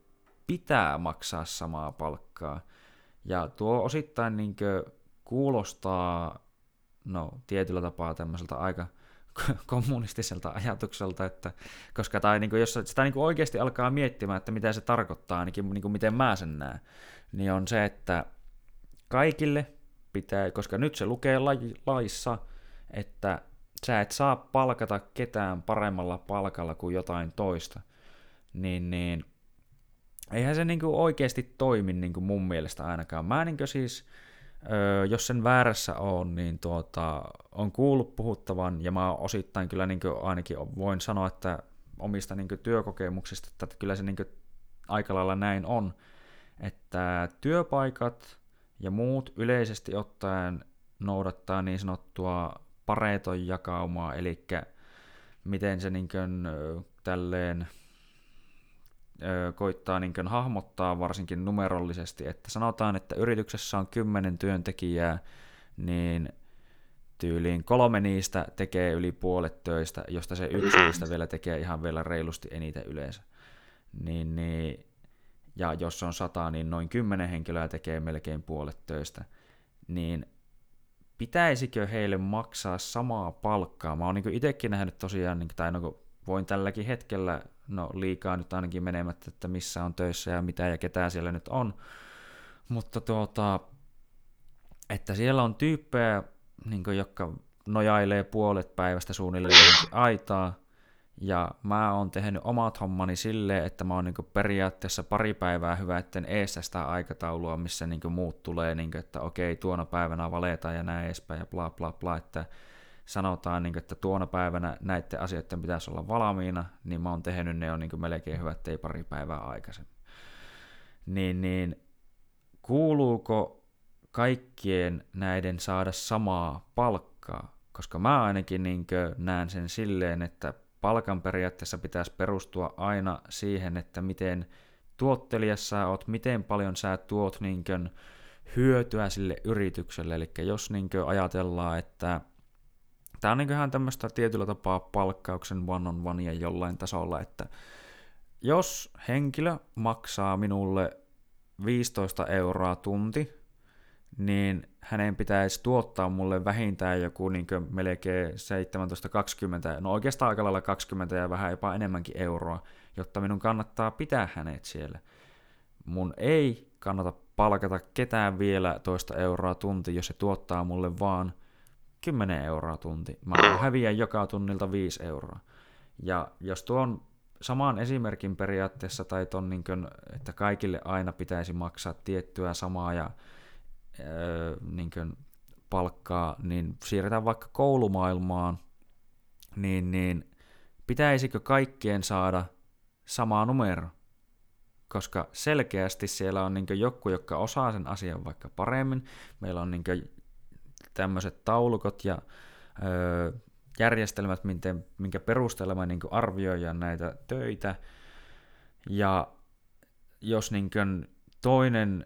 pitää maksaa samaa palkkaa. Ja tuo osittain niin kuulostaa no, tietyllä tapaa tämmöiseltä aika kommunistiselta ajatukselta, että koska tai niin kuin, jos sitä niin kuin oikeasti alkaa miettimään, että mitä se tarkoittaa, ainakin niin kuin miten mä sen näen, niin on se, että kaikille pitää, koska nyt se lukee laissa, että sä et saa palkata ketään paremmalla palkalla kuin jotain toista, niin, niin eihän se niin kuin oikeasti toimi niin kuin mun mielestä ainakaan. Mä niin kuin siis, jos sen väärässä on, niin tuota, on kuullut puhuttavan, ja mä osittain kyllä niin ainakin voin sanoa, että omista niin työkokemuksista, että kyllä se niin aika lailla näin on, että työpaikat ja muut yleisesti ottaen noudattaa niin sanottua pareton jakaumaa, eli miten se niin tälleen koittaa niin kuin hahmottaa varsinkin numerollisesti, että sanotaan, että yrityksessä on kymmenen työntekijää, niin tyyliin kolme niistä tekee yli puolet töistä, josta se yksi niistä vielä tekee ihan vielä reilusti eniten yleensä. Niin, niin, ja jos on sata, niin noin kymmenen henkilöä tekee melkein puolet töistä. Niin pitäisikö heille maksaa samaa palkkaa? Mä oon niin itsekin nähnyt tosiaan, niin, tai no, voin tälläkin hetkellä, no liikaa nyt ainakin menemättä, että missä on töissä ja mitä ja ketään siellä nyt on, mutta tuota, että siellä on tyyppejä, niin kuin, jotka nojailee puolet päivästä suunnilleen aitaa, ja mä oon tehnyt omat hommani silleen, että mä oon niinku periaatteessa pari päivää hyvä, etten eessä sitä aikataulua, missä niinku muut tulee, niinku, että okei, tuona päivänä valetaan ja näin edespäin ja bla bla bla, että sanotaan, niinku, että tuona päivänä näiden asioiden pitäisi olla valmiina, niin mä oon tehnyt ne on niinku melkein hyvä, ettei pari päivää aikaisemmin. Niin, niin kuuluuko kaikkien näiden saada samaa palkkaa? Koska mä ainakin niin näen sen silleen, että palkan periaatteessa pitäisi perustua aina siihen, että miten tuottelias sä oot, miten paljon sä tuot niin kuin hyötyä sille yritykselle. Eli jos niin ajatellaan, että tämä on niin ihan tämmöistä tietyllä tapaa palkkauksen one on one jollain tasolla, että jos henkilö maksaa minulle 15 euroa tunti, niin hänen pitäisi tuottaa mulle vähintään joku niin melkein 17-20, no oikeastaan aika lailla 20 ja vähän jopa enemmänkin euroa, jotta minun kannattaa pitää hänet siellä. Mun ei kannata palkata ketään vielä toista euroa tunti, jos se tuottaa mulle vaan 10 euroa tunti. Mä häviän joka tunnilta 5 euroa. Ja jos tuon saman esimerkin periaatteessa, tai ton, niin kuin, että kaikille aina pitäisi maksaa tiettyä samaa ja niin kuin, palkkaa, niin siirretään vaikka koulumaailmaan, niin, niin pitäisikö kaikkien saada sama numero? Koska selkeästi siellä on niin joku, joka osaa sen asian vaikka paremmin. Meillä on niin tämmöiset taulukot ja öö, järjestelmät, miten, minkä perusteella me niin arvioidaan näitä töitä. Ja jos niin toinen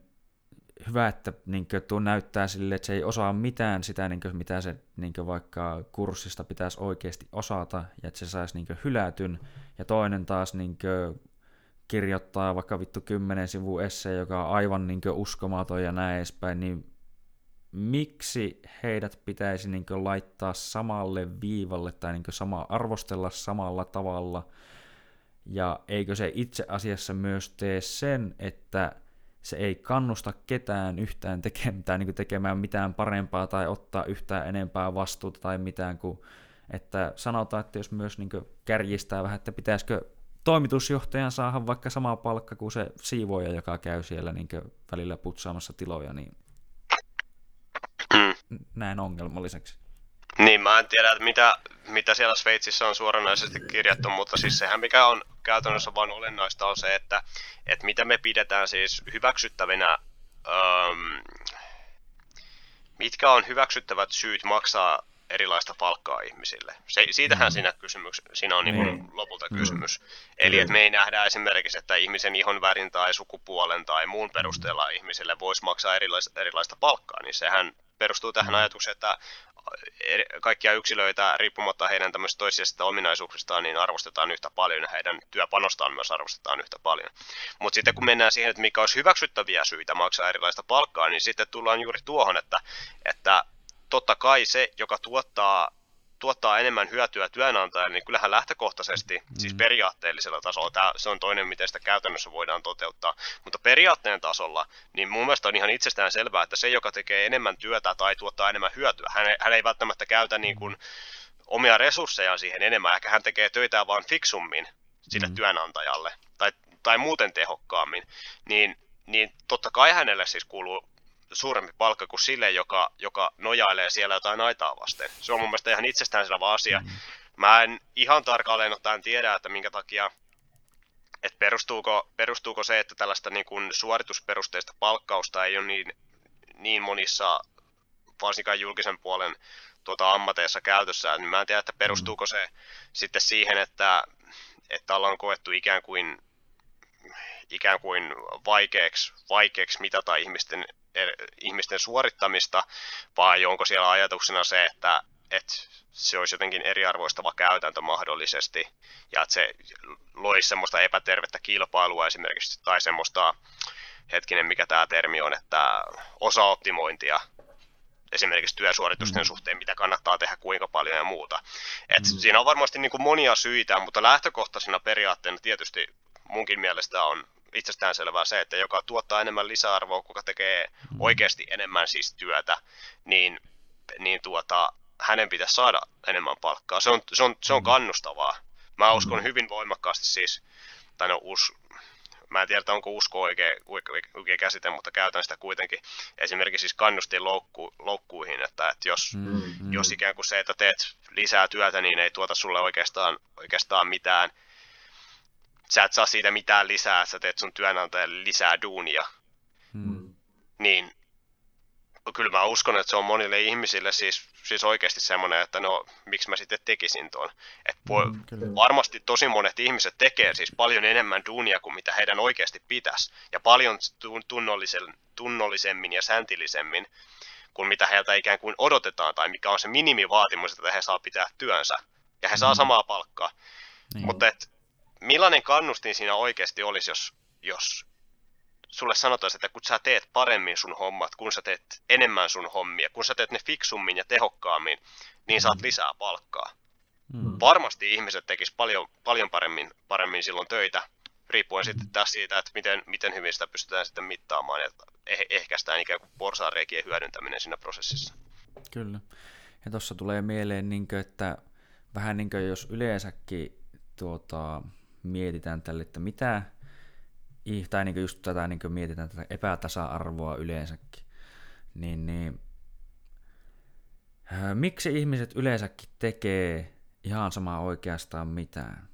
hyvä, että niin kuin, tuo näyttää sille, että se ei osaa mitään sitä, niin kuin, mitä se niin kuin, vaikka kurssista pitäisi oikeasti osata, ja että se saisi niin kuin, hylätyn, ja toinen taas niin kuin, kirjoittaa vaikka vittu kymmenen sivu esse, joka on aivan niin kuin, uskomaton ja näin edespäin, niin miksi heidät pitäisi niin kuin, laittaa samalle viivalle tai niin kuin, sama, arvostella samalla tavalla, ja eikö se itse asiassa myös tee sen, että se ei kannusta ketään yhtään tekemään, niin tekemään mitään parempaa tai ottaa yhtään enempää vastuuta tai mitään kuin, että sanotaan, että jos myös niin kärjistää vähän, että pitäisikö toimitusjohtajan saada vaikka sama palkka kuin se siivoja, joka käy siellä niin välillä putsaamassa tiloja, niin näin ongelmalliseksi. Niin, mä en tiedä, että mitä, mitä siellä Sveitsissä on suoranaisesti kirjattu, mutta siis sehän mikä on käytännössä vain olennaista on se, että, että mitä me pidetään siis hyväksyttävinä, ähm, mitkä on hyväksyttävät syyt maksaa erilaista palkkaa ihmisille. Se, siitähän mm. siinä, kysymys, siinä on niin mm. lopulta mm. kysymys. Mm. Eli että me ei nähdä esimerkiksi, että ihmisen ihon värin tai sukupuolen tai muun perusteella ihmiselle voisi maksaa erilaista, erilaista palkkaa, niin sehän perustuu tähän mm. ajatukseen, että kaikkia yksilöitä riippumatta heidän tämmöisistä toisista ominaisuuksistaan, niin arvostetaan yhtä paljon ja heidän työpanostaan myös arvostetaan yhtä paljon. Mutta sitten kun mennään siihen, että mikä olisi hyväksyttäviä syitä maksaa erilaista palkkaa, niin sitten tullaan juuri tuohon, että, että totta kai se, joka tuottaa tuottaa enemmän hyötyä työnantajalle, niin kyllähän lähtökohtaisesti, mm. siis periaatteellisella tasolla, tämä, se on toinen, miten sitä käytännössä voidaan toteuttaa, mutta periaatteen tasolla, niin mun mielestä on ihan itsestään selvää, että se, joka tekee enemmän työtä tai tuottaa enemmän hyötyä, hän, hän ei välttämättä käytä niin kuin omia resurssejaan siihen enemmän, ehkä hän tekee töitä vaan fiksummin sille mm. työnantajalle tai, tai muuten tehokkaammin, niin, niin totta kai hänelle siis kuuluu suurempi palkka kuin sille, joka, joka nojailee siellä jotain aitaa vasten. Se on mun mielestä ihan itsestäänselvä asia. Mm. Mä en ihan tarkalleen ottaen tiedä, että minkä takia, että perustuuko, perustuuko se, että tällaista niin kuin suoritusperusteista palkkausta ei ole niin, niin monissa, varsinkaan julkisen puolen tuota, ammateissa käytössä, niin mä en tiedä, että perustuuko se sitten siihen, että, että ollaan koettu ikään kuin ikään kuin vaikeaksi, vaikeaksi mitata ihmisten ihmisten suorittamista, vai onko siellä ajatuksena se, että, että se olisi jotenkin eriarvoistava käytäntö mahdollisesti, ja että se loisi semmoista epätervettä kilpailua esimerkiksi, tai semmoista, hetkinen, mikä tämä termi on, että osaoptimointia esimerkiksi työsuoritusten mm. suhteen, mitä kannattaa tehdä, kuinka paljon ja muuta. Et mm. Siinä on varmasti niin kuin monia syitä, mutta lähtökohtaisena periaatteena tietysti munkin mielestä on itsestään selvää se, että joka tuottaa enemmän lisäarvoa, kuka tekee mm. oikeasti enemmän siis työtä, niin, niin tuota, hänen pitäisi saada enemmän palkkaa. Se on, se on, se on mm. kannustavaa. Mä uskon mm. hyvin voimakkaasti siis, tai no us, mä en tiedä, onko usko oikea, oikea, oikea käsite, mutta käytän sitä kuitenkin. Esimerkiksi siis kannustin loukku, loukkuihin, että, että jos, mm, mm. jos ikään kuin se, että teet lisää työtä, niin ei tuota sulle oikeastaan, oikeastaan mitään sä et saa siitä mitään lisää, sä teet sun työnantajalle lisää duunia. Hmm. Niin kyllä mä uskon, että se on monille ihmisille siis, siis oikeasti semmoinen, että no, miksi mä sitten tekisin tuon. Et voi, mm, varmasti tosi monet ihmiset tekee siis paljon enemmän duunia kuin mitä heidän oikeasti pitäisi. Ja paljon tunnollisen, tunnollisemmin ja säntillisemmin kuin mitä heiltä ikään kuin odotetaan, tai mikä on se minimivaatimus, että he saa pitää työnsä. Ja he saa samaa palkkaa. Niin. Mutta et, millainen kannustin siinä oikeasti olisi, jos, jos sulle sanotaan, että kun sä teet paremmin sun hommat, kun sä teet enemmän sun hommia, kun sä teet ne fiksummin ja tehokkaammin, niin saat mm. lisää palkkaa. Mm. Varmasti ihmiset tekis paljon, paljon paremmin, paremmin silloin töitä, riippuen mm. sitten taas siitä, että miten, miten hyvin sitä pystytään sitten mittaamaan ja eh, ehkäistään ikään kuin porsaanreikien hyödyntäminen siinä prosessissa. Kyllä. Ja tuossa tulee mieleen, niin kuin, että vähän niin kuin jos yleensäkin tuota, mietitään tälle, että mitä, tai niin just tätä niin mietitään tätä epätasa-arvoa yleensäkin, niin, niin Miksi ihmiset yleensäkin tekee ihan sama oikeastaan mitään?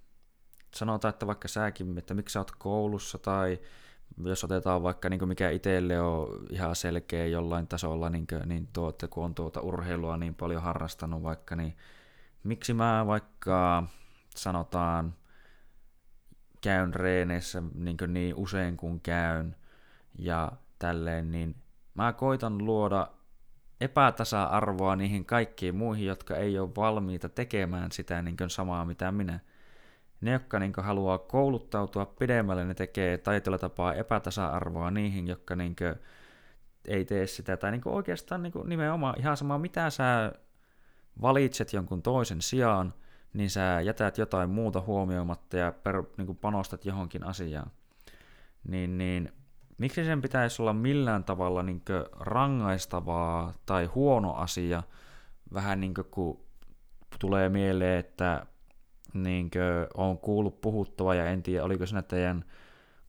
Sanotaan, että vaikka säkin, että miksi sä oot koulussa tai jos otetaan vaikka niin mikä itselle on ihan selkeä jollain tasolla, niin, kuin, niin tuotte, kun on tuota urheilua niin paljon harrastanut vaikka, niin miksi mä vaikka sanotaan käyn reeneissä niin, niin usein kuin käyn ja tälleen, niin mä koitan luoda epätasa-arvoa niihin kaikkiin muihin, jotka ei ole valmiita tekemään sitä niin samaa mitä minä. Ne, jotka niin haluaa kouluttautua pidemmälle, ne tekee taiteella tapaa epätasa-arvoa niihin, jotka niin ei tee sitä. Tai niin oikeastaan niin nimenomaan ihan sama, mitä sä valitset jonkun toisen sijaan, niin sä jätät jotain muuta huomioimatta ja per, niin panostat johonkin asiaan. Niin, niin miksi sen pitäisi olla millään tavalla niin rangaistavaa tai huono asia, vähän niin kuin kun tulee mieleen, että niin on kuullut puhuttava ja en tiedä, oliko siinä teidän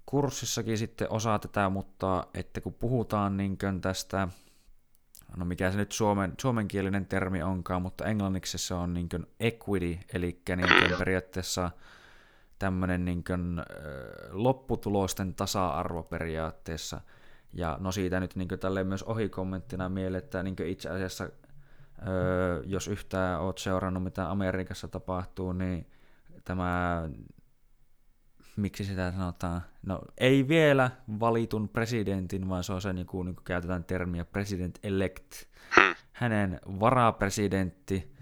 kurssissakin sitten osa tätä, mutta että kun puhutaan niin tästä, no mikä se nyt suomen, suomenkielinen termi onkaan, mutta englanniksi se on niin equity, eli niin periaatteessa tämmöinen niin kuin, lopputulosten tasa-arvo periaatteessa. Ja no siitä nyt niin tälleen myös ohikommenttina mieleen, että niin itse asiassa jos yhtään oot seurannut mitä Amerikassa tapahtuu, niin tämä, miksi sitä sanotaan, no ei vielä valitun presidentin, vaan se on se, niin kuin, niin kuin käytetään termiä president elect, hmm. hänen varapresidentti,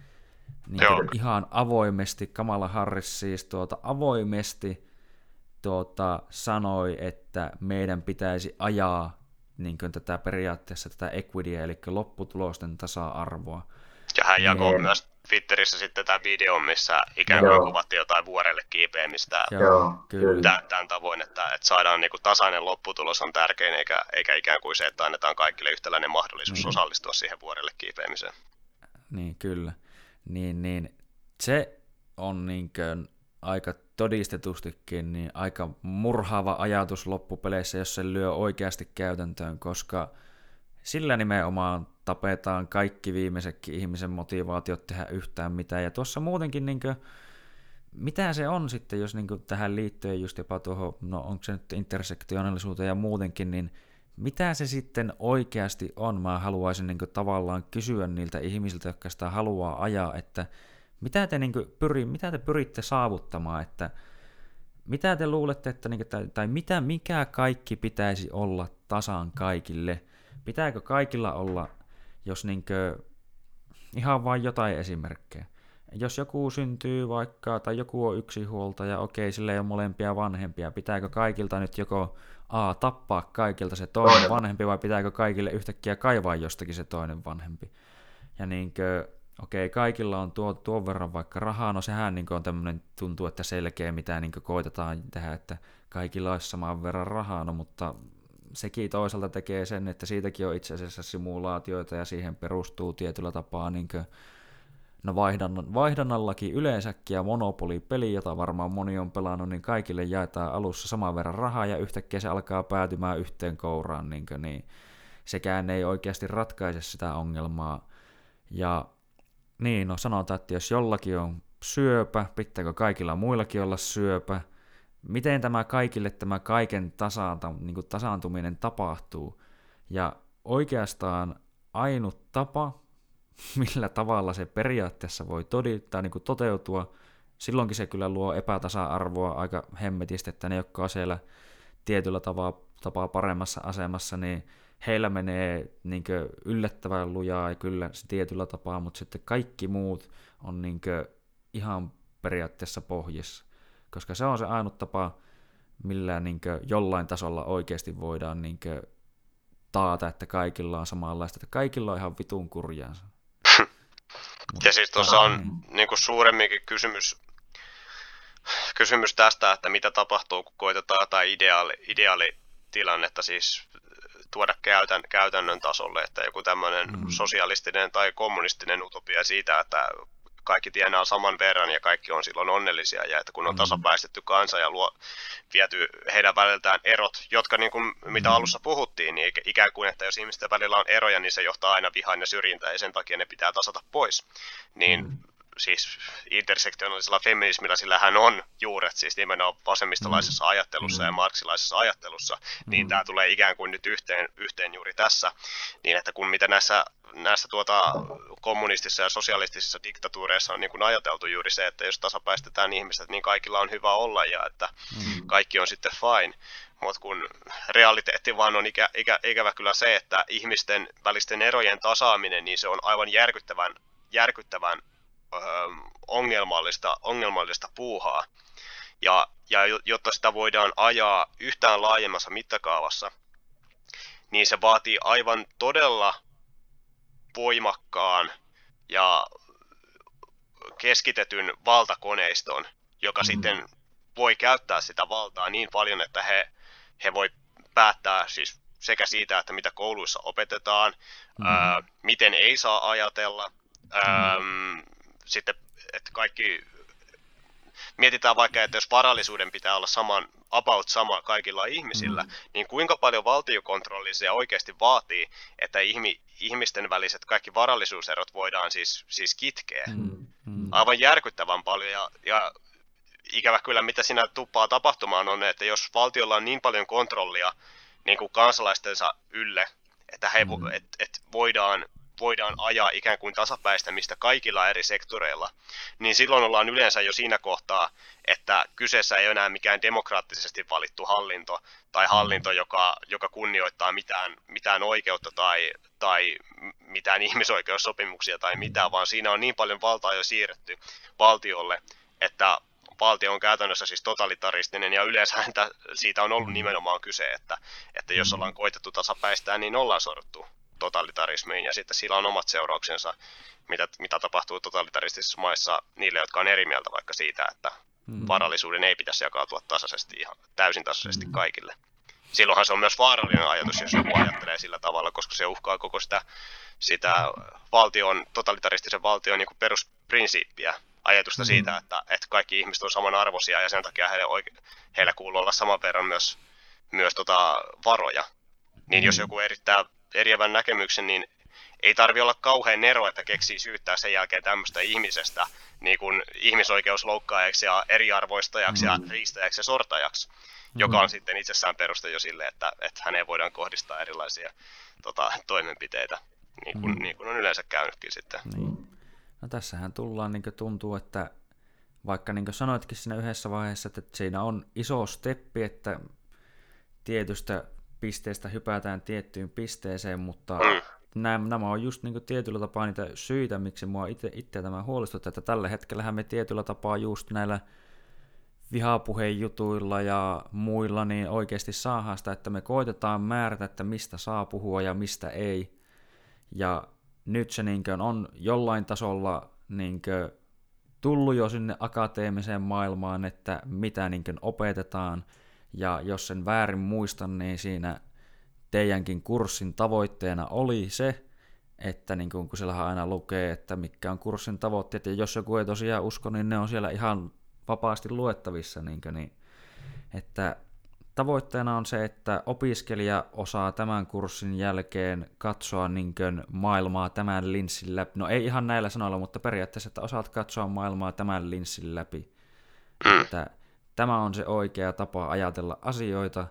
niin ihan avoimesti, Kamala Harris siis tuota, avoimesti tuota, sanoi, että meidän pitäisi ajaa niin kuin tätä periaatteessa tätä equityä, eli lopputulosten tasa-arvoa. Ja hän jakoi myös Twitterissä sitten tämä video, missä ikään kuin kuvattiin jotain vuorelle kiipeämistä Joo, kyllä. Tämän, tämän tavoin, että, että saadaan niin kuin tasainen lopputulos on tärkein, eikä, eikä ikään kuin se, että annetaan kaikille yhtäläinen mahdollisuus mm. osallistua siihen vuorelle kiipeämiseen. Niin, kyllä niin, niin se on niin kuin aika todistetustikin niin aika murhaava ajatus loppupeleissä, jos se lyö oikeasti käytäntöön, koska sillä nimenomaan tapetaan kaikki viimeisetkin ihmisen motivaatiot tehdä yhtään mitään. Ja tuossa muutenkin, niin kuin, mitä se on sitten, jos niin kuin, tähän liittyen just jopa tuohon, no onko se nyt intersektionaalisuuteen ja muutenkin, niin mitä se sitten oikeasti on? Mä haluaisin niin kuin, tavallaan kysyä niiltä ihmisiltä, jotka sitä haluaa ajaa, että mitä te, niin kuin, pyri, mitä te pyritte saavuttamaan, että mitä te luulette, että, niin kuin, tai, tai mitä, mikä kaikki pitäisi olla tasan kaikille? Pitääkö kaikilla olla, jos niin kuin, ihan vain jotain esimerkkejä? Jos joku syntyy vaikka, tai joku on yksi huolta ja okei, sillä ei ole molempia vanhempia, pitääkö kaikilta nyt joko A, tappaa kaikilta se toinen vanhempi vai pitääkö kaikille yhtäkkiä kaivaa jostakin se toinen vanhempi. Ja niinkö, okei, kaikilla on tuo, tuon verran vaikka rahaa, no sehän niin on tämmöinen, tuntuu, että selkeä, mitä niin koitetaan tehdä, että kaikilla olisi saman verran rahaa, no mutta sekin toisaalta tekee sen, että siitäkin on itse asiassa simulaatioita ja siihen perustuu tietyllä tapaa niin No vaihdannan, vaihdannallakin yleensäkin ja Monopoly-peli, jota varmaan moni on pelannut, niin kaikille jaetaan alussa saman verran rahaa ja yhtäkkiä se alkaa päätymään yhteen kouraan, niin, kuin, niin sekään ei oikeasti ratkaise sitä ongelmaa. Ja niin, no sanotaan, että jos jollakin on syöpä, pitääkö kaikilla muillakin olla syöpä, miten tämä kaikille tämä kaiken tasanta, niin kuin tasaantuminen tapahtuu. Ja oikeastaan ainut tapa, millä tavalla se periaatteessa voi todittaa, niin kuin toteutua, silloinkin se kyllä luo epätasa-arvoa aika hemmetisti, että ne, jotka on siellä tietyllä tapaa, tapaa paremmassa asemassa, niin heillä menee niin yllättävän lujaa ja kyllä se tietyllä tapaa, mutta sitten kaikki muut on niin ihan periaatteessa pohjissa, koska se on se ainut tapa, millä niin jollain tasolla oikeasti voidaan niin taata, että kaikilla on samanlaista, että kaikilla on ihan vitun kurjaansa. Ja siis tuossa on niin kuin suuremminkin kysymys, kysymys tästä, että mitä tapahtuu, kun koitetaan jotain ideaali, ideaalitilannetta siis tuoda käytän, käytännön tasolle, että joku tämmöinen mm. sosialistinen tai kommunistinen utopia siitä, että kaikki tienaa saman verran ja kaikki on silloin onnellisia ja että kun on mm. tasapäistetty kansa ja luo, viety heidän väliltään erot, jotka niin kuin, mitä mm. alussa puhuttiin, niin ikään kuin, että jos ihmisten välillä on eroja, niin se johtaa aina vihaan ja syrjintään ja sen takia ne pitää tasata pois. Niin mm siis intersektionaalisella feminismillä, sillä hän on juuret siis nimenomaan vasemmistolaisessa mm. ajattelussa mm. ja marksilaisessa ajattelussa, niin mm. niin tämä tulee ikään kuin nyt yhteen, yhteen juuri tässä, niin että kun mitä näissä, näissä tuota, kommunistisissa ja sosialistisissa diktatuureissa on niin kuin ajateltu juuri se, että jos tasapäistetään ihmiset, niin kaikilla on hyvä olla ja että mm. kaikki on sitten fine, mutta kun realiteetti vaan on ikä, ikä, ikävä kyllä se, että ihmisten välisten erojen tasaaminen, niin se on aivan järkyttävän, järkyttävän ongelmallista, ongelmallista puuhaa. Ja, ja jotta sitä voidaan ajaa yhtään laajemmassa mittakaavassa, niin se vaatii aivan todella voimakkaan ja keskitetyn valtakoneiston, joka mm. sitten voi käyttää sitä valtaa niin paljon, että he, he voi päättää siis sekä siitä, että mitä kouluissa opetetaan, mm. ää, miten ei saa ajatella, ää, mm sitten, että kaikki mietitään vaikka, että jos varallisuuden pitää olla saman, about sama kaikilla ihmisillä, mm. niin kuinka paljon valtiokontrolli se oikeasti vaatii, että ihmi, ihmisten väliset kaikki varallisuuserot voidaan siis, siis kitkeä. Mm. Mm. Aivan järkyttävän paljon ja, ja ikävä kyllä mitä siinä tuppaa tapahtumaan on, että jos valtiolla on niin paljon kontrollia niin kuin kansalaistensa ylle, että he, mm. et, et voidaan voidaan ajaa ikään kuin tasapäistämistä kaikilla eri sektoreilla, niin silloin ollaan yleensä jo siinä kohtaa, että kyseessä ei ole enää mikään demokraattisesti valittu hallinto tai hallinto, mm. joka, joka kunnioittaa mitään, mitään oikeutta tai, tai mitään ihmisoikeussopimuksia tai mitään, vaan siinä on niin paljon valtaa jo siirretty valtiolle, että valtio on käytännössä siis totalitaristinen ja yleensä siitä on ollut mm. nimenomaan kyse, että, että jos ollaan koitettu tasapäistää, niin ollaan sorruttu totalitarismiin ja sitten sillä on omat seurauksensa, mitä, mitä tapahtuu totalitaristisissa maissa niille, jotka on eri mieltä vaikka siitä, että mm. varallisuuden ei pitäisi jakautua tasaisesti, ihan täysin tasaisesti mm. kaikille. Silloinhan se on myös vaarallinen ajatus, jos joku ajattelee sillä tavalla, koska se uhkaa koko sitä, sitä valtion, totalitaristisen valtion niin perusprinsiippiä, ajatusta mm. siitä, että, että kaikki ihmiset on samanarvoisia ja sen takia heille, oike- heillä kuuluu olla saman verran myös, myös tota varoja. Niin mm. jos joku erittää eriävän näkemyksen, niin ei tarvi olla kauhean nero, että keksii syyttää sen jälkeen tämmöistä ihmisestä niin kuin ihmisoikeusloukkaajaksi ja eriarvoistajaksi mm. ja riistäjäksi ja sortajaksi, mm. joka on sitten itsessään peruste jo sille, että, että häneen voidaan kohdistaa erilaisia tota, toimenpiteitä, niin kuin, mm. niin kuin on yleensä käynytkin sitten. Niin. No tässähän tullaan, niin tuntuu, että vaikka niin sanoitkin siinä yhdessä vaiheessa, että siinä on iso steppi, että tietystä pisteestä hypätään tiettyyn pisteeseen, mutta mm. nämä, nämä on just niin tietyllä tapaa niitä syitä, miksi mua itse, itse tämä huolestuttaa, että tällä hetkellä me tietyllä tapaa just näillä vihapuheen jutuilla ja muilla niin oikeasti saadaan sitä, että me koitetaan määrätä, että mistä saa puhua ja mistä ei. Ja nyt se niin on jollain tasolla niin tullut jo sinne akateemiseen maailmaan, että mitä niin opetetaan – ja jos sen väärin muistan, niin siinä teidänkin kurssin tavoitteena oli se, että niin kun siellähän aina lukee, että mikä on kurssin tavoitteet, ja jos joku ei tosiaan usko, niin ne on siellä ihan vapaasti luettavissa, niin, kuin, niin että tavoitteena on se, että opiskelija osaa tämän kurssin jälkeen katsoa niin maailmaa tämän linssin läpi. No ei ihan näillä sanoilla, mutta periaatteessa, että osaat katsoa maailmaa tämän linssin läpi. Että Tämä on se oikea tapa ajatella asioita,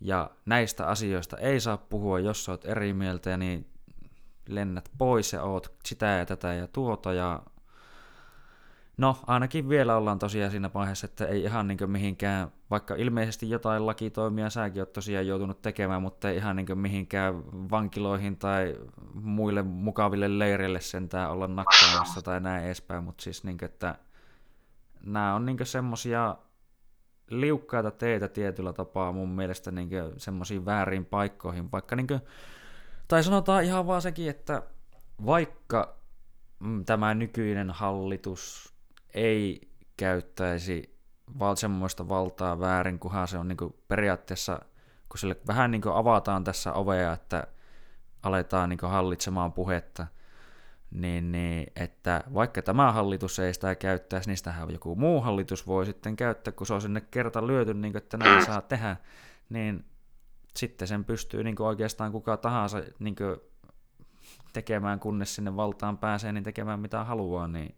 ja näistä asioista ei saa puhua, jos olet eri mieltä, niin lennät pois ja oot sitä ja tätä ja tuota, ja No, ainakin vielä ollaan tosiaan siinä vaiheessa, että ei ihan niin mihinkään, vaikka ilmeisesti jotain lakitoimia säkin oot tosiaan joutunut tekemään, mutta ei ihan niin mihinkään vankiloihin tai muille mukaville leireille sentään olla nakkaamassa tai näin edespäin, mutta siis niin kuin, että nämä on niin semmosia liukkaita teitä tietyllä tapaa mun mielestä niin semmoisiin väärin paikkoihin, vaikka niin kuin, tai sanotaan ihan vaan sekin, että vaikka mm, tämä nykyinen hallitus ei käyttäisi val- semmoista valtaa väärin, kunhan se on niin kuin periaatteessa, kun sille vähän niin kuin avataan tässä ovea, että aletaan niin kuin hallitsemaan puhetta, niin, niin, että vaikka tämä hallitus ei sitä käyttäisi, niin sitähän joku muu hallitus voi sitten käyttää, kun se on sinne kerta lyöty, niin kuin, että näin saa tehdä, niin sitten sen pystyy niin kuin oikeastaan kuka tahansa niin kuin tekemään, kunnes sinne valtaan pääsee, niin tekemään mitä haluaa, niin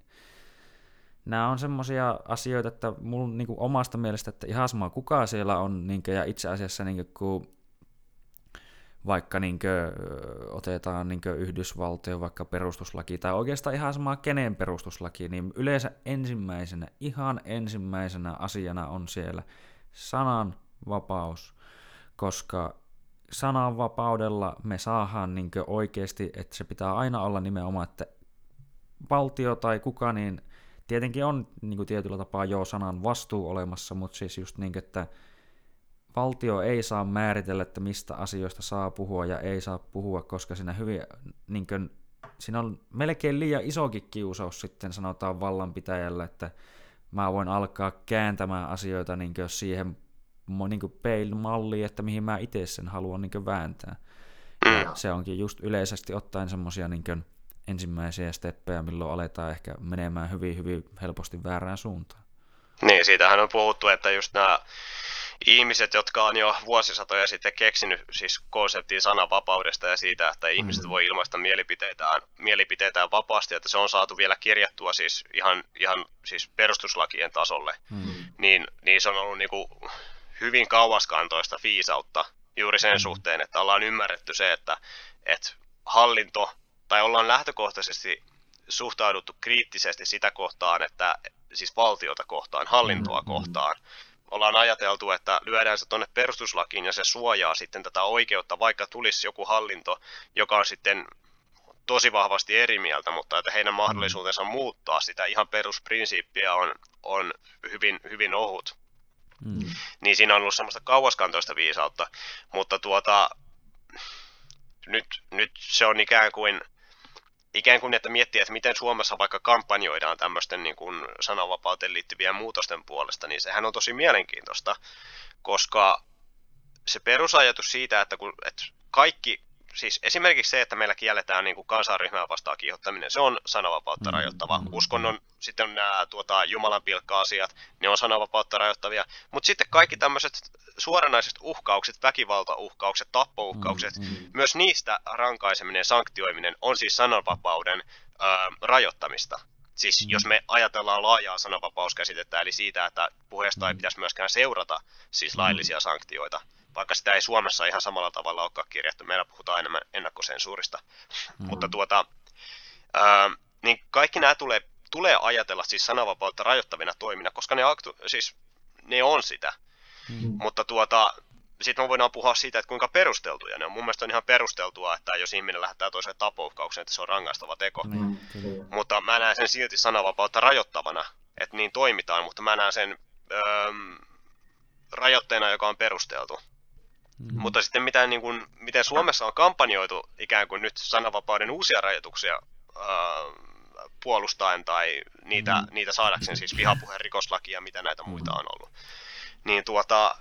nämä on semmoisia asioita, että mun niin kuin omasta mielestä, että ihan sama kuka siellä on, niin kuin, ja itse asiassa niin kuin, kun vaikka niin kuin, otetaan niin Yhdysvaltojen vaikka perustuslaki, tai oikeastaan ihan sama kenen perustuslaki, niin yleensä ensimmäisenä, ihan ensimmäisenä asiana on siellä sananvapaus, koska sananvapaudella me saadaan niin oikeasti, että se pitää aina olla nimenomaan, että valtio tai kuka, niin tietenkin on niin tietyllä tapaa jo sanan vastuu olemassa, mutta siis just niin, että valtio ei saa määritellä, että mistä asioista saa puhua ja ei saa puhua, koska siinä, hyvin, niin kuin, siinä on melkein liian isokin kiusaus sitten sanotaan vallanpitäjälle, että mä voin alkaa kääntämään asioita niin siihen niin peil-malliin, että mihin mä itse sen haluan niin vääntää. Ja se onkin just yleisesti ottaen semmoisia niin ensimmäisiä steppejä, milloin aletaan ehkä menemään hyvin, hyvin helposti väärään suuntaan. Niin, siitähän on puhuttu, että just nämä ihmiset, jotka on jo vuosisatoja sitten keksinyt siis konseptin sananvapaudesta ja siitä, että ihmiset mm. voi ilmaista mielipiteitään, mielipiteitään vapaasti, että se on saatu vielä kirjattua siis ihan, ihan siis perustuslakien tasolle, mm. niin, niin se on ollut niin kuin hyvin kauaskantoista fiisautta juuri sen mm. suhteen, että ollaan ymmärretty se, että, että hallinto, tai ollaan lähtökohtaisesti suhtauduttu kriittisesti sitä kohtaan, että siis valtiota kohtaan, hallintoa mm, kohtaan. Ollaan ajateltu, että lyödään se tuonne perustuslakiin ja se suojaa sitten tätä oikeutta, vaikka tulisi joku hallinto, joka on sitten tosi vahvasti eri mieltä, mutta että heidän mahdollisuutensa muuttaa sitä ihan perusprinsiippiä on, on hyvin, hyvin ohut. Mm. Niin siinä on ollut semmoista kauaskantoista viisautta, mutta tuota, nyt, nyt se on ikään kuin, ikään kuin, että miettii, että miten Suomessa vaikka kampanjoidaan tämmöisten niin kuin sananvapauteen liittyviä muutosten puolesta, niin sehän on tosi mielenkiintoista, koska se perusajatus siitä, että, kun, että kaikki siis esimerkiksi se, että meillä kielletään niin kuin kansanryhmää vastaan kiihottaminen, se on sananvapautta mm, rajoittava. Mm, Uskonnon, mm. sitten nämä tuota, Jumalan pilkka-asiat, ne on sananvapautta rajoittavia. Mutta sitten kaikki tämmöiset suoranaiset uhkaukset, väkivaltauhkaukset, tappouhkaukset, mm, mm. myös niistä rankaiseminen ja sanktioiminen on siis sananvapauden ö, rajoittamista. Siis mm. jos me ajatellaan laajaa sananvapauskäsitettä, eli siitä, että puheesta ei pitäisi myöskään seurata siis laillisia sanktioita, vaikka sitä ei Suomessa ihan samalla tavalla olekaan kirjattu. Meillä puhutaan enemmän ennakkosensuurista. Mm. Mutta tuota, ää, niin kaikki nämä tulee, tulee ajatella siis sananvapautta rajoittavina toimina, koska ne, aktu, siis, ne on sitä. Mm. Mutta tuota, sitten me voidaan puhua siitä, että kuinka perusteltuja ne on. Mun mielestä on ihan perusteltua, että jos ihminen lähettää toiseen tapouhkaukseen, että se on rangaistava teko. Mm. Mutta mä näen sen silti sananvapautta rajoittavana, että niin toimitaan, mutta mä näen sen öö, rajoitteena, joka on perusteltu. Mm-hmm. Mutta sitten mitä, niin kuin, miten Suomessa on kampanjoitu ikään kuin nyt sananvapauden uusia rajoituksia ää, puolustaen tai niitä, mm-hmm. niitä saadakseen siis vihapuheen rikoslakia, mitä näitä muita on ollut, niin tuota,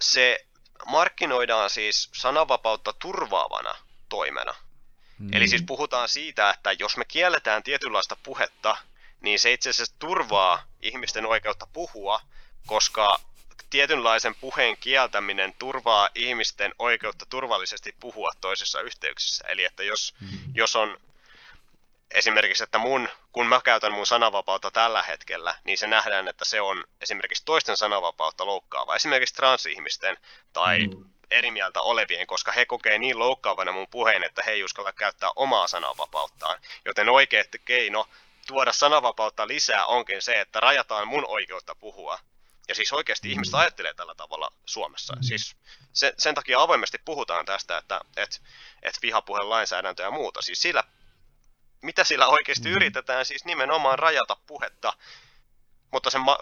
se markkinoidaan siis sananvapautta turvaavana toimena. Mm. Eli siis puhutaan siitä, että jos me kielletään tietynlaista puhetta, niin se itse asiassa turvaa ihmisten oikeutta puhua, koska tietynlaisen puheen kieltäminen turvaa ihmisten oikeutta turvallisesti puhua toisessa yhteyksissä. Eli että jos, mm. jos on esimerkiksi, että mun, kun mä käytän mun sananvapautta tällä hetkellä, niin se nähdään, että se on esimerkiksi toisten sananvapautta loukkaava. Esimerkiksi transihmisten tai mm. eri mieltä olevien, koska he kokee niin loukkaavana mun puheen, että he ei uskalla käyttää omaa sananvapauttaan. Joten oikea keino tuoda sananvapautta lisää onkin se, että rajataan mun oikeutta puhua ja siis oikeasti mm. ihmiset ajattelee tällä tavalla Suomessa. Mm. Siis sen, sen takia avoimesti puhutaan tästä, että et, et vihapuheen lainsäädäntö ja muuta. Siis sillä, mitä sillä oikeasti mm. yritetään, siis nimenomaan rajata puhetta, mutta sen ma-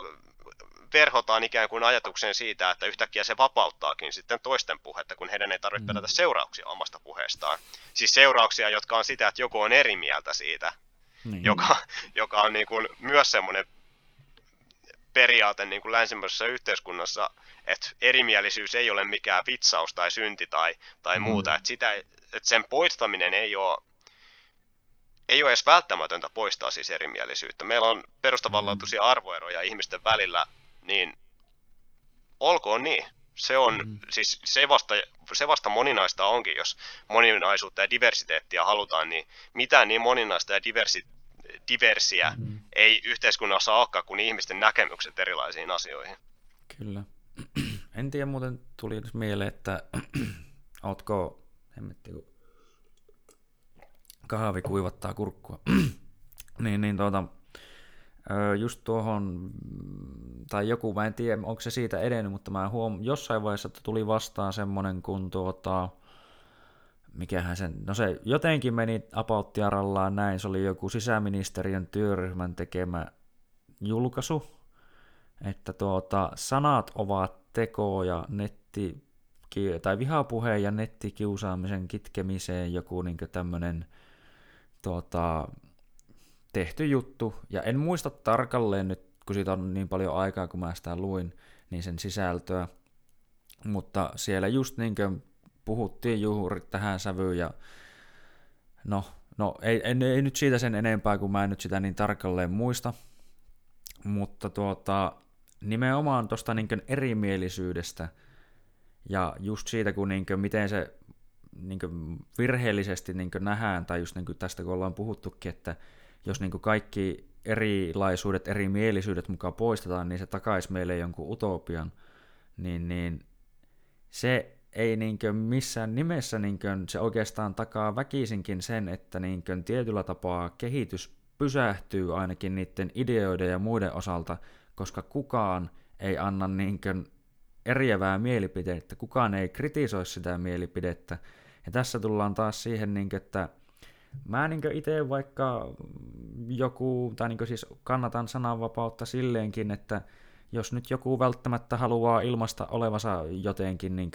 verhotaan ikään kuin ajatuksen siitä, että yhtäkkiä se vapauttaakin sitten toisten puhetta, kun heidän ei tarvitse pelätä mm. seurauksia omasta puheestaan. Siis seurauksia, jotka on sitä, että joku on eri mieltä siitä, niin. joka, joka on niin kuin myös semmoinen periaate niin kuin länsimaisessa yhteiskunnassa, että erimielisyys ei ole mikään vitsaus tai synti tai, tai mm. muuta, että, sitä, että sen poistaminen ei ole ei ole edes välttämätöntä poistaa siis erimielisyyttä. Meillä on perustavanlaatuisia arvoeroja ihmisten välillä, niin olkoon niin. Se on, mm. siis se vasta, se vasta moninaista onkin, jos moninaisuutta ja diversiteettiä halutaan, niin mitään niin moninaista ja diversi, diversiä mm. ei yhteiskunnassa olekaan kuin ihmisten näkemykset erilaisiin asioihin. Kyllä. En tiedä muuten tuli mieleen, että ootko, hemmetti, kun kahvi kuivattaa kurkkua, niin, niin tuota, just tuohon, tai joku, mä en tiedä, onko se siitä edennyt, mutta mä huom, jossain vaiheessa että tuli vastaan semmonen kun tuota, mikähän sen, no se jotenkin meni apauttiarallaan näin, se oli joku sisäministeriön työryhmän tekemä julkaisu, että tuota, sanat ovat tekoja netti, tai vihapuheen ja nettikiusaamisen kitkemiseen joku niin tämmöinen tuota, tehty juttu, ja en muista tarkalleen nyt, kun siitä on niin paljon aikaa, kun mä sitä luin, niin sen sisältöä, mutta siellä just niin kuin puhuttiin juuri tähän sävyyn, ja no, no ei, ei, ei nyt siitä sen enempää, kun mä en nyt sitä niin tarkalleen muista, mutta tuota, nimenomaan tuosta niin erimielisyydestä, ja just siitä, kun niin miten se niin virheellisesti niin nähdään, tai just niin tästä kun ollaan puhuttukin, että jos niin kaikki erilaisuudet, erimielisyydet mukaan poistetaan, niin se takaisi meille jonkun utopian, niin, niin se ei niin missään nimessä niin se oikeastaan takaa väkisinkin sen, että niin tietyllä tapaa kehitys pysähtyy ainakin niiden ideoiden ja muiden osalta, koska kukaan ei anna niin eriävää mielipidettä, kukaan ei kritisoi sitä mielipidettä. Ja tässä tullaan taas siihen, niin että Mä niin itse vaikka joku, tai niin siis kannatan sananvapautta silleenkin, että jos nyt joku välttämättä haluaa ilmasta olevansa jotenkin niin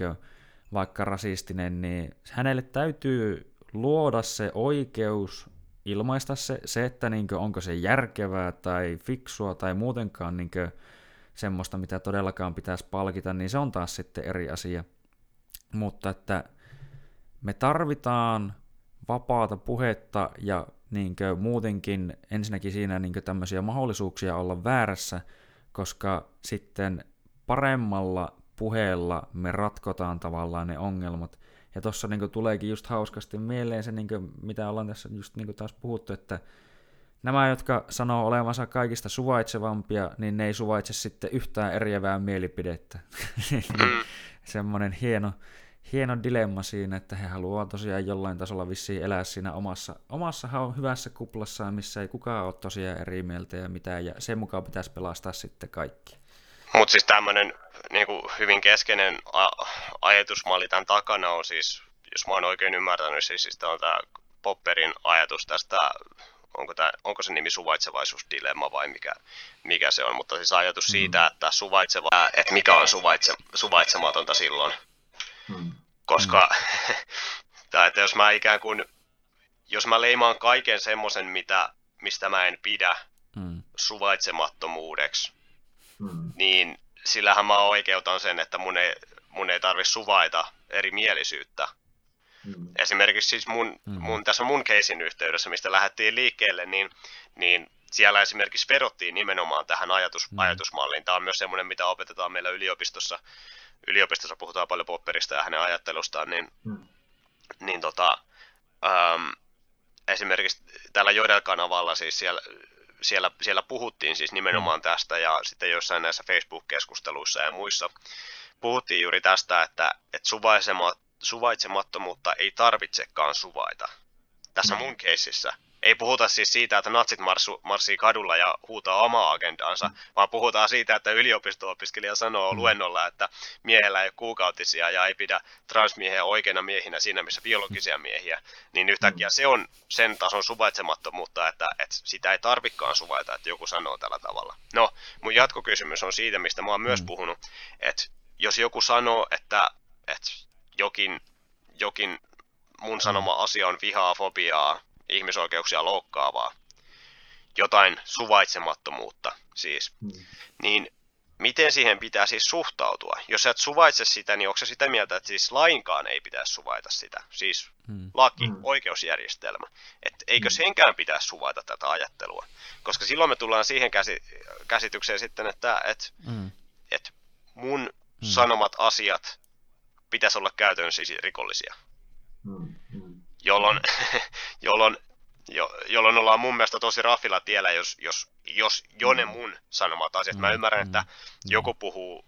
vaikka rasistinen, niin hänelle täytyy luoda se oikeus ilmaista se, se että niin kuin, onko se järkevää tai fiksua tai muutenkaan niin kuin, semmoista, mitä todellakaan pitäisi palkita, niin se on taas sitten eri asia. Mutta että me tarvitaan vapaata puhetta ja niin kuin, muutenkin ensinnäkin siinä niin kuin, tämmöisiä mahdollisuuksia olla väärässä, koska sitten paremmalla puheella me ratkotaan tavallaan ne ongelmat. Ja tuossa niin tuleekin just hauskasti mieleen se, niin kuin, mitä ollaan tässä just niin taas puhuttu, että nämä, jotka sanoo olevansa kaikista suvaitsevampia, niin ne ei suvaitse sitten yhtään eriävää mielipidettä. Mm. Semmoinen hieno, hieno dilemma siinä, että he haluaa tosiaan jollain tasolla vissiin elää siinä omassa, omassa hyvässä kuplassaan, missä ei kukaan ole tosiaan eri mieltä ja mitään, ja sen mukaan pitäisi pelastaa sitten kaikki. Mutta siis tämmöinen niin hyvin keskeinen ajatusmalli tämän takana on siis, jos mä oon oikein ymmärtänyt, siis, siis on tämä Popperin ajatus tästä, onko, tämä, onko se nimi suvaitsevaisuusdilemma vai mikä, mikä se on, mutta siis ajatus mm. siitä, että, suvaitseva, että mikä on suvaitse, suvaitsematonta silloin, Hmm. Koska, mm. tai että jos mä ikään kuin, jos mä leimaan kaiken semmoisen, mitä, mistä mä en pidä hmm. suvaitsemattomuudeksi, hmm. niin sillähän mä oikeutan sen, että mun ei, mun ei tarvi suvaita erimielisyyttä. Hmm. Esimerkiksi siis mun, hmm. mun, tässä mun keisin yhteydessä, mistä lähdettiin liikkeelle, niin, niin siellä esimerkiksi vedottiin nimenomaan tähän ajatus, hmm. ajatusmalliin. Tämä on myös semmoinen, mitä opetetaan meillä yliopistossa yliopistossa puhutaan paljon Popperista ja hänen ajattelustaan, niin, hmm. niin tota, äm, esimerkiksi täällä Jodel-kanavalla siis siellä, siellä, siellä puhuttiin siis nimenomaan hmm. tästä ja sitten jossain näissä Facebook-keskusteluissa ja muissa puhuttiin juuri tästä, että, että suvaitsemattomuutta ei tarvitsekaan suvaita. Tässä hmm. mun keississä ei puhuta siis siitä, että natsit marssu, marssii kadulla ja huutaa omaa agendaansa, mm. vaan puhutaan siitä, että yliopisto-opiskelija sanoo mm. luennolla, että miehellä ei ole kuukautisia ja ei pidä transmiehiä oikeina miehinä siinä, missä biologisia miehiä, niin yhtäkkiä mm. se on sen tason suvaitsemattomuutta, että, että sitä ei tarvikaan suvaita, että joku sanoo tällä tavalla. No, mun jatkokysymys on siitä, mistä mä oon myös mm. puhunut, että jos joku sanoo, että, että jokin, jokin mun sanoma asia on vihaa, fobiaa, ihmisoikeuksia loukkaavaa, jotain suvaitsemattomuutta siis, mm. niin miten siihen pitää siis suhtautua? Jos sä et suvaitse sitä, niin onko se sitä mieltä, että siis lainkaan ei pitäisi suvaita sitä? Siis hmm. laki, hmm. oikeusjärjestelmä. Että eikö hmm. senkään pitäisi suvaita tätä ajattelua? Koska silloin me tullaan siihen käsi, käsitykseen sitten, että et, hmm. et mun hmm. sanomat asiat pitäisi olla käytännössä siis rikollisia. Jolloin, jolloin jo, jolloin ollaan mun mielestä tosi raffilla tiellä, jos, jos, jos jo ne mm. mun sanomat asiat. Mä mm, ymmärrän, että mm, joku puhuu,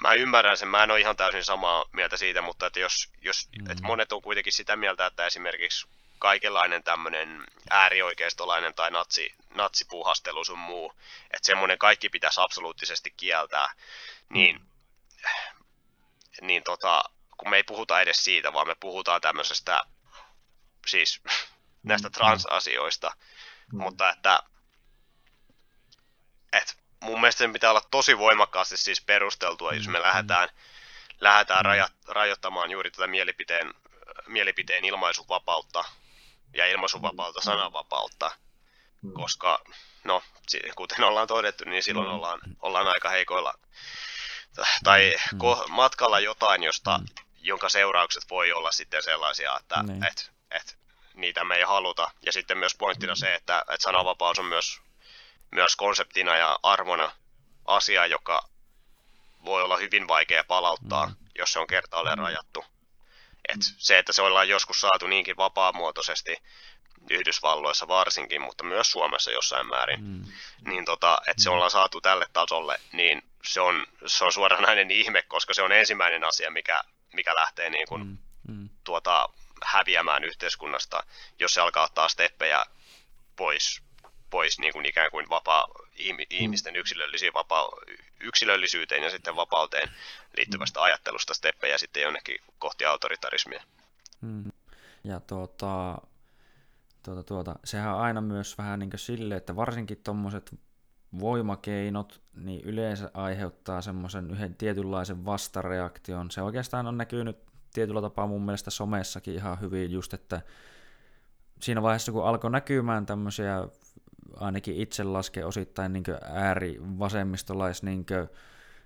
mä ymmärrän sen, mä en ole ihan täysin samaa mieltä siitä, mutta että jos, jos että monet on kuitenkin sitä mieltä, että esimerkiksi kaikenlainen tämmöinen äärioikeistolainen tai natsi, natsipuhastelu sun muu, että semmoinen kaikki pitäisi absoluuttisesti kieltää, niin, niin tota, kun me ei puhuta edes siitä, vaan me puhutaan tämmöisestä siis näistä mm. transasioista, mm. mutta että, että mun mielestä sen pitää olla tosi voimakkaasti siis perusteltua, mm. jos me mm. lähdetään, lähdetään mm. raja, rajoittamaan juuri tätä mielipiteen, mielipiteen ilmaisuvapautta ja ilmaisuvapautta, mm. sananvapautta, mm. koska no, kuten ollaan todettu, niin silloin mm. ollaan, ollaan aika heikoilla tai mm. ko- matkalla jotain, josta, mm. jonka seuraukset voi olla sitten sellaisia, että niin. et, et, niitä me ei haluta. Ja sitten myös pointtina se, että, että sananvapaus on myös, myös konseptina ja arvona asia, joka voi olla hyvin vaikea palauttaa, mm. jos se on kertaalleen mm. rajattu. Et se, että se ollaan joskus saatu niinkin vapaamuotoisesti, Yhdysvalloissa varsinkin, mutta myös Suomessa jossain määrin, mm. niin tota, että se mm. ollaan saatu tälle tasolle, niin se on, se on suoranainen ihme, koska se on ensimmäinen asia, mikä, mikä lähtee niin kuin, mm. Mm. Tuota, häviämään yhteiskunnasta, jos se alkaa ottaa steppejä pois, pois niin kuin ikään kuin vapaa, ihmisten yksilöllisiin vapaa, yksilöllisyyteen ja sitten vapauteen liittyvästä ajattelusta steppejä sitten jonnekin kohti autoritarismia. Hmm. Ja tuota, tuota, tuota, sehän on aina myös vähän niin kuin sille, että varsinkin tuommoiset voimakeinot niin yleensä aiheuttaa semmoisen yhden tietynlaisen vastareaktion. Se oikeastaan on näkynyt tietyllä tapaa mun mielestä somessakin ihan hyvin just, että siinä vaiheessa kun alkoi näkymään tämmöisiä ainakin itse laske osittain niin äärivasemmistolais niin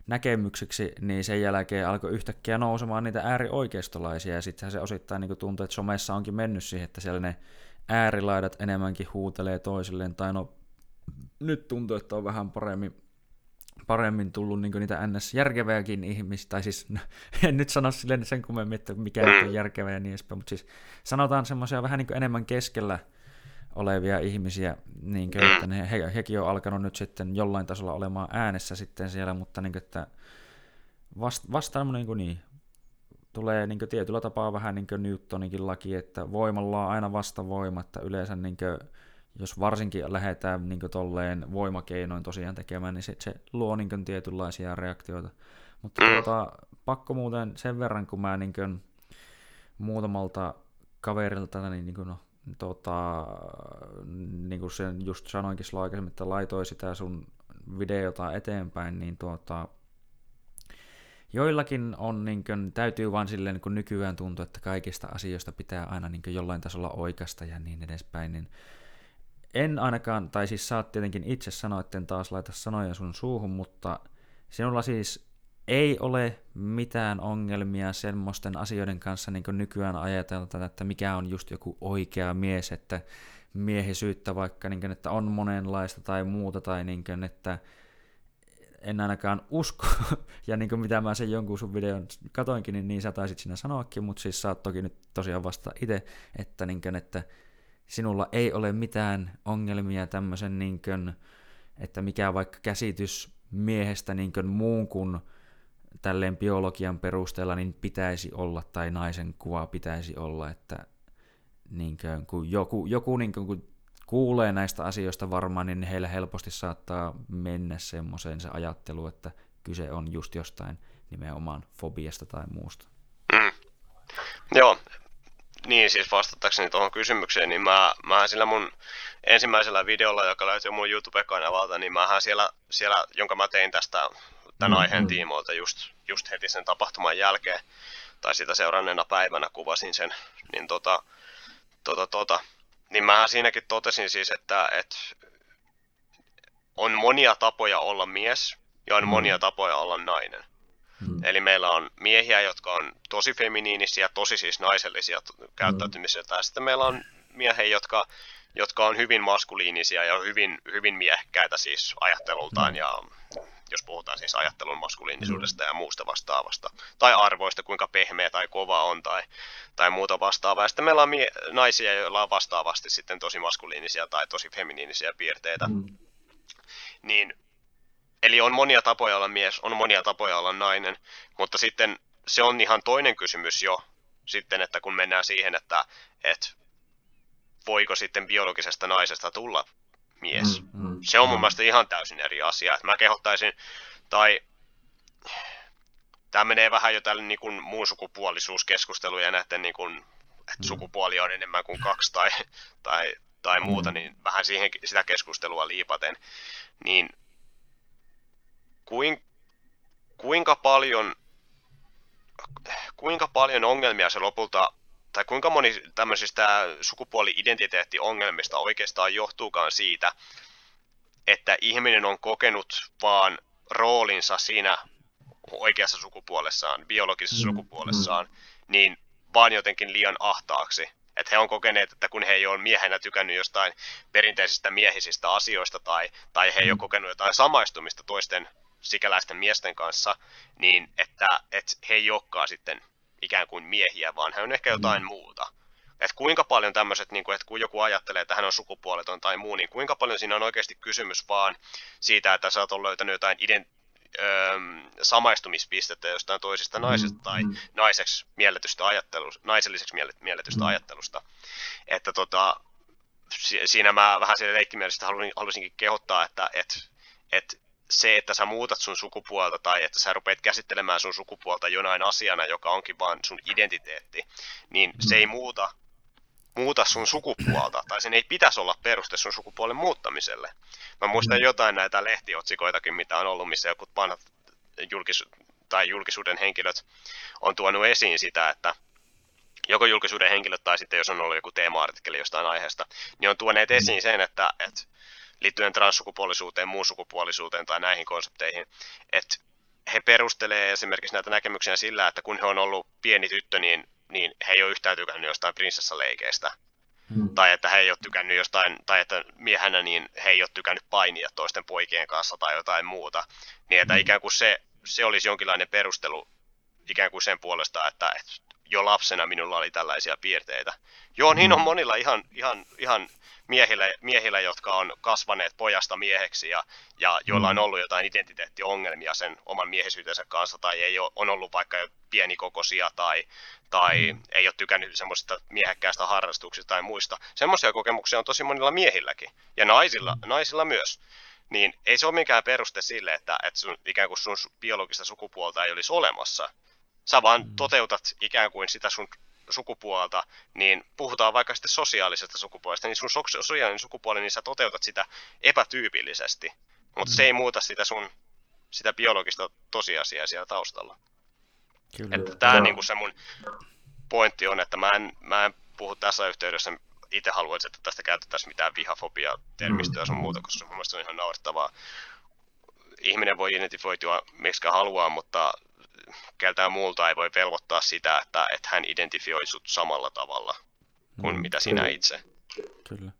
näkemyksiksi, niin sen jälkeen alkoi yhtäkkiä nousemaan niitä äärioikeistolaisia, ja sittenhän se osittain niin tuntuu, että somessa onkin mennyt siihen, että siellä ne äärilaidat enemmänkin huutelee toisilleen, tai no nyt tuntuu, että on vähän paremmin paremmin tullut niin niitä NS-järkeviäkin ihmisiä, tai siis no, en nyt sano silleen sen kummemmin, että mikä on mm. järkevä ja niin edespäin, mutta siis sanotaan semmoisia vähän niin enemmän keskellä olevia ihmisiä, niin kuin, että ne, he, hekin on alkanut nyt sitten jollain tasolla olemaan äänessä sitten siellä, mutta niin kuin, että vasta, vasta niin, kuin niin, tulee niin kuin tietyllä tapaa vähän niin kuin Newtonikin laki, että voimalla on aina vastavoima, että yleensä niin kuin, jos varsinkin lähdetään niin tolleen voimakeinoin tosiaan tekemään, niin se, se luo niin tietynlaisia reaktioita. Mutta mm. tuota, pakko muuten sen verran, kun mä niin kuin, muutamalta kaverilta, niin, niin kuin, no, tota, niin kuin sen just sanoinkin silloin aikaisemmin, että laitoi sitä sun videota eteenpäin, niin tuota, joillakin on, niin kuin, täytyy vaan silleen niin kuin nykyään tuntua, että kaikista asioista pitää aina niin kuin, jollain tasolla oikeasta ja niin edespäin, niin en ainakaan, tai siis saat tietenkin itse sanoa, etten taas laita sanoja sun suuhun, mutta sinulla siis ei ole mitään ongelmia semmoisten asioiden kanssa niin kuin nykyään ajateltaan, että mikä on just joku oikea mies, että miehisyyttä vaikka, niin kuin, että on monenlaista tai muuta, tai niin kuin, että en ainakaan usko, ja niin kuin mitä mä sen jonkun sun videon katoinkin, niin, niin sä taisit sinä sanoakin, mutta siis sä oot toki nyt tosiaan vasta itse, että, niin kuin, että sinulla ei ole mitään ongelmia tämmöisen, niin kuin, että mikä vaikka käsitys miehestä niin kuin muun kuin tälleen biologian perusteella niin pitäisi olla, tai naisen kuva pitäisi olla, että niin kuin, kun joku, joku niin kuin, kun kuulee näistä asioista varmaan, niin heillä helposti saattaa mennä semmoiseen se ajattelu, että kyse on just jostain nimenomaan fobiasta tai muusta. Mm. Joo, niin, siis vastatakseni tuohon kysymykseen, niin mä, mä sillä mun ensimmäisellä videolla, joka löytyy mun YouTube-kanavalta, niin mähän siellä, siellä, jonka mä tein tästä tämän mm-hmm. aiheen tiimoilta just, just heti sen tapahtuman jälkeen, tai sitä seuranneena päivänä kuvasin sen, niin tota, tota, tota, niin mä siinäkin totesin siis, että, että on monia tapoja olla mies, ja on mm. monia tapoja olla nainen. Mm. Eli meillä on miehiä, jotka on tosi feminiinisiä, tosi siis naisellisia käyttäytymiseltä, ja sitten meillä on miehiä, jotka, jotka on hyvin maskuliinisia ja hyvin, hyvin miehkäitä siis ajattelultaan mm. ja jos puhutaan siis ajattelun maskuliinisuudesta ja muusta vastaavasta, tai arvoista, kuinka pehmeä tai kova on, tai, tai muuta vastaavaa. Ja sitten meillä on mie- naisia, joilla on vastaavasti sitten tosi maskuliinisia tai tosi feminiinisiä piirteitä. Mm. Niin, eli on monia tapoja olla mies, on monia tapoja olla nainen, mutta sitten se on ihan toinen kysymys jo, sitten, että kun mennään siihen, että, että voiko sitten biologisesta naisesta tulla mies. Mm, mm, se on mun mm. mielestä ihan täysin eri asia. Että mä kehottaisin, tai tämä menee vähän jo tälle niin kuin muun sukupuolisuuskeskusteluun ja näiden niin kuin, että mm. sukupuoli on enemmän kuin kaksi tai, tai, tai muuta, mm. niin vähän siihen, sitä keskustelua liipaten, niin kuin, kuinka paljon kuinka paljon ongelmia se lopulta tai kuinka moni tämmöisistä sukupuoli-identiteettiongelmista oikeastaan johtuukaan siitä, että ihminen on kokenut vaan roolinsa siinä oikeassa sukupuolessaan, biologisessa mm, sukupuolessaan, mm. niin vaan jotenkin liian ahtaaksi. Että he on kokeneet, että kun he ei ole miehenä tykännyt jostain perinteisistä miehisistä asioista tai, tai he ei mm. ole kokenut jotain samaistumista toisten sikäläisten miesten kanssa, niin että, että he ei olekaan sitten ikään kuin miehiä, vaan hän on ehkä jotain mm. muuta. Että kuinka paljon tämmöiset, niin kuin, että kun joku ajattelee, että hän on sukupuoleton tai muu, niin kuinka paljon siinä on oikeasti kysymys vaan siitä, että sä oot löytänyt jotain ident- öö, samaistumispistettä jostain toisesta mm, naisesta tai mm. naiseksi mielletystä ajattelusta, naiselliseksi mielletystä mm. ajattelusta. Että tota, siinä mä vähän siellä leikkimielisesti haluaisinkin kehottaa, että et, et se, että sä muutat sun sukupuolta tai että sä rupeat käsittelemään sun sukupuolta jonain asiana, joka onkin vaan sun identiteetti, niin se ei muuta, muuta sun sukupuolta, tai sen ei pitäisi olla peruste sun sukupuolen muuttamiselle. Mä muistan jotain näitä lehtiotsikoitakin, mitä on ollut, missä joku vanhat julkis- tai julkisuuden henkilöt on tuonut esiin sitä, että joko julkisuuden henkilöt tai sitten jos on ollut joku teema-artikkeli jostain aiheesta, niin on tuoneet esiin sen, että, että liittyen transsukupuolisuuteen, muun sukupuolisuuteen tai näihin konsepteihin, että he perustelee esimerkiksi näitä näkemyksiä sillä, että kun he on ollut pieni tyttö, niin, niin he ei ole yhtään tykännyt jostain prinsessaleikeistä. Hmm. Tai että he ei ole tykännyt jostain, tai että miehenä niin he ei ole tykännyt painia toisten poikien kanssa tai jotain muuta. Niin että hmm. ikään kuin se, se olisi jonkinlainen perustelu ikään kuin sen puolesta, että, että jo lapsena minulla oli tällaisia piirteitä. Joo, niin on hmm. monilla ihan, ihan, ihan miehillä, miehillä, jotka on kasvaneet pojasta mieheksi ja, ja joilla on mm. ollut jotain identiteettiongelmia sen oman miehisyytensä kanssa tai ei ole, on ollut vaikka pienikokoisia tai, tai mm. ei ole tykännyt semmoisista miehekkäästä harrastuksista tai muista. Semmoisia kokemuksia on tosi monilla miehilläkin ja naisilla, mm. naisilla myös. Niin ei se ole mikään peruste sille, että, että sun, ikään kuin sun biologista sukupuolta ei olisi olemassa. Sä vaan mm. toteutat ikään kuin sitä sun sukupuolta, niin puhutaan vaikka sitten sosiaalisesta sukupuolesta, niin sun sosiaalinen sukupuoli, niin sä toteutat sitä epätyypillisesti, mutta mm. se ei muuta sitä sun sitä biologista tosiasiaa siellä taustalla. Kyllä. Että tämä no. niin se mun pointti on, että mä en, mä en puhu tässä yhteydessä itse haluaisin, että tästä käytettäisiin mitään vihafobia-termistöä sun muuta, koska se mun mielestä on ihan naurettavaa. Ihminen voi identifioitua miksi haluaa, mutta keltään muulta ei voi velvoittaa sitä, että, että hän identifioi sut samalla tavalla kuin mm, mitä sinä kyllä. itse. Kyllä.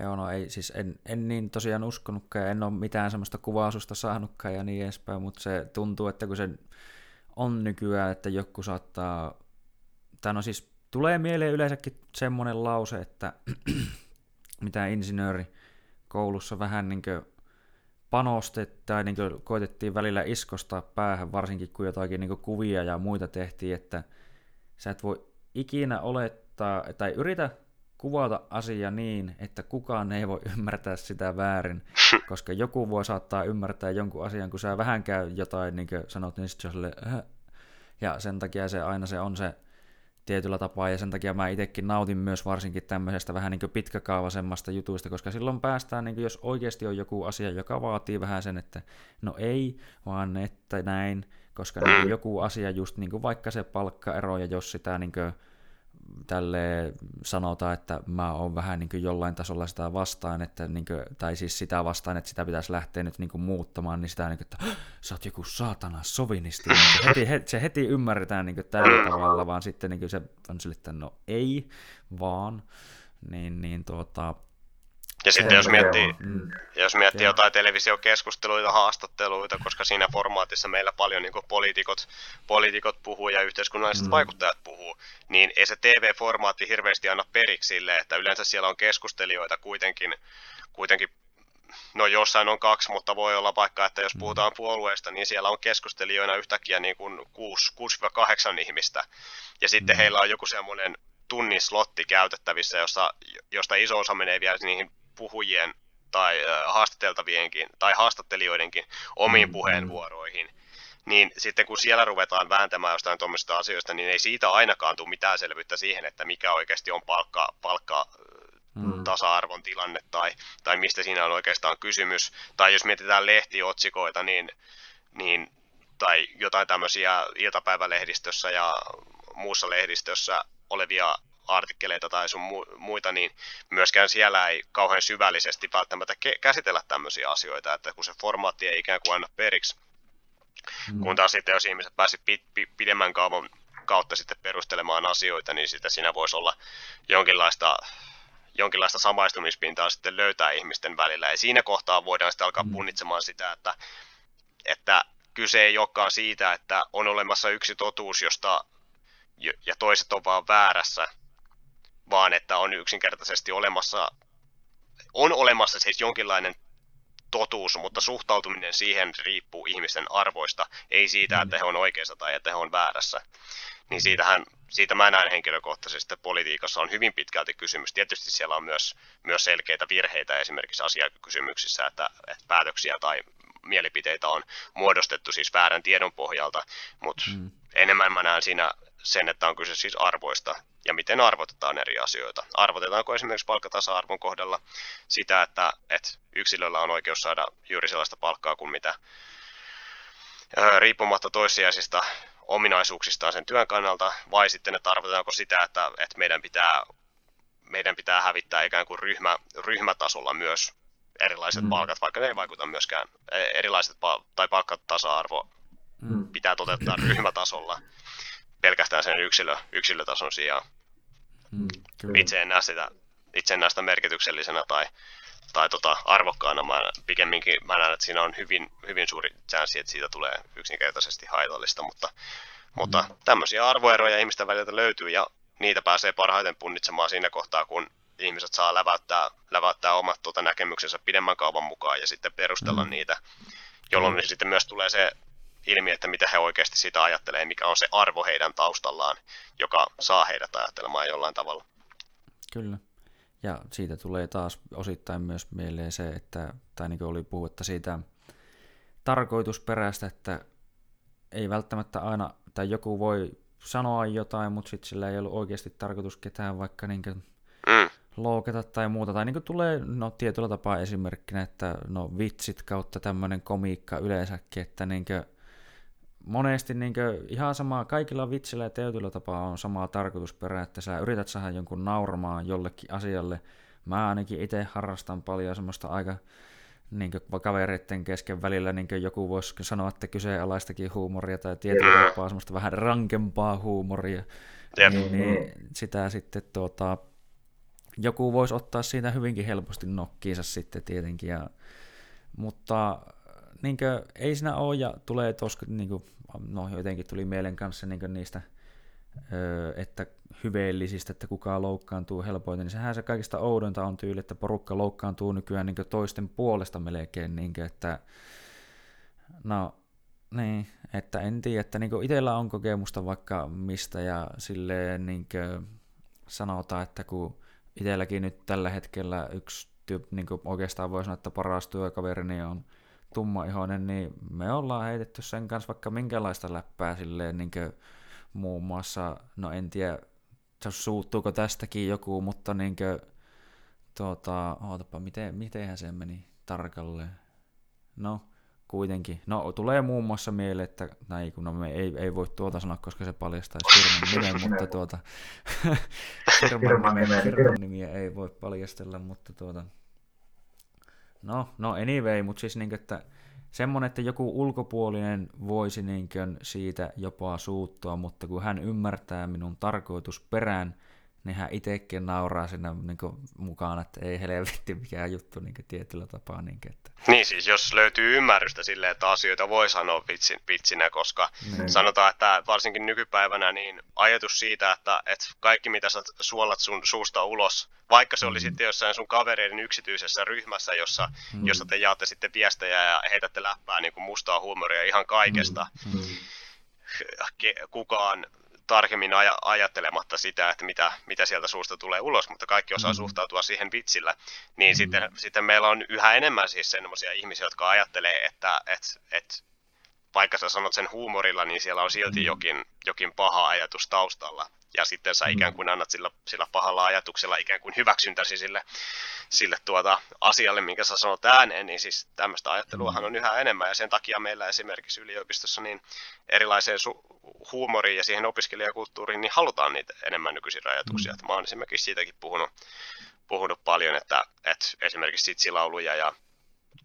Joo, no ei, siis en, en niin tosiaan uskonutkaan ja en ole mitään semmoista kuvaususta saanutkaan ja niin edespäin, mutta se tuntuu, että kun se on nykyään, että joku saattaa, tai no siis tulee mieleen yleensäkin semmoinen lause, että mitä insinööri koulussa vähän niin kuin panostettiin tai niin koitettiin välillä iskostaa päähän, varsinkin kun jotakin niin kuvia ja muita tehtiin, että sä et voi ikinä olettaa, tai yritä kuvata asia niin, että kukaan ei voi ymmärtää sitä väärin, koska joku voi saattaa ymmärtää jonkun asian, kun sä vähän käy jotain, niin kuin sanot, niin sitten se on ja sen takia se aina se on se tietyllä tapaa, ja sen takia mä itsekin nautin myös varsinkin tämmöisestä vähän niin pitkäkaavasemmasta jutuista, koska silloin päästään, niin jos oikeasti on joku asia, joka vaatii vähän sen, että no ei, vaan että näin, koska niin joku asia just niin kuin vaikka se palkkaero, ja jos sitä niin kuin tälle sanotaan, että mä oon vähän niin jollain tasolla sitä vastaan, että niin kuin, tai siis sitä vastaan, että sitä pitäisi lähteä nyt niin muuttamaan, niin sitä niin kuin, että sä oot joku saatana sovinisti. Niin heti, heti, se heti ymmärretään niin tällä tavalla, vaan sitten niin se on sille, että no ei, vaan, niin, niin tuota, ja sitten jos miettii, mm. jos miettii jotain televisiokeskusteluita, haastatteluita, koska siinä formaatissa meillä paljon niin poliitikot, poliitikot puhuu ja yhteiskunnalliset mm. vaikuttajat puhuu, niin ei se TV-formaatti hirveästi anna periksi sille, että yleensä siellä on keskustelijoita kuitenkin, kuitenkin no jossain on kaksi, mutta voi olla vaikka, että jos mm. puhutaan puolueesta, niin siellä on keskustelijoina yhtäkkiä niin kuin 6-8 ihmistä, ja sitten mm. heillä on joku semmoinen tunnin slotti käytettävissä, josta, josta iso osa menee vielä niihin puhujien tai haastateltavienkin tai haastattelijoidenkin omiin mm, puheenvuoroihin, niin sitten kun siellä ruvetaan vääntämään jostain tuommoisista asioista, niin ei siitä ainakaan tule mitään selvyyttä siihen, että mikä oikeasti on palkka, palkka mm. tasa-arvon tilanne tai, tai mistä siinä on oikeastaan kysymys. Tai jos mietitään lehtiotsikoita, niin, niin tai jotain tämmöisiä iltapäivälehdistössä ja muussa lehdistössä olevia artikkeleita tai sun muita, niin myöskään siellä ei kauhean syvällisesti välttämättä käsitellä tämmöisiä asioita, että kun se formaatti ei ikään kuin anna periksi. Mm. Kun taas sitten, jos ihmiset pääsivät pidemmän kaavan kautta sitten perustelemaan asioita, niin sitä siinä voisi olla jonkinlaista, jonkinlaista samaistumispintaa sitten löytää ihmisten välillä. Ja siinä kohtaa voidaan sitten alkaa mm. punnitsemaan sitä, että, että kyse ei olekaan siitä, että on olemassa yksi totuus, josta ja toiset on vaan väärässä, vaan että on yksinkertaisesti olemassa, on olemassa siis jonkinlainen totuus, mutta suhtautuminen siihen riippuu ihmisten arvoista, ei siitä, että he on oikeassa tai että he on väärässä. Niin siitähän, siitä mä näen henkilökohtaisesti, että politiikassa on hyvin pitkälti kysymys. Tietysti siellä on myös, myös selkeitä virheitä esimerkiksi asiakysymyksissä, että, että päätöksiä tai mielipiteitä on muodostettu siis väärän tiedon pohjalta, mutta mm. enemmän mä näen siinä sen, että on kyse siis arvoista ja miten arvotetaan eri asioita. Arvotetaanko esimerkiksi palkkatasa-arvon kohdalla sitä, että, että yksilöllä on oikeus saada juuri sellaista palkkaa kuin mitä riippumatta toissijaisista ominaisuuksistaan sen työn kannalta, vai sitten, että arvotetaanko sitä, että, että meidän, pitää, meidän pitää hävittää ikään kuin ryhmä, ryhmätasolla myös erilaiset mm. palkat, vaikka ne ei vaikuta myöskään e, erilaiset pal- tai palkkatasa-arvo mm. pitää toteuttaa ryhmätasolla pelkästään sen yksilö, yksilötason sijaan. Mm, itse en näe sitä, itse en näe sitä merkityksellisenä tai, tai tota, arvokkaana. Mä pikemminkin mä näen, että siinä on hyvin, hyvin suuri chanssi, että siitä tulee yksinkertaisesti haitallista, mutta, mm. mutta tämmöisiä arvoeroja ihmisten väliltä löytyy ja niitä pääsee parhaiten punnitsemaan siinä kohtaa, kun ihmiset saa läväyttää, läväyttää omat tuota, näkemyksensä pidemmän kaavan mukaan ja sitten perustella mm. niitä, jolloin mm. sitten myös tulee se ilmi, että mitä he oikeasti sitä ajattelee, mikä on se arvo heidän taustallaan, joka saa heidät ajattelemaan jollain tavalla. Kyllä. Ja siitä tulee taas osittain myös mieleen se, että, tai niin kuin oli puhutta siitä tarkoitusperäistä, että ei välttämättä aina, tai joku voi sanoa jotain, mutta sitten sillä ei ollut oikeasti tarkoitus ketään vaikka niin kuin mm. loukata tai muuta. Tai niin kuin tulee no, tietyllä tapaa esimerkkinä, että no vitsit kautta tämmöinen komiikka yleensäkin, että niin kuin, monesti niin ihan sama, kaikilla vitsillä ja teotuilla tapaa on sama tarkoitusperä, että sä yrität saada jonkun nauramaan jollekin asialle. Mä ainakin itse harrastan paljon semmoista aika niin kavereiden kesken välillä niin joku voisi sanoa, että kyseenalaistakin huumoria tai tietyllä tapaa semmoista vähän rankempaa huumoria. Niin, niin sitä sitten tuota, joku voisi ottaa siitä hyvinkin helposti nokkiinsa sitten tietenkin. Ja, mutta niin kuin, ei siinä ole ja tulee tuossa, niin kuin, no jotenkin tuli mielen kanssa niin niistä, että hyveellisistä, että kuka loukkaantuu helpoiten, niin sehän se kaikista oudonta on tyyli, että porukka loukkaantuu nykyään niin toisten puolesta melkein, niin kuin, että no niin, että en tiedä, että niin itsellä on kokemusta vaikka mistä ja silleen niin sanotaan, että kun itselläkin nyt tällä hetkellä yksi tyyppi, niin oikeastaan voi sanoa, että paras työkaverini on tummaihoinen, niin me ollaan heitetty sen kanssa vaikka minkälaista läppää silleen, niin kuin muun muassa, no en tiedä, suuttuuko tästäkin joku, mutta niin kuin, tuota, ootapa, miten, mitenhän se meni tarkalleen? No, kuitenkin. No tulee muun muassa mieleen, että näin, kun no, me ei, ei voi tuota sanoa, koska se paljastaisi firman nimen, mutta tuota, firman, nimiä, firman nimiä ei voi paljastella, mutta tuota, no, no anyway, mutta siis niin, että semmoinen, että joku ulkopuolinen voisi niin siitä jopa suuttua, mutta kun hän ymmärtää minun tarkoitusperään, niin hän itsekin nauraa siinä niin kuin, mukaan, että ei helvetti mikään juttu niin kuin, tietyllä tapaa. Niin, kuin, että... niin siis jos löytyy ymmärrystä sille, että asioita voi sanoa vitsin, vitsinä, koska mm. sanotaan, että varsinkin nykypäivänä niin ajatus siitä, että, että kaikki mitä sä suolat sun suusta ulos, vaikka se oli mm. sitten jossain sun kavereiden yksityisessä ryhmässä, jossa, mm. jossa te jaatte sitten viestejä ja heitätte läppää niin kuin mustaa huumoria ihan kaikesta, mm. Mm. kukaan tarkemmin aj- ajattelematta sitä, että mitä, mitä sieltä suusta tulee ulos, mutta kaikki osaa mm. suhtautua siihen vitsillä, niin mm. sitten, sitten meillä on yhä enemmän siis semmoisia ihmisiä, jotka ajattelee, että et, et, vaikka sä sanot sen huumorilla, niin siellä on silti mm. jokin, jokin paha ajatus taustalla ja sitten sä ikään mm. kuin annat sillä, sillä pahalla ajatuksella ikään kuin hyväksyntäsi sille, sille tuota asialle, minkä sä sanot ääneen, niin siis tämmöistä ajatteluahan mm. on yhä enemmän, ja sen takia meillä esimerkiksi yliopistossa niin erilaiseen su- huumoriin ja siihen opiskelijakulttuuriin, niin halutaan niitä enemmän nykyisin rajoituksia. Mm. Mä oon esimerkiksi siitäkin puhunut, puhunut paljon, että, että esimerkiksi sitsilauluja ja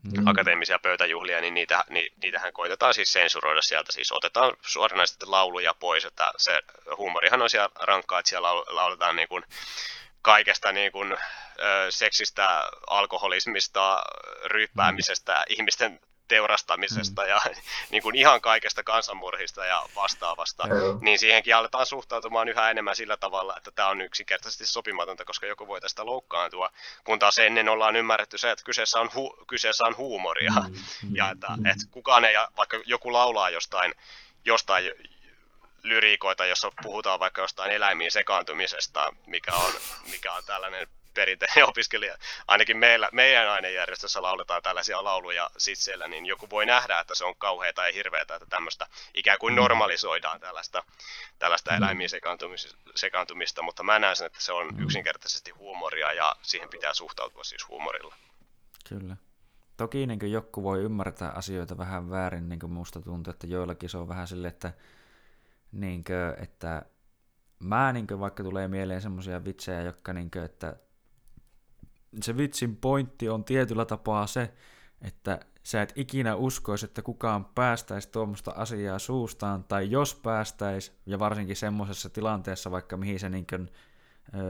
mm. akateemisia pöytäjuhlia, niin niitä, ni, niitähän koitetaan siis sensuroida sieltä. Siis otetaan suoranaisesti lauluja pois, että se huumorihan on siellä rankkaa, että siellä lauletaan niin kuin kaikesta niin kuin, ö, seksistä, alkoholismista, ryyppäämisestä, mm. ihmisten teurastamisesta mm. ja niin kuin ihan kaikesta kansanmurhista ja vastaavasta, mm. niin siihenkin aletaan suhtautumaan yhä enemmän sillä tavalla, että tämä on yksinkertaisesti sopimatonta, koska joku voi tästä loukkaantua, kun taas ennen ollaan ymmärretty se, että kyseessä on, hu- kyseessä on huumoria, mm. ja että, mm. että kukaan ei, vaikka joku laulaa jostain, jostain lyriikoita, jossa puhutaan vaikka jostain eläimiin sekaantumisesta, mikä on, mikä on tällainen perinteinen opiskelija, ainakin meillä, meidän ainejärjestössä lauletaan tällaisia lauluja sitseillä, niin joku voi nähdä, että se on kauheata ja hirveätä, että tämmöistä ikään kuin mm. normalisoidaan tällaista, tällaista mm. eläimiin sekaantumista, sekaantumista, mutta mä näen sen, että se on mm. yksinkertaisesti huumoria ja siihen pitää suhtautua siis huumorilla. Kyllä. Toki niin joku voi ymmärtää asioita vähän väärin, niin kuin musta tuntuu, että joillakin se on vähän silleen, että, niin kuin, että mä niin kuin, vaikka tulee mieleen semmoisia vitsejä, jotka, niin kuin, että se vitsin pointti on tietyllä tapaa se, että sä et ikinä uskoisi, että kukaan päästäisi tuommoista asiaa suustaan, tai jos päästäisi, ja varsinkin semmoisessa tilanteessa, vaikka mihin se, niin kuin,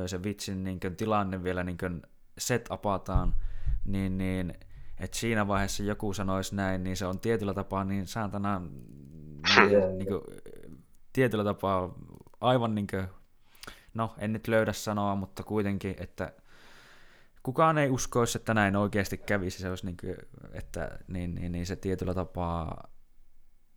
se vitsin niin kuin, tilanne vielä niin kuin set-apataan, niin, niin että siinä vaiheessa joku sanoisi näin, niin se on tietyllä tapaa niin saatana niin, niin kuin, tietyllä tapaa aivan niin kuin, no en nyt löydä sanoa, mutta kuitenkin, että kukaan ei uskoisi, että näin oikeasti kävisi. Se olisi niin kuin, että niin, niin, niin se tietyllä tapaa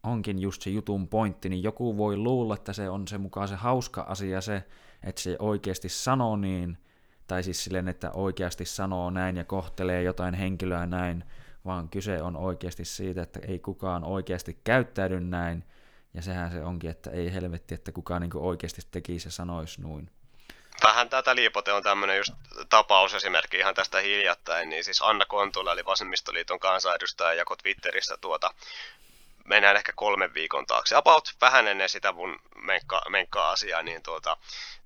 onkin just se jutun pointti, niin joku voi luulla, että se on se mukaan se hauska asia se, että se oikeasti sanoo niin, tai siis silleen, että oikeasti sanoo näin ja kohtelee jotain henkilöä näin, vaan kyse on oikeasti siitä, että ei kukaan oikeasti käyttäydy näin, ja sehän se onkin, että ei helvetti, että kukaan niin oikeasti tekisi ja sanoisi noin vähän tätä liipote on tämmöinen just tapausesimerkki ihan tästä hiljattain, niin siis Anna Kontula, eli Vasemmistoliiton kansanedustaja, jako Twitterissä tuota, mennään ehkä kolmen viikon taakse, about vähän ennen sitä mun menkka, menkka-asiaa, niin tuota,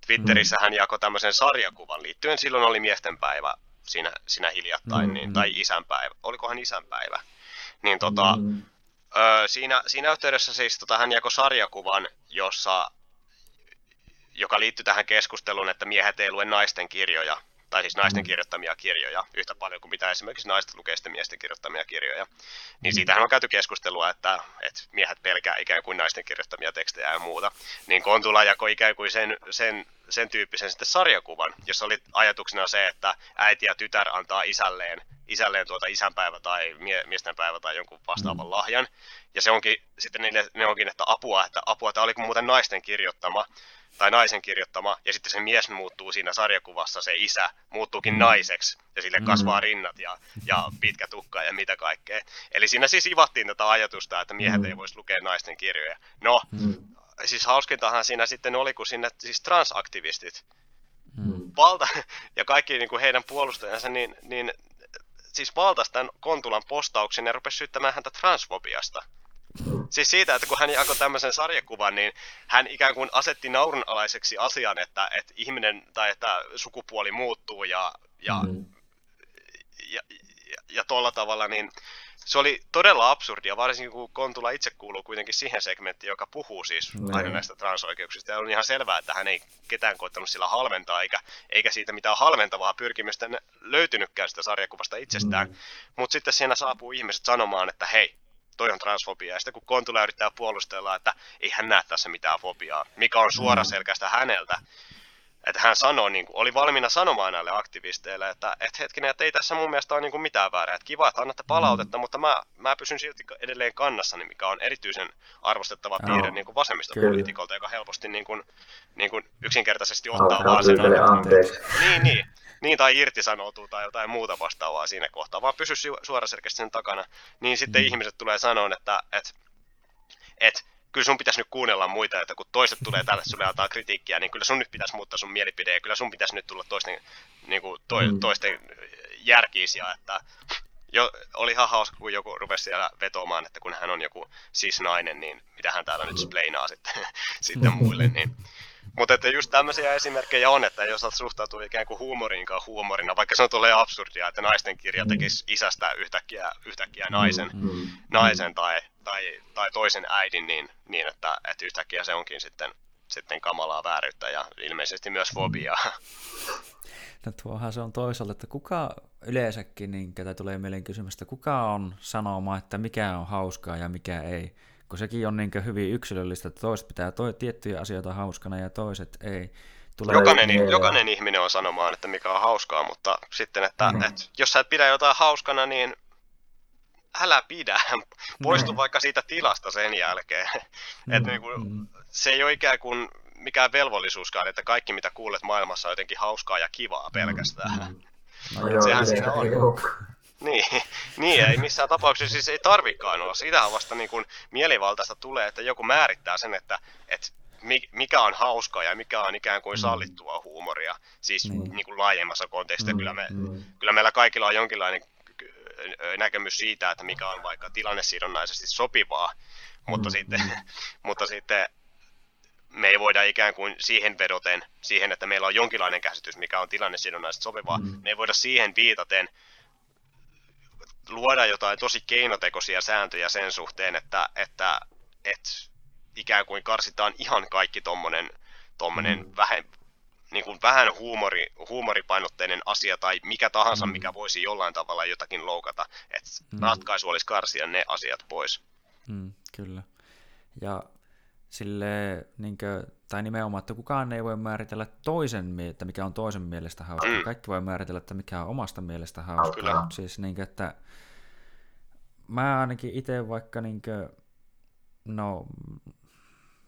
Twitterissä hän jakoi tämmöisen sarjakuvan liittyen, silloin oli miesten päivä siinä, siinä hiljattain, mm, niin, tai isänpäivä, olikohan isänpäivä, niin tota, mm. siinä, siinä yhteydessä siis tota, hän jakoi sarjakuvan, jossa joka liittyy tähän keskusteluun, että miehet ei lue naisten kirjoja, tai siis naisten mm. kirjoittamia kirjoja, yhtä paljon kuin mitä esimerkiksi naiset lukee sitten miesten kirjoittamia kirjoja. Niin mm. siitähän on käyty keskustelua, että, että miehet pelkää ikään kuin naisten kirjoittamia tekstejä ja muuta. Niin Kontula jako ikään kuin sen, sen, sen tyyppisen sitten sarjakuvan, jossa oli ajatuksena se, että äiti ja tytär antaa isälleen, isälleen tuota isänpäivä tai mie, miestenpäivä tai jonkun vastaavan mm. lahjan. Ja se onkin sitten ne, ne onkin, että apua, että apua, tämä oli muuten naisten kirjoittama tai naisen kirjoittama, ja sitten se mies muuttuu siinä sarjakuvassa, se isä muuttuukin mm. naiseksi, ja sille mm. kasvaa rinnat ja, ja pitkä tukka ja mitä kaikkea. Eli siinä siis ivattiin tätä ajatusta, että miehet mm. ei voisi lukea naisten kirjoja. No, mm. siis hauskintahan siinä sitten oli, kun sinne siis transaktivistit, mm. valta, ja kaikki niin kuin heidän puolustajansa, niin, niin siis valtasi tämän Kontulan postauksen ja rupesi syyttämään häntä transfobiasta. Siis siitä, että kun hän jakoi tämmöisen sarjakuvan, niin hän ikään kuin asetti naurunalaiseksi asian, että, että ihminen tai että sukupuoli muuttuu ja, ja, mm. ja, ja, ja tuolla tavalla, niin se oli todella absurdia, varsinkin kun Kontula itse kuuluu kuitenkin siihen segmenttiin, joka puhuu siis mm. aina näistä transoikeuksista. Ja on ihan selvää, että hän ei ketään koittanut sillä halventaa, eikä, eikä siitä mitään halventavaa pyrkimystä löytynytkään sitä sarjakuvasta itsestään. Mm. Mutta sitten siinä saapuu ihmiset sanomaan, että hei, toi on transfobia. Ja sitten kun Kontula yrittää puolustella, että ei hän näe tässä mitään fobiaa, mikä on suora mm. selkästä häneltä, että hän sanoi, niin kuin, oli valmiina sanomaan näille aktivisteille, että, että hetkinen, että ei tässä mun mielestä ole niin kuin mitään väärää, että kiva, että annatte palautetta, mm. mutta mä, mä pysyn silti edelleen kannassani, mikä on erityisen arvostettava no. piirre niin kuin vasemmistopoliitikolta, joka helposti niin kuin, niin kuin yksinkertaisesti ottaa vaan sen. Niin, niin. Niin, tai irtisanoutuu tai jotain muuta vastaavaa siinä kohtaa, vaan pysy suoraselkeästi sen takana. Niin sitten mm. ihmiset tulee sanoa, että, että, että kyllä sun pitäisi nyt kuunnella muita, että kun toiset tulee tälle sulle antaa kritiikkiä, niin kyllä sun nyt pitäisi muuttaa sun mielipide ja kyllä sun pitäisi nyt tulla toisten, niin kuin to, mm. toisten järkiisiä, että jo, oli ihan hauska, kun joku rupesi siellä vetomaan, että kun hän on joku sis-nainen, niin mitä hän täällä nyt spleinaa sitten, sitten muille, niin mutta että just tämmöisiä esimerkkejä on, että jos suhtautuu ikään kuin huumoriinkaan huumorina, vaikka se on tulee absurdia, että naisten kirja mm. tekisi isästä yhtäkkiä, yhtäkkiä naisen, mm, mm, naisen tai, tai, tai toisen äidin, niin, niin että, että yhtäkkiä se onkin sitten, sitten kamalaa vääryyttä ja ilmeisesti myös fobiaa. No tuohan se on toisaalta, että kuka yleensäkin, niin ketä tulee mieleen kysymystä, kuka on sanomaan, että mikä on hauskaa ja mikä ei kun sekin on niin hyvin yksilöllistä, että toiset pitää toi, tiettyjä asioita hauskana ja toiset ei. Tulee jokainen, niin, jokainen ihminen on sanomaan, että mikä on hauskaa, mutta sitten, että, mm. että jos sä et pidä jotain hauskana, niin älä pidä. Poistu mm. vaikka siitä tilasta sen jälkeen. Mm. että niin kuin, mm. se ei ole ikään kuin mikään velvollisuuskaan, että kaikki mitä kuulet maailmassa on jotenkin hauskaa ja kivaa pelkästään. Mm. No, joo, Sehän siinä on. Niin, niin, ei missään tapauksessa siis ei tarvikaan olla. Siitähän vasta niin kuin mielivaltaista tulee, että joku määrittää sen, että, että mikä on hauskaa ja mikä on ikään kuin mm. sallittua huumoria, siis mm. niin kuin laajemmassa kontekstissa. Mm. Kyllä, me, mm. kyllä meillä kaikilla on jonkinlainen näkemys siitä, että mikä on vaikka tilannesidonnaisesti sopivaa, mutta, mm. sitten, mutta sitten me ei voida ikään kuin siihen vedoten, siihen, että meillä on jonkinlainen käsitys, mikä on tilannesidonnaisesti sopivaa, mm. me ei voida siihen viitaten luoda jotain tosi keinotekoisia sääntöjä sen suhteen, että, että, että ikään kuin karsitaan ihan kaikki tommonen, tommonen mm. vähän, niin kuin vähän huumori, huumoripainotteinen asia tai mikä tahansa, mm. mikä voisi jollain tavalla jotakin loukata. Että mm. ratkaisu olisi karsia ne asiat pois. Mm, kyllä. Ja sille, niin kuin, tai nimenomaan, että kukaan ei voi määritellä toisen, että mikä on toisen mielestä hauska. Mm. Kaikki voi määritellä, että mikä on omasta mielestä hauska. Mutta siis, niin kuin, että mä ainakin itse vaikka, niin kuin, no,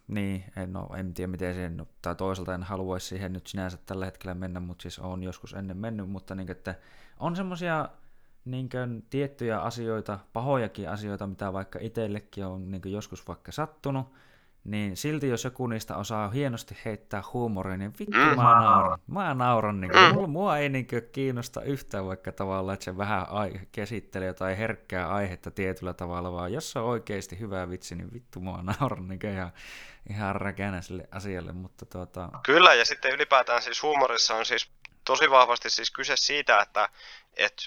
niin, en, no, en tiedä miten se, no, tai toisaalta en haluaisi siihen nyt sinänsä tällä hetkellä mennä, mutta siis on joskus ennen mennyt, mutta niin kuin, että on semmoisia niin kuin, tiettyjä asioita, pahojakin asioita, mitä vaikka itsellekin on niin kuin, joskus vaikka sattunut, niin silti jos joku niistä osaa hienosti heittää huumoria, niin vittu mm. mä nauran. Mä nauran, niin kuin, mm. mua ei niin kuin, kiinnosta yhtään vaikka tavallaan, että se vähän ai- käsittelee jotain herkkää aihetta tietyllä tavalla, vaan jos se on oikeasti hyvä vitsi, niin vittu mua nauran niin kuin, ihan, ihan räkänä sille asialle. Mutta, tuota... Kyllä, ja sitten ylipäätään siis huumorissa on siis tosi vahvasti siis kyse siitä, että, että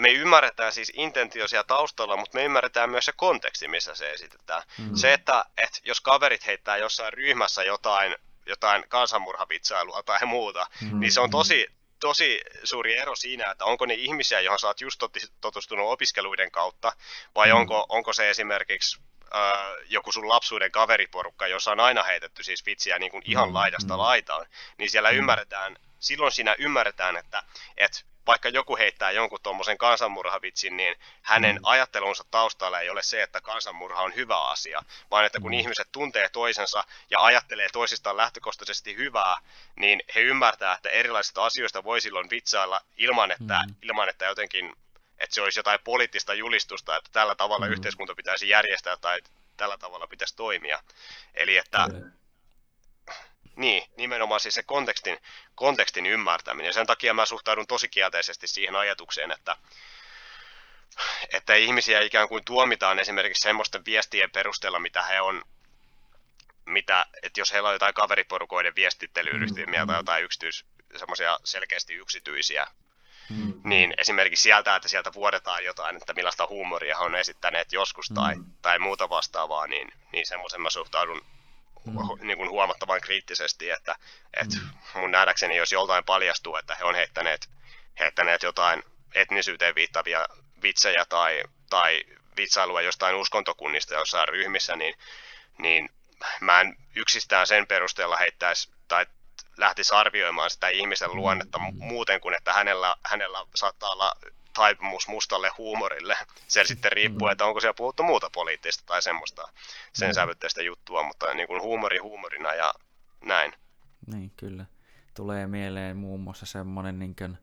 me ymmärretään siis intentio siellä taustalla, mutta me ymmärretään myös se konteksti, missä se esitetään. Mm. Se, että, että jos kaverit heittää jossain ryhmässä jotain, jotain kansanmurhavitsailua tai muuta, mm. niin se on tosi, tosi suuri ero siinä, että onko ne ihmisiä, johon sä oot just totustunut opiskeluiden kautta, vai mm. onko, onko se esimerkiksi äh, joku sun lapsuuden kaveriporukka, jossa on aina heitetty siis vitsiä niin kuin ihan mm. laidasta mm. laitaan, niin siellä mm. ymmärretään, silloin siinä ymmärretään, että, että vaikka joku heittää jonkun tuommoisen kansanmurhavitsin, niin hänen mm. ajattelunsa taustalla ei ole se, että kansanmurha on hyvä asia, vaan että kun mm. ihmiset tuntee toisensa ja ajattelee toisistaan lähtökohtaisesti hyvää, niin he ymmärtää, että erilaisista asioista voi silloin vitsailla ilman, että, mm. ilman, että jotenkin että se olisi jotain poliittista julistusta, että tällä tavalla mm. yhteiskunta pitäisi järjestää tai tällä tavalla pitäisi toimia. Eli että Kyllä. Niin, nimenomaan siis se kontekstin, kontekstin ymmärtäminen. Sen takia mä suhtaudun tosi kielteisesti siihen ajatukseen, että, että ihmisiä ikään kuin tuomitaan esimerkiksi semmoisten viestien perusteella, mitä he on mitä, että jos heillä on jotain kaveriporukoiden viestittelyyhdistelmiä mm, tai jotain yksityis, semmoisia selkeästi yksityisiä, mm. niin esimerkiksi sieltä, että sieltä vuodetaan jotain, että millaista huumoria he on esittäneet joskus mm. tai, tai muuta vastaavaa, niin, niin semmoisen mä suhtaudun mm. niin kuin huomattavan kriittisesti, että, että mm. mun nähdäkseni jos joltain paljastuu, että he on heittäneet, heittäneet jotain etnisyyteen viittavia vitsejä tai, tai vitsailua jostain uskontokunnista jossain ryhmissä, niin, niin mä en yksistään sen perusteella heittäisi tai lähtisi arvioimaan sitä ihmisen luonnetta muuten kuin, että hänellä, hänellä saattaa olla taipumus mustalle huumorille. Se sitten riippuu, että onko siellä puhuttu muuta poliittista tai semmoista sen sävytteistä juttua, mutta niin kuin huumori huumorina ja näin. Niin, kyllä. Tulee mieleen muun muassa semmoinen niin kuin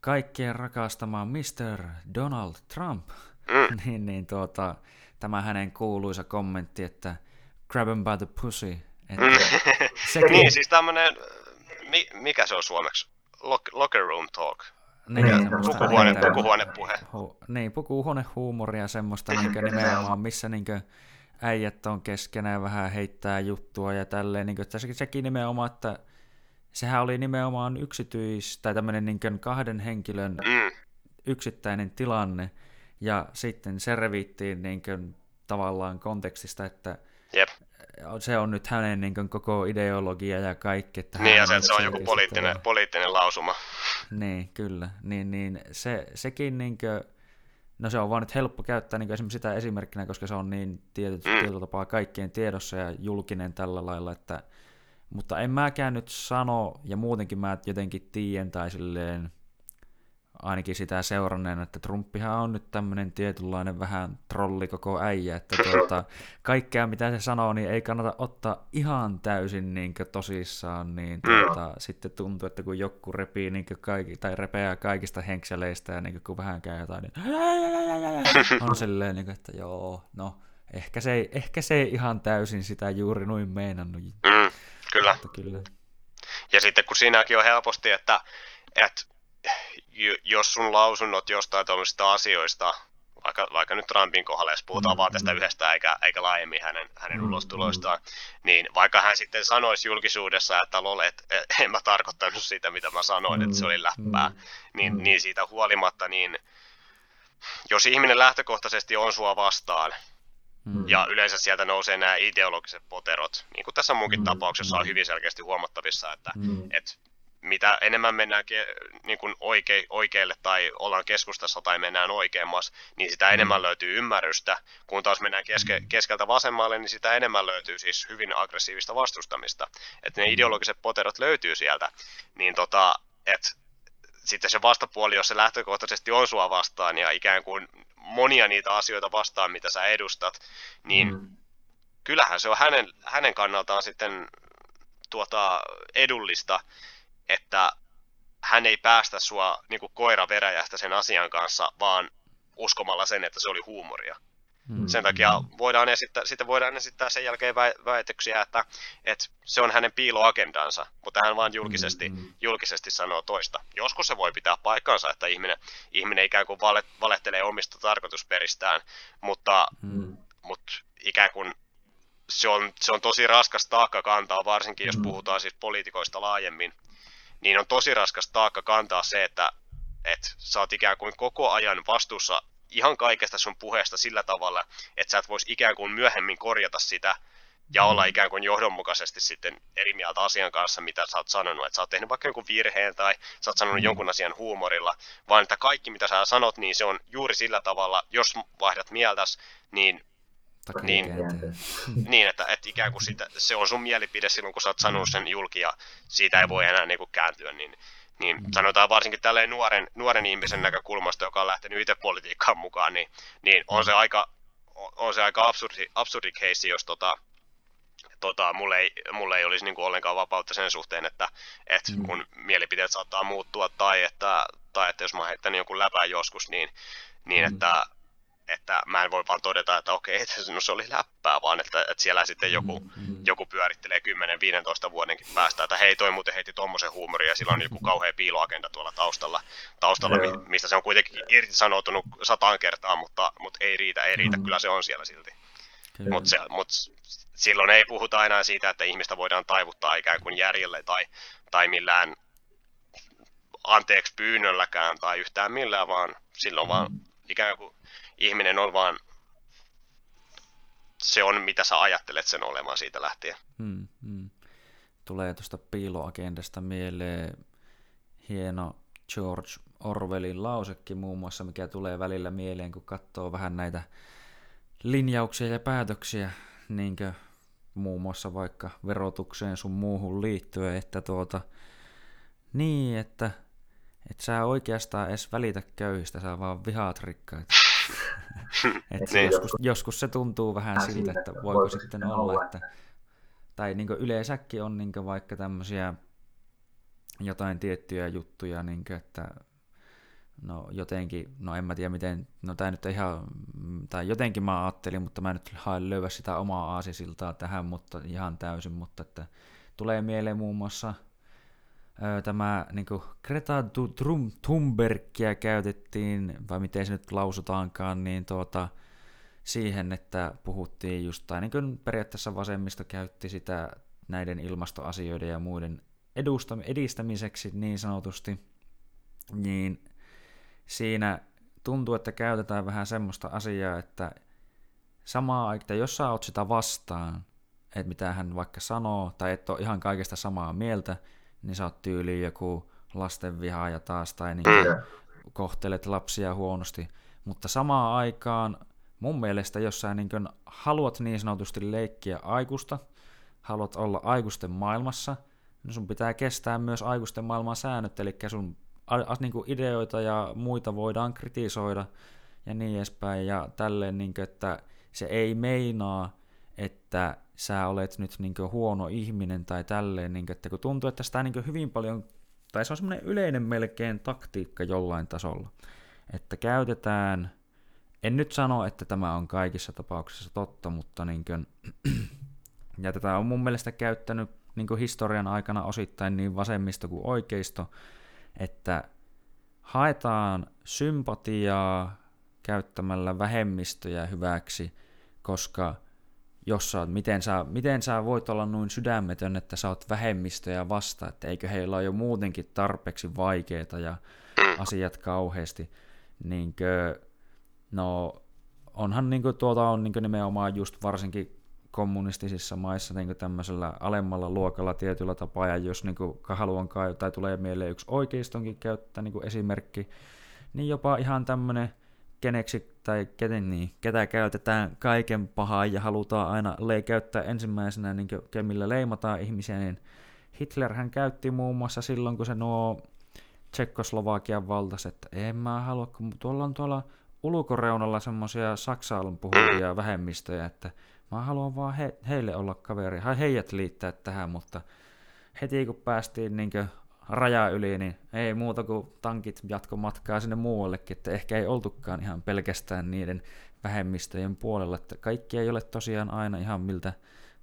kaikkien rakastama Mr. Donald Trump. Mm. niin, niin tuota, tämä hänen kuuluisa kommentti, että grab him by the pussy. Että mm. sekin... niin, siis tämmönen, mi, mikä se on suomeksi? Lock, locker room talk. Niin, niin pukuhuone, pukuhuonepuhe. Hu, niin, pukuhuonehuumoria semmoista niin nimenomaan, missä niin äijät on keskenään vähän heittää juttua ja tälleen. Niin kuin, että sekin nimenomaan, että sehän oli nimenomaan yksityis- tai tämmöinen niin kahden henkilön mm. yksittäinen tilanne, ja sitten se revittiin niin kuin, tavallaan kontekstista, että Jep. Se on nyt hänen niin kuin, koko ideologia ja kaikki. Että niin, ja se, se on joku poliittinen, sitten... poliittinen lausuma. Niin, kyllä. Niin, niin se, sekin, niin kuin, no se on vaan nyt helppo käyttää niin esimerkiksi sitä esimerkkinä, koska se on niin tietyt, mm. tietyllä tapaa kaikkien tiedossa ja julkinen tällä lailla, että mutta en mäkään nyt sano, ja muutenkin mä jotenkin tiedän tai silleen, ainakin sitä seuranneen, että Trumpihan on nyt tämmöinen tietynlainen vähän trolli koko äijä, että tuota, kaikkea mitä se sanoo, niin ei kannata ottaa ihan täysin niin tosissaan, niin tuota, sitten tuntuu, että kun joku repii niin kaikki, tai repeää kaikista henkseleistä ja niin kun vähän käy jotain, niin on silleen, niin kuin, että joo, no ehkä se, ei, ehkä se ei ihan täysin sitä juuri noin meinannut. Mm. Kyllä. Mutta kyllä. Ja sitten kun siinäkin on helposti, että, että jos sun lausunnot jostain tuollaisista asioista, vaikka, vaikka nyt Trumpin kohdalla, jos puhutaan mm, vaan tästä mm. yhdestä eikä, eikä laajemmin hänen, hänen mm, ulostuloistaan, niin vaikka hän sitten sanoisi julkisuudessa, että lol, et, et, en mä tarkoittanut sitä, mitä mä sanoin, että se oli läppää, niin, niin siitä huolimatta, niin jos ihminen lähtökohtaisesti on sua vastaan, Mm. Ja yleensä sieltä nousee nämä ideologiset poterot, niin kuin tässä munkin mm. tapauksessa on hyvin selkeästi huomattavissa, että mm. et mitä enemmän mennään ke- niin kuin oike- oikealle tai ollaan keskustassa tai mennään oikeammassa, niin sitä enemmän mm. löytyy ymmärrystä. Kun taas mennään keske- mm. keskeltä vasemmalle, niin sitä enemmän löytyy siis hyvin aggressiivista vastustamista. Että ne ideologiset poterot löytyy sieltä. Niin tota, että sitten se vastapuoli, jos se lähtökohtaisesti on sua vastaan ja ikään kuin monia niitä asioita vastaan, mitä sä edustat, niin mm. kyllähän se on hänen, hänen kannaltaan sitten tuota, edullista, että hän ei päästä sua niin kuin koira veräjästä sen asian kanssa, vaan uskomalla sen, että se oli huumoria. Mm. Sen takia voidaan esittää, sitten voidaan esittää sen jälkeen väitöksiä, että, että se on hänen piiloagendansa, mutta hän vaan julkisesti, mm. julkisesti sanoo toista. Joskus se voi pitää paikkansa, että ihminen, ihminen ikään kuin vale, valehtelee omista tarkoitusperistään, mutta, mm. mutta ikään kuin se on, se on tosi raskas taakka kantaa, varsinkin jos mm. puhutaan siis poliitikoista laajemmin, niin on tosi raskas taakka kantaa se, että, että sä oot ikään kuin koko ajan vastuussa ihan kaikesta sun puheesta sillä tavalla, että sä et vois ikään kuin myöhemmin korjata sitä ja olla mm. ikään kuin johdonmukaisesti sitten eri mieltä asian kanssa, mitä sä oot sanonut. Että sä oot tehnyt vaikka jonkun virheen tai sä oot sanonut mm. jonkun asian huumorilla, vaan että kaikki mitä sä sanot, niin se on juuri sillä tavalla, jos vaihdat mieltäs, niin niin, niin että, että ikään kuin sitä, se on sun mielipide silloin, kun sä oot sanonut sen julki ja siitä ei voi enää niin kuin kääntyä, niin niin mm. sanotaan varsinkin tälleen nuoren, nuoren ihmisen näkökulmasta, joka on lähtenyt itse politiikkaan mukaan, niin, niin on se aika, on se aika absurdi, absurdi case, jos tota, tota, mulle, ei, mulle ei olisi niin kuin ollenkaan vapautta sen suhteen, että et mm. kun mielipiteet saattaa muuttua tai että, tai että jos mä oon heittänyt jonkun läpää joskus, niin, niin mm. että että mä en voi vaan todeta, että okei, että no se oli läppää, vaan että, että siellä sitten joku, mm-hmm. joku pyörittelee 10-15 vuodenkin päästä, että hei, toi muuten heiti tuommoisen huumorin ja sillä on joku kauhea piiloagenda tuolla taustalla, taustalla mistä se on kuitenkin irtisanoutunut sataan kertaa, mutta, mutta ei riitä, ei riitä, mm-hmm. kyllä se on siellä silti. Mutta mut silloin ei puhuta enää siitä, että ihmistä voidaan taivuttaa ikään kuin järjelle tai, tai millään anteeksi pyynnölläkään tai yhtään millään, vaan silloin vaan mm. ikään kuin ihminen on vaan, se on mitä sä ajattelet sen olemaan siitä lähtien. Hmm, hmm. Tulee tuosta piiloagendasta mieleen hieno George Orwellin lausekin muun muassa, mikä tulee välillä mieleen, kun katsoo vähän näitä linjauksia ja päätöksiä, niin muun muassa vaikka verotukseen sun muuhun liittyen, että tuota, niin, että et sä oikeastaan edes välitä köyhistä, sä vaan vihaat rikkaita. Et niin. joskus, joskus se tuntuu vähän siltä, että voiko, voiko sitten olla, että, tai niin yleensäkin on niin vaikka tämmöisiä jotain tiettyjä juttuja, niin kuin, että no jotenkin, no en mä tiedä miten, no tämä nyt ihan, tai jotenkin mä ajattelin, mutta mä nyt haen löyvä sitä omaa aasisiltaa tähän, mutta ihan täysin, mutta että tulee mieleen muun muassa tämä niin Greta Thunbergia käytettiin, vai miten se nyt lausutaankaan, niin tuota, siihen, että puhuttiin just, tai niin kuin periaatteessa vasemmisto käytti sitä näiden ilmastoasioiden ja muiden edistämiseksi niin sanotusti, niin siinä tuntuu, että käytetään vähän semmoista asiaa, että samaa aikaa, jos sä oot sitä vastaan, että mitä hän vaikka sanoo, tai et ole ihan kaikesta samaa mieltä, niin sä oot tyyliin joku lastenvihaaja taas, tai niin mm. kohtelet lapsia huonosti. Mutta samaan aikaan mun mielestä, jos sä niin haluat niin sanotusti leikkiä aikuista, haluat olla aikuisten maailmassa, niin sun pitää kestää myös aikuisten maailman säännöt, eli sun niin kuin ideoita ja muita voidaan kritisoida ja niin edespäin, ja tälleen, niin kuin, että se ei meinaa, että sä olet nyt niin huono ihminen tai tälleen, niin että kun tuntuu, että sitä niin hyvin paljon, tai se on semmoinen yleinen melkein taktiikka jollain tasolla, että käytetään, en nyt sano, että tämä on kaikissa tapauksissa totta, mutta niin kuin, ja tätä on mun mielestä käyttänyt niin historian aikana osittain niin vasemmisto kuin oikeisto, että haetaan sympatiaa käyttämällä vähemmistöjä hyväksi, koska jos sä, miten, sä, miten sä voit olla noin sydämetön, että sä oot vähemmistöjä vasta, että eikö heillä ole jo muutenkin tarpeeksi vaikeita ja asiat kauheasti, niin no onhan niin kuin, tuota on niin kuin nimenomaan just varsinkin kommunistisissa maissa niin tämmöisellä alemmalla luokalla tietyllä tapaa, ja jos niin kuin, haluan tai tulee mieleen yksi oikeistonkin käyttää niin kuin esimerkki, niin jopa ihan tämmöinen keneksi tai keten, niin, ketä käytetään kaiken pahaa ja halutaan aina le- käyttää ensimmäisenä, niin kuin, millä leimataan ihmisiä, niin Hitler hän käytti muun muassa silloin, kun se nuo Tsekkoslovakian valtas, että en mä halua, kun tuolla on tuolla ulkoreunalla semmoisia saksan puhuvia vähemmistöjä, että Mä haluan vaan he, heille olla kaveri, heidät liittää tähän, mutta heti kun päästiin niin raja yli, niin ei muuta kuin tankit jatko matkaa sinne muuallekin, että ehkä ei oltukaan ihan pelkästään niiden vähemmistöjen puolella, että kaikki ei ole tosiaan aina ihan miltä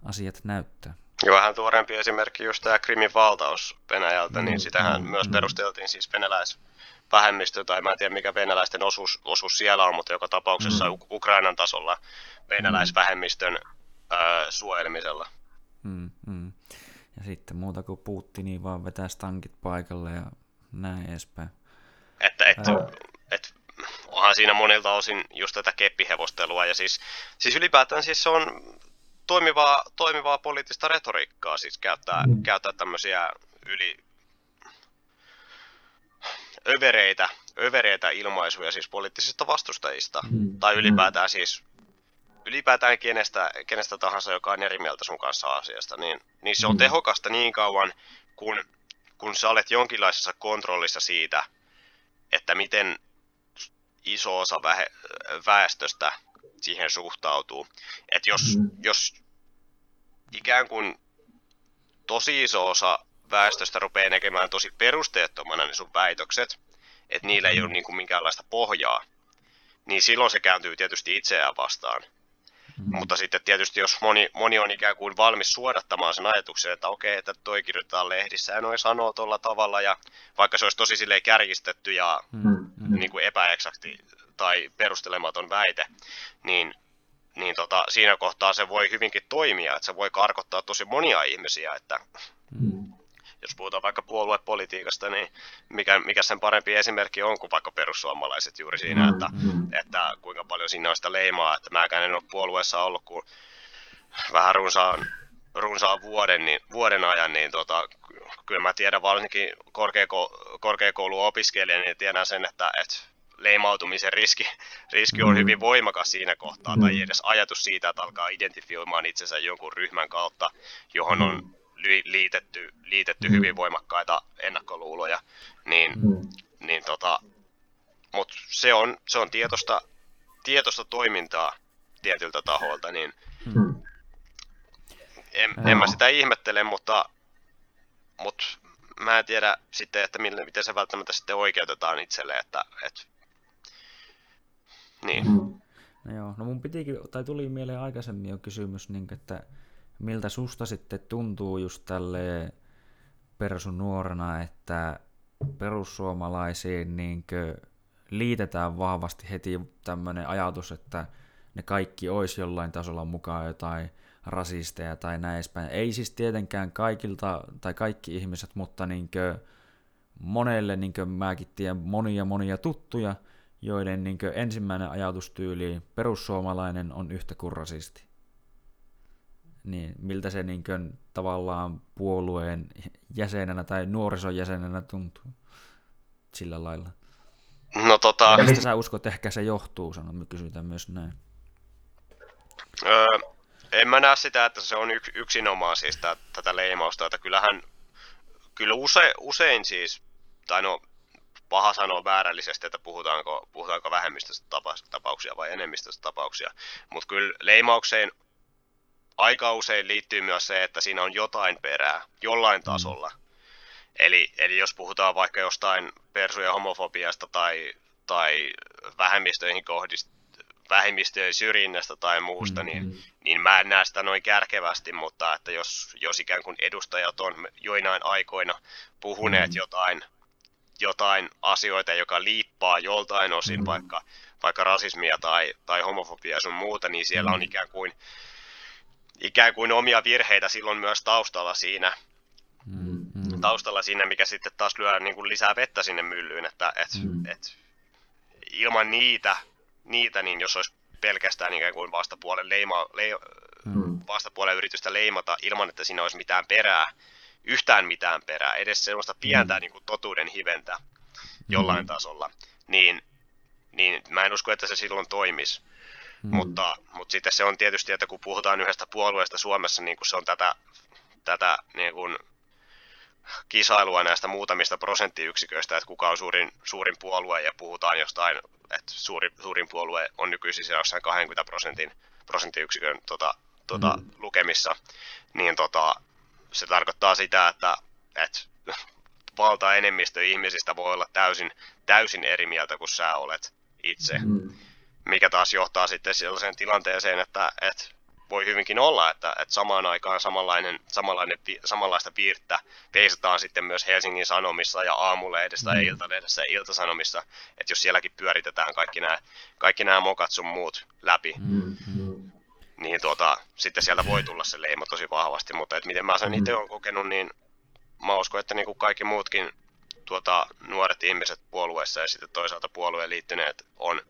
asiat näyttää. Ja vähän tuorempi esimerkki just tämä Krimin valtaus Venäjältä, niin mm, niin sitähän mm, myös mm. perusteltiin siis venäläisvähemmistö, tai mä en tiedä mikä venäläisten osuus, osuus siellä on, mutta joka tapauksessa mm. Ukrainan tasolla venäläisvähemmistön mm. ö, suojelemisella. Mm, mm. Sitten muuta kuin niin vaan vetää tankit paikalle ja näin edespäin. Että, et, et, onhan siinä monilta osin just tätä keppihevostelua ja siis, siis ylipäätään siis se on toimivaa, toimivaa poliittista retoriikkaa siis käyttää, mm. käyttää tämmöisiä yli övereitä, övereitä ilmaisuja siis poliittisista vastustajista mm. tai ylipäätään siis ylipäätään kenestä, kenestä tahansa, joka on eri mieltä sun kanssa asiasta, niin, niin se on mm. tehokasta niin kauan, kun, kun sä olet jonkinlaisessa kontrollissa siitä, että miten iso osa vähe, väestöstä siihen suhtautuu. Että jos, mm. jos ikään kuin tosi iso osa väestöstä rupeaa näkemään tosi perusteettomana ne sun väitökset, että niillä ei ole niin kuin minkäänlaista pohjaa, niin silloin se kääntyy tietysti itseään vastaan. Mm. Mutta sitten tietysti jos moni, moni on ikään kuin valmis suodattamaan sen ajatuksen, että okei, että toi kirjoitetaan lehdissä ja noin sanoo tuolla tavalla, ja vaikka se olisi tosi silleen kärjistetty ja mm. niin kuin epäeksakti tai perustelematon väite, niin, niin tota, siinä kohtaa se voi hyvinkin toimia, että se voi karkottaa tosi monia ihmisiä, että mm jos puhutaan vaikka puoluepolitiikasta, niin mikä, mikä sen parempi esimerkki on kuin vaikka perussuomalaiset juuri siinä, että, mm-hmm. että kuinka paljon siinä on sitä leimaa, että mäkään en ole puolueessa ollut kuin vähän runsaan, runsaan vuoden, niin, vuoden ajan, niin tota, kyllä mä tiedän varsinkin korkeakoulu, korkeakouluopiskelija, niin tiedän sen, että, että leimautumisen riski, riski on mm-hmm. hyvin voimakas siinä kohtaa, tai edes ajatus siitä, että alkaa identifioimaan itsensä jonkun ryhmän kautta, johon on liitetty, liitetty mm. hyvin voimakkaita ennakkoluuloja, niin, mm. niin tota, mutta se on, se on tietosta, tietosta toimintaa tietyltä taholta, niin mm. en, en mä sitä ihmettele, mutta, mutta mä en tiedä sitten, että miten, miten se välttämättä sitten oikeutetaan itselle, että, että niin. Mm. No joo, no mun pitikin, tai tuli mieleen aikaisemmin jo kysymys, niin, että miltä susta sitten tuntuu just tälle persun nuorena, että perussuomalaisiin niin liitetään vahvasti heti tämmöinen ajatus, että ne kaikki olisi jollain tasolla mukaan jotain rasisteja tai näin edespäin. Ei siis tietenkään kaikilta tai kaikki ihmiset, mutta niin monelle niin mäkin tiedän monia monia tuttuja, joiden niin ensimmäinen ajatustyyli perussuomalainen on yhtä kuin rasisti niin miltä se niin kuin, tavallaan puolueen jäsenenä tai nuorison jäsenenä tuntuu sillä lailla? No tota... Mistä sä uskot ehkä se johtuu, sanon, me kysytään myös näin. Öö, en mä näe sitä, että se on yks, yksinomaan siis tää, tätä leimausta, että kyllähän, kyllä use, usein siis, tai no paha sanoa väärällisesti, että puhutaanko, puhutaanko vähemmistöstä tapauksia vai enemmistöstä tapauksia, mutta kyllä leimaukseen aika usein liittyy myös se, että siinä on jotain perää, jollain mm. tasolla. Mm. Eli, eli jos puhutaan vaikka jostain persu- ja homofobiasta tai, tai vähemmistöihin kohdist, vähemmistöjen syrjinnästä tai muusta, niin, mm-hmm. niin, niin mä en näe sitä noin kärkevästi, mutta että jos, jos ikään kuin edustajat on joinain aikoina puhuneet mm-hmm. jotain, jotain asioita, joka liippaa joltain osin mm-hmm. vaikka, vaikka rasismia tai, tai homofobia sun muuta, niin siellä mm-hmm. on ikään kuin ikään kuin omia virheitä silloin myös taustalla siinä, mm, mm. taustalla siinä, mikä sitten taas lyö niin kuin lisää vettä sinne myllyyn, että et, mm. et, ilman niitä, niitä, niin jos olisi pelkästään ikään kuin vastapuolen, leima, le, mm. vastapuolen yritystä leimata ilman, että siinä olisi mitään perää, yhtään mitään perää, edes sellaista pientä mm. niin kuin totuuden hiventä jollain mm. tasolla, niin, niin mä en usko, että se silloin toimisi. Mm. Mutta, mutta sitten se on tietysti, että kun puhutaan yhdestä puolueesta Suomessa, niin kun se on tätä, tätä niin kuin kisailua näistä muutamista prosenttiyksiköistä, että kuka on suurin, suurin puolue ja puhutaan jostain, että suuri, suurin puolue on nykyisin jossain 20 prosentin, prosenttiyksikön tota, tota, mm. lukemissa, niin tota, se tarkoittaa sitä, että, että valtaenemmistö ihmisistä voi olla täysin, täysin eri mieltä kuin sä olet itse. Mm mikä taas johtaa sitten sellaiseen tilanteeseen, että, että voi hyvinkin olla, että, että samaan aikaan samanlainen, samanlainen, samanlaista piirttä peisataan sitten myös Helsingin Sanomissa ja aamulehdessä mm. ja iltalehdessä ja iltasanomissa, että jos sielläkin pyöritetään kaikki nämä, kaikki nämä mokat sun muut läpi, mm. niin tuota, sitten sieltä voi tulla se leima tosi vahvasti, mutta että miten mä sen itse olen kokenut, niin mä uskon, että niin kuin kaikki muutkin tuota, nuoret ihmiset puolueessa ja sitten toisaalta puolueen liittyneet on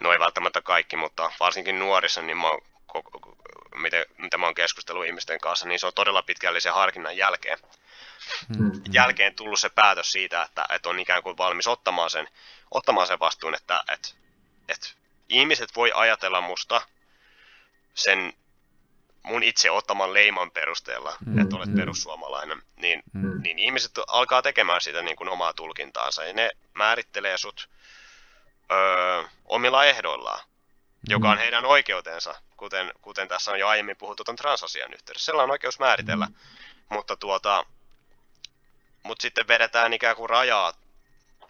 no ei välttämättä kaikki, mutta varsinkin nuorissa, niin mä oon, miten, mitä mä oon keskustellut ihmisten kanssa, niin se on todella pitkällisen harkinnan jälkeen, mm. jälkeen tullut se päätös siitä, että, että on ikään kuin valmis ottamaan sen, ottamaan sen vastuun, että, että, että ihmiset voi ajatella musta sen mun itse ottaman leiman perusteella, mm, että olet mm. perussuomalainen, niin, mm. niin ihmiset alkaa tekemään sitä niin kuin omaa tulkintaansa, ja ne määrittelee sut öö, omilla ehdoillaan, joka on mm. heidän oikeutensa, kuten, kuten tässä on jo aiemmin puhuttu tuon transasian yhteydessä. Sellainen oikeus määritellä, mm. mutta, tuota, mutta sitten vedetään ikään kuin rajaa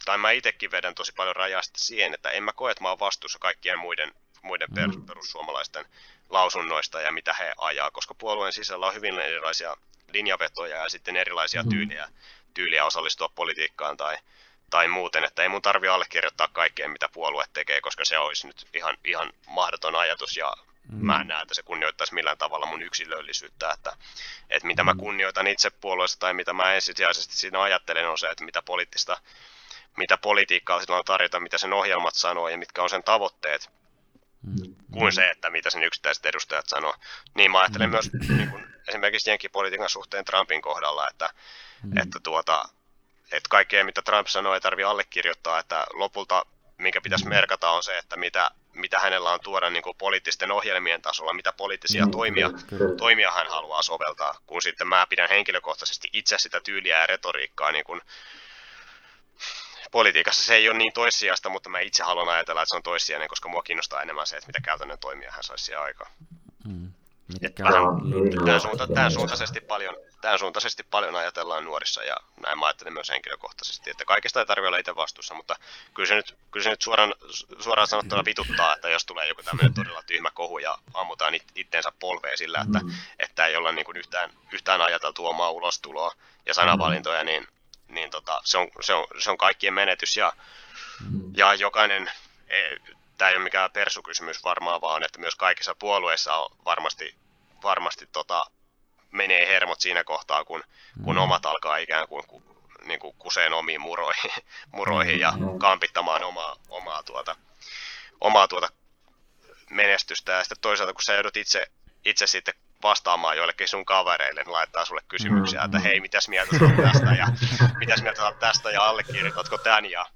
tai mä itsekin vedän tosi paljon rajaa siihen, että en mä koe, että mä oon vastuussa kaikkien muiden, muiden mm. perussuomalaisten lausunnoista ja mitä he ajaa, koska puolueen sisällä on hyvin erilaisia linjavetoja ja sitten erilaisia mm. tyyliä, tyyliä osallistua politiikkaan tai, tai muuten, että ei mun tarvi allekirjoittaa kaikkea, mitä puolue tekee, koska se olisi nyt ihan, ihan mahdoton ajatus ja mm. mä en näe, että se kunnioittaisi millään tavalla mun yksilöllisyyttä, että, että mitä mä mm. kunnioitan itse puolueesta tai mitä mä ensisijaisesti siinä ajattelen on se, että mitä poliittista, mitä politiikkaa sillä on tarjota, mitä sen ohjelmat sanoo ja mitkä on sen tavoitteet, mm. kuin se, että mitä sen yksittäiset edustajat sanoo. Niin mä ajattelen mm. myös niin kuin, esimerkiksi jenkipolitiikan suhteen Trumpin kohdalla, että, mm. että, tuota, että kaikkea mitä Trump sanoo ei tarvitse allekirjoittaa, että lopulta minkä pitäisi merkata on se, että mitä, mitä hänellä on tuoda niin kuin poliittisten ohjelmien tasolla, mitä poliittisia mm, toimia, toimia hän haluaa soveltaa, kun sitten mä pidän henkilökohtaisesti itse sitä tyyliä ja retoriikkaa niin kuin, politiikassa se ei ole niin toissijasta, mutta mä itse haluan ajatella, että se on toissijainen, koska mua kiinnostaa enemmän se, että mitä käytännön toimia hän saisi siihen aikaan. Mm. Tämän, suunta, tämän, suuntaisesti paljon, tämän suuntaisesti paljon ajatellaan nuorissa ja näin mä ajattelen myös henkilökohtaisesti, että kaikesta ei tarvitse olla itse vastuussa, mutta kyllä se nyt, kyllä se nyt suoraan, suoraan sanottuna vituttaa, että jos tulee joku tämmöinen todella tyhmä kohu ja ammutaan it, itteensä polveen sillä, että, mm. että ei olla niin kuin yhtään, yhtään ajateltu omaa ulostuloa ja sanavalintoja, niin, niin tota, se, on, se, on, se on kaikkien menetys ja, mm. ja jokainen, tämä ei ole mikään persukysymys varmaan, vaan että myös kaikissa puolueissa on varmasti, varmasti tota, menee hermot siinä kohtaa, kun, kun mm. omat alkaa ikään kuin, ku, niin kuin kuseen omiin muroihin, muroihin ja mm. kampittamaan omaa, omaa, tuota, omaa tuota menestystä. Ja sitten toisaalta, kun sä joudut itse, itse sitten vastaamaan joillekin sun kavereille, niin laittaa sulle kysymyksiä, että hei, mitäs mieltä sä tästä ja mitäs mieltä sä tästä ja allekirjoitatko tämän ja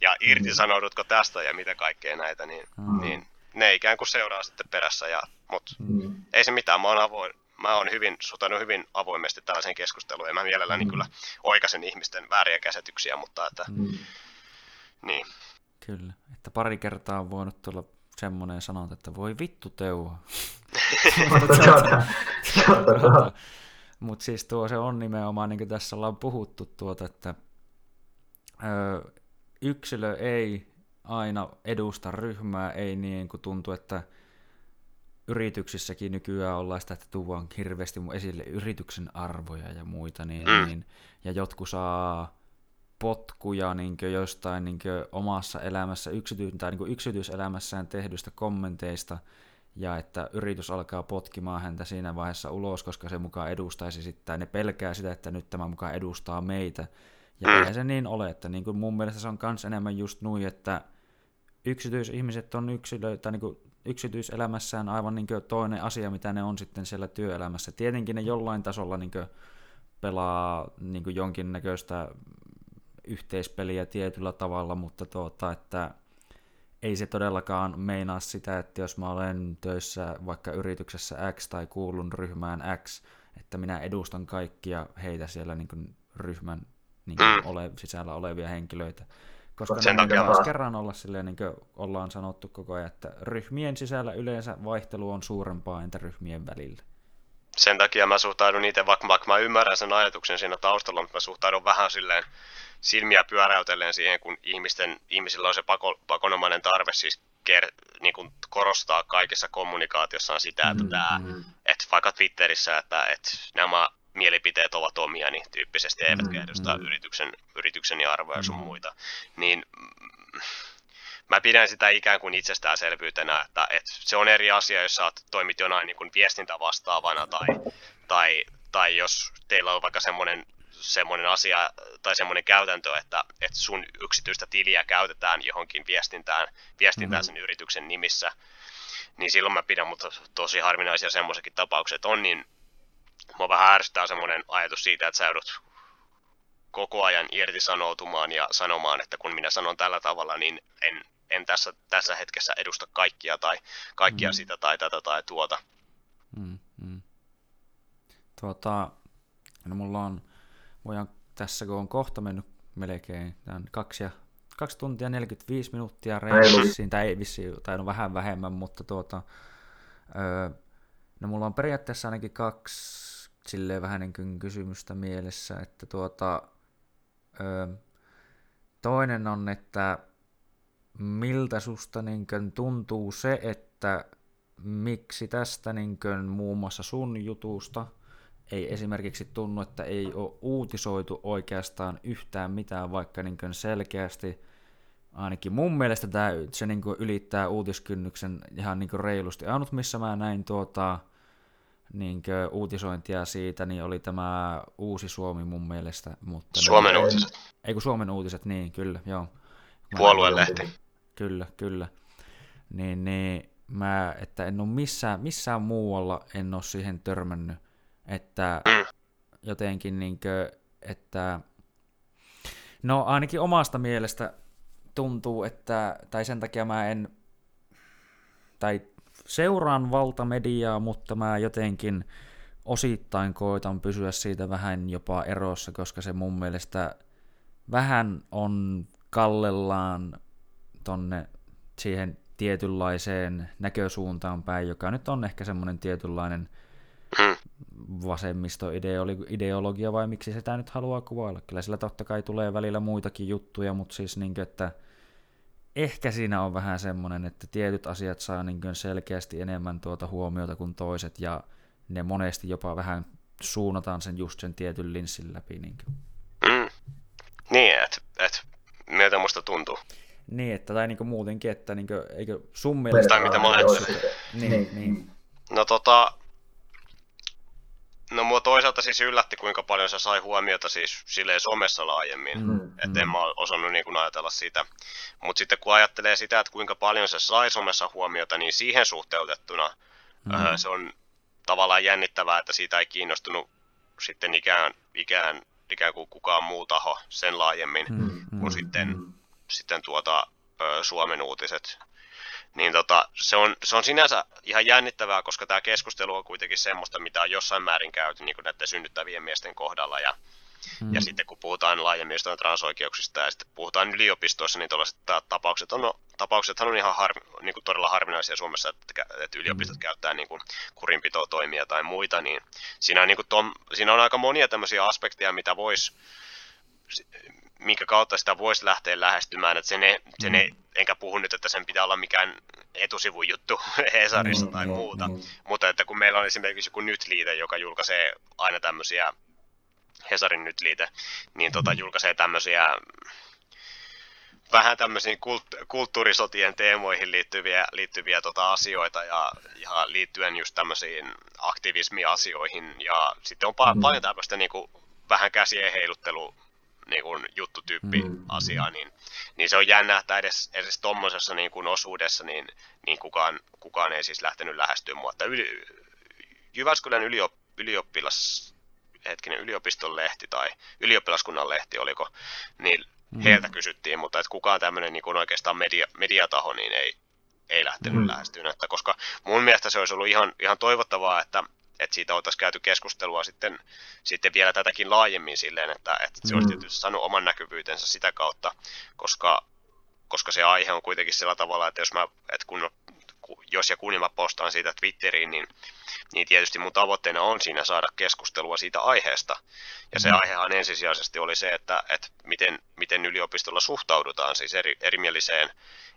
ja irtisanoudutko tästä ja mitä kaikkea näitä, niin, mm. niin ne ikään kuin seuraa sitten perässä. Ja, mutta mm. ei se mitään, mä oon, avoin, mä oon hyvin, suhtaudun hyvin avoimesti tällaiseen keskusteluun ja mä mielelläni mm. kyllä oikaisen ihmisten vääriä käsityksiä, mutta että, mm. niin. Kyllä, että pari kertaa on voinut tulla semmoinen sanonta, että voi vittu teuha. Mutta siis tuo se on nimenomaan, niin kuin tässä ollaan puhuttu, tuota, että öö, yksilö ei aina edusta ryhmää, ei niin kuin tuntuu, että yrityksissäkin nykyään ollaan sitä, että tuodaan hirveästi esille yrityksen arvoja ja muita, niin, mm. niin, ja jotkut saa potkuja niin jostain niin omassa elämässä, yksityis- tai niin yksityiselämässään tehdyistä kommenteista, ja että yritys alkaa potkimaan häntä siinä vaiheessa ulos, koska se mukaan edustaisi sitten, ne pelkää sitä, että nyt tämä mukaan edustaa meitä, ja mm. eihän se niin ole, että niin kuin mun mielestä se on myös enemmän just nuin, että yksityisihmiset on yksilöitä niin kuin yksityiselämässään aivan niin kuin toinen asia, mitä ne on sitten siellä työelämässä. Tietenkin ne jollain tasolla niin kuin pelaa niin kuin jonkinnäköistä yhteispeliä tietyllä tavalla, mutta tuota, että ei se todellakaan meinaa sitä, että jos mä olen töissä vaikka yrityksessä X tai kuulun ryhmään X, että minä edustan kaikkia heitä siellä niin kuin ryhmän niin mm. ole, sisällä olevia henkilöitä. Koska Sen takia taas kerran olla silleen, niin kuin ollaan sanottu koko ajan, että ryhmien sisällä yleensä vaihtelu on suurempaa entä ryhmien välillä. Sen takia mä suhtaudun itse, vaikka, vaikka mä ymmärrän sen ajatuksen siinä taustalla, mutta mä suhtaudun vähän silleen silmiä pyöräytellen siihen, kun ihmisten, ihmisillä on se pako, pakonomainen tarve siis ker, niin kuin korostaa kaikessa kommunikaatiossaan sitä, että, mm, tämä, mm. että vaikka Twitterissä, että, että nämä mielipiteet ovat omia niin tyyppisesti, eivätkä mm, edusta mm. yrityksen, yrityksen ja arvoja sun mm. muita, niin mm, mä pidän sitä ikään kuin itsestäänselvyytenä, että, että se on eri asia, jos sä toimit jonain niin kuin viestintävastaavana tai, tai, tai jos teillä on vaikka semmoinen semmoinen asia tai semmoinen käytäntö, että, että sun yksityistä tiliä käytetään johonkin viestintään, viestintään mm-hmm. sen yrityksen nimissä, niin silloin mä pidän, mutta tosi harvinaisia semmoisetkin tapaukset on, niin mua vähän ärsyttää semmoinen ajatus siitä, että sä joudut koko ajan irtisanoutumaan ja sanomaan, että kun minä sanon tällä tavalla, niin en, en tässä, tässä hetkessä edusta kaikkia tai kaikkia mm. sitä tai tätä tai tuota. Mm, mm. Tuota, no mulla on, voidaan tässä kun on kohta mennyt melkein tämän kaksi, ja, kaksi tuntia 45 minuuttia reissiin, tai ei vissi, tai no vähän vähemmän, mutta tuota, öö, no mulla on periaatteessa ainakin kaksi silleen vähän niin kysymystä mielessä, että tuota, ö, toinen on, että miltä susta niin tuntuu se, että miksi tästä niin muun muassa sun jutusta ei esimerkiksi tunnu, että ei ole uutisoitu oikeastaan yhtään mitään, vaikka niin selkeästi ainakin mun mielestä tämä, se niin ylittää uutiskynnyksen ihan niin reilusti. Ainut, missä mä näin tuota, niin uutisointia siitä, niin oli tämä Uusi Suomi mun mielestä. Mutta Suomen ne, uutiset. Ei kun Suomen uutiset, niin kyllä, joo. Puoluelehti. Kyllä, kyllä. Niin, niin mä, että en ole missään, missään muualla en ole siihen törmännyt, että mm. jotenkin niin kuin, että no ainakin omasta mielestä tuntuu, että, tai sen takia mä en, tai seuraan valtamediaa, mutta mä jotenkin osittain koitan pysyä siitä vähän jopa erossa, koska se mun mielestä vähän on kallellaan tonne siihen tietynlaiseen näkösuuntaan päin, joka nyt on ehkä semmoinen tietynlainen vasemmistoideologia vai miksi sitä nyt haluaa kuvailla. Kyllä sillä totta kai tulee välillä muitakin juttuja, mutta siis niin kuin, että ehkä siinä on vähän semmoinen, että tietyt asiat saa niin selkeästi enemmän tuota huomiota kuin toiset ja ne monesti jopa vähän suunnataan sen just sen tietyn linssin läpi. Niin, mm. niin että et, miltä musta tuntuu. Niin, että, tai niin muutenkin, että niin kuin, eikö sun mielestä... Tai mitä mä niin, niin, niin. No tota, No mua toisaalta siis yllätti, kuinka paljon se sai huomiota siis silleen somessa laajemmin. Mm, että mm. en mä osannut niin kuin ajatella sitä. Mutta sitten kun ajattelee sitä, että kuinka paljon se sai somessa huomiota, niin siihen suhteutettuna mm. äh, se on tavallaan jännittävää, että siitä ei kiinnostunut sitten ikään, ikään, ikään kuin kukaan muu taho sen laajemmin mm, kuin mm, sitten, mm. sitten tuota, Suomen uutiset niin tota, se, on, se on sinänsä ihan jännittävää, koska tämä keskustelu on kuitenkin semmoista, mitä on jossain määrin käyty niin näiden synnyttävien miesten kohdalla. Ja, hmm. ja sitten kun puhutaan laajemmin jostain transoikeuksista ja sitten puhutaan yliopistoissa, niin tapaukset on, tapaukset on ihan harmi, niin kuin todella harvinaisia Suomessa, että, että yliopistot hmm. käyttää niin kuin kurinpitotoimia tai muita. Niin siinä, on, niin kuin tom, siinä on aika monia tämmöisiä aspekteja, mitä voisi minkä kautta sitä voisi lähteä lähestymään, että sen, ei, sen ei, enkä puhu nyt, että sen pitää olla mikään etusivujuttu Hesarissa mm, tai mm, muuta, mm. mutta että kun meillä on esimerkiksi joku Nytliite, joka julkaisee aina tämmöisiä, Hesarin Nytliite, niin tota, julkaisee tämmöisiä vähän tämmöisiin kult- kulttuurisotien teemoihin liittyviä, liittyviä tota asioita ja, ja liittyen just tämmöisiin aktivismiasioihin ja sitten on pa- mm. paljon tämmöistä niin kuin, vähän käsien heiluttelu niin kuin juttutyyppi mm. asia, niin, niin se on jännä, että edes, edes tuommoisessa niin kuin osuudessa niin, niin kukaan, kukaan ei siis lähtenyt lähestyä mua. Että yli, Jyväskylän yliop, ylioppilas, hetkinen, yliopiston lehti tai ylioppilaskunnan lehti oliko, niin mm. heiltä kysyttiin, mutta että kukaan tämmöinen niin kuin oikeastaan media, mediataho niin ei, ei lähtenyt mm. lähestyä, että koska mun mielestä se olisi ollut ihan, ihan toivottavaa, että että siitä oltaisiin käyty keskustelua sitten, sitten vielä tätäkin laajemmin silleen, että, että se mm. olisi tietysti saanut oman näkyvyytensä sitä kautta, koska, koska se aihe on kuitenkin sillä tavalla, että jos, mä, että kun, jos ja kun mä postaan siitä Twitteriin, niin, niin tietysti mun tavoitteena on siinä saada keskustelua siitä aiheesta. Ja se mm. aihehan ensisijaisesti oli se, että, että miten, miten yliopistolla suhtaudutaan siis eri, erimieliseen,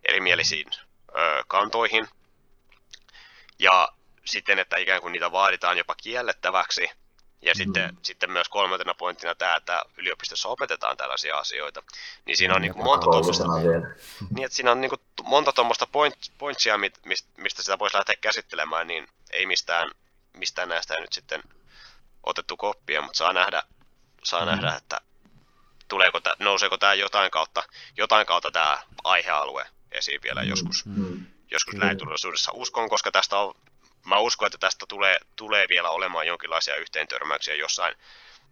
erimielisiin ö, kantoihin. Ja sitten, että ikään kuin niitä vaaditaan jopa kiellettäväksi. Ja mm. sitten, sitten myös kolmantena pointtina tämä, että yliopistossa opetetaan tällaisia asioita. Niin siinä on niin kuin monta tuommoista, niin, että siinä on niin kuin monta tuommoista point, pointsia, mistä sitä voisi lähteä käsittelemään, niin ei mistään, mistään näistä nyt sitten otettu koppia, mutta saa nähdä, saa mm. nähdä että tuleeko tämä, nouseeko tämä jotain kautta, jotain kautta tämä aihealue esiin vielä mm. joskus, mm. joskus näin tulevaisuudessa. Uskon, koska tästä on mä uskon, että tästä tulee, tulee vielä olemaan jonkinlaisia yhteentörmäyksiä jossain,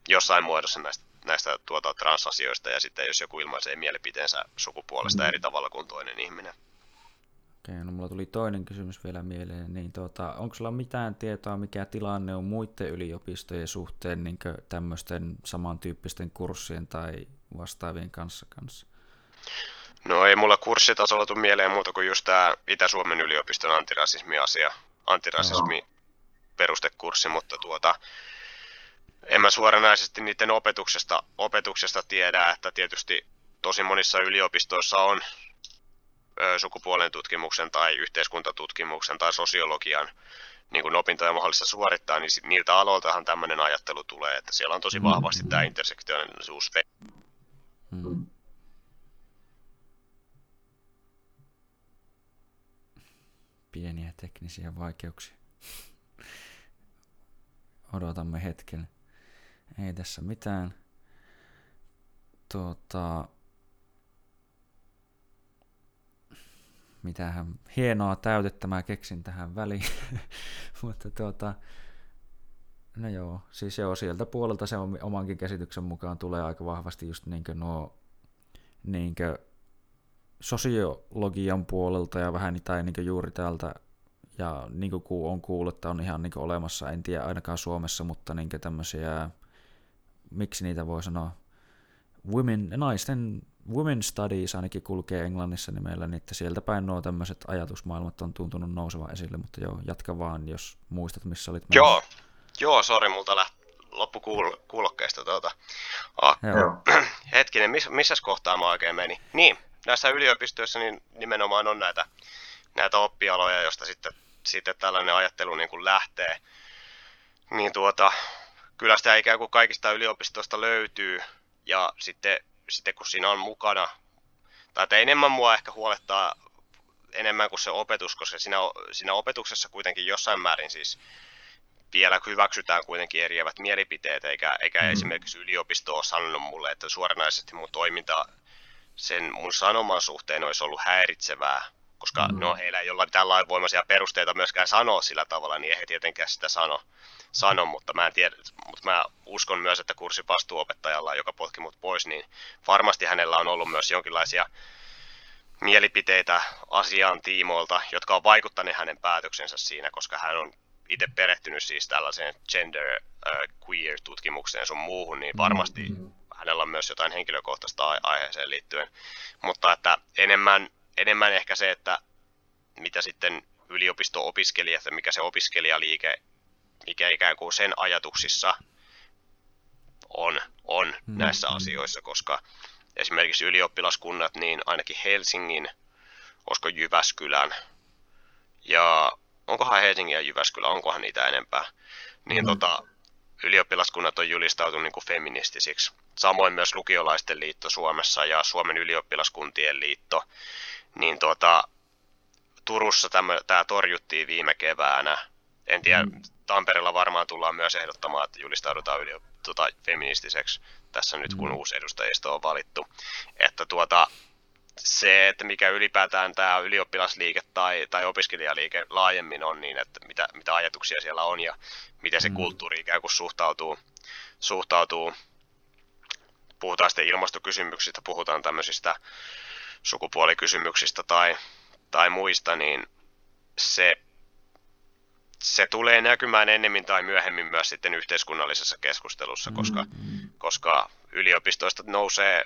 jossain muodossa näistä, näistä tuota, transasioista, ja sitten jos joku ilmaisee mielipiteensä sukupuolesta mm. eri tavalla kuin toinen ihminen. Okei, no mulla tuli toinen kysymys vielä mieleen, niin tuota, onko sulla mitään tietoa, mikä tilanne on muiden yliopistojen suhteen niin tämmöisten samantyyppisten kurssien tai vastaavien kanssa kanssa? No ei mulla kurssitasolla tule mieleen muuta kuin just tämä Itä-Suomen yliopiston antirasismi-asia, antirasismi perustekurssi, mutta tuota, en mä suoranaisesti niiden opetuksesta, opetuksesta tiedä, että tietysti tosi monissa yliopistoissa on ö, sukupuolen tutkimuksen tai yhteiskuntatutkimuksen tai sosiologian niin kuin opintoja mahdollista suorittaa, niin niiltä aloiltahan tämmöinen ajattelu tulee, että siellä on tosi vahvasti tämä intersektionaalisuus. Hmm. Pieniä teknisiä vaikeuksia. Odotamme hetken. Ei tässä mitään. Tuota, mitähän hienoa täytettä mä keksin tähän väliin. Mutta tuota, no joo, siis joo, sieltä puolelta se on omankin käsityksen mukaan tulee aika vahvasti just niinkö nuo niinkö sosiologian puolelta ja vähän tai niinkö juuri täältä ja niin kuin on kuullut, että on ihan niin olemassa, en tiedä ainakaan Suomessa, mutta niin tämmöisiä, miksi niitä voi sanoa, women, naisten Women Studies ainakin kulkee Englannissa nimellä, niin että sieltä päin nuo tämmöiset ajatusmaailmat on tuntunut nousevan esille, mutta joo, jatka vaan, jos muistat, missä olit. Joo, joo, sori, multa lähti loppu kuulokkeesta tuota. Ah, hetkinen, miss, missä kohtaa mä oikein meni? Niin, näissä yliopistoissa niin nimenomaan on näitä, näitä oppialoja, joista sitten, sitten tällainen ajattelu niin kuin lähtee. Niin tuota, kyllä sitä ikään kuin kaikista yliopistoista löytyy, ja sitten sitten kun siinä on mukana, tai että enemmän mua ehkä huolettaa enemmän kuin se opetus, koska siinä, siinä opetuksessa kuitenkin jossain määrin siis vielä hyväksytään kuitenkin eriävät mielipiteet, eikä, eikä mm. esimerkiksi yliopisto ole sanonut mulle, että suoranaisesti mun toiminta sen mun sanoman suhteen olisi ollut häiritsevää, koska mm. no, heillä ei ole mitään lainvoimaisia perusteita myöskään sanoa sillä tavalla, niin ei he tietenkään sitä sano sano, mutta mä en tiedä, mutta mä uskon myös, että kurssi vastuuopettajalla, joka potki mut pois, niin varmasti hänellä on ollut myös jonkinlaisia mielipiteitä asian tiimoilta, jotka on vaikuttaneet hänen päätöksensä siinä, koska hän on itse perehtynyt siis tällaiseen gender uh, queer-tutkimukseen sun muuhun, niin varmasti mm-hmm. hänellä on myös jotain henkilökohtaista aiheeseen liittyen. Mutta että enemmän, enemmän ehkä se, että mitä sitten yliopisto-opiskelijat ja mikä se opiskelijaliike mikä ikään kuin sen ajatuksissa on, on mm-hmm. näissä asioissa, koska esimerkiksi ylioppilaskunnat, niin ainakin Helsingin, olisiko Jyväskylän, ja onkohan Helsingin ja Jyväskylä, onkohan niitä enempää, niin mm-hmm. tota, ylioppilaskunnat on julistautunut niin kuin feministisiksi. Samoin myös lukiolaisten liitto Suomessa ja Suomen ylioppilaskuntien liitto. Niin tota, Turussa tämä torjuttiin viime keväänä. En tiedä, mm. Tampereella varmaan tullaan myös ehdottamaan, että julistaudutaan yli, tuota, feministiseksi tässä nyt, kun mm. uusi edustajisto on valittu. Että tuota, se, että mikä ylipäätään tämä ylioppilasliike tai, tai opiskelijaliike laajemmin on, niin että mitä, mitä ajatuksia siellä on ja miten se mm. kulttuuri ikään kuin suhtautuu, suhtautuu. Puhutaan sitten ilmastokysymyksistä, puhutaan tämmöisistä sukupuolikysymyksistä tai, tai muista, niin se se tulee näkymään ennemmin tai myöhemmin myös sitten yhteiskunnallisessa keskustelussa, koska, mm-hmm. koska yliopistoista nousee,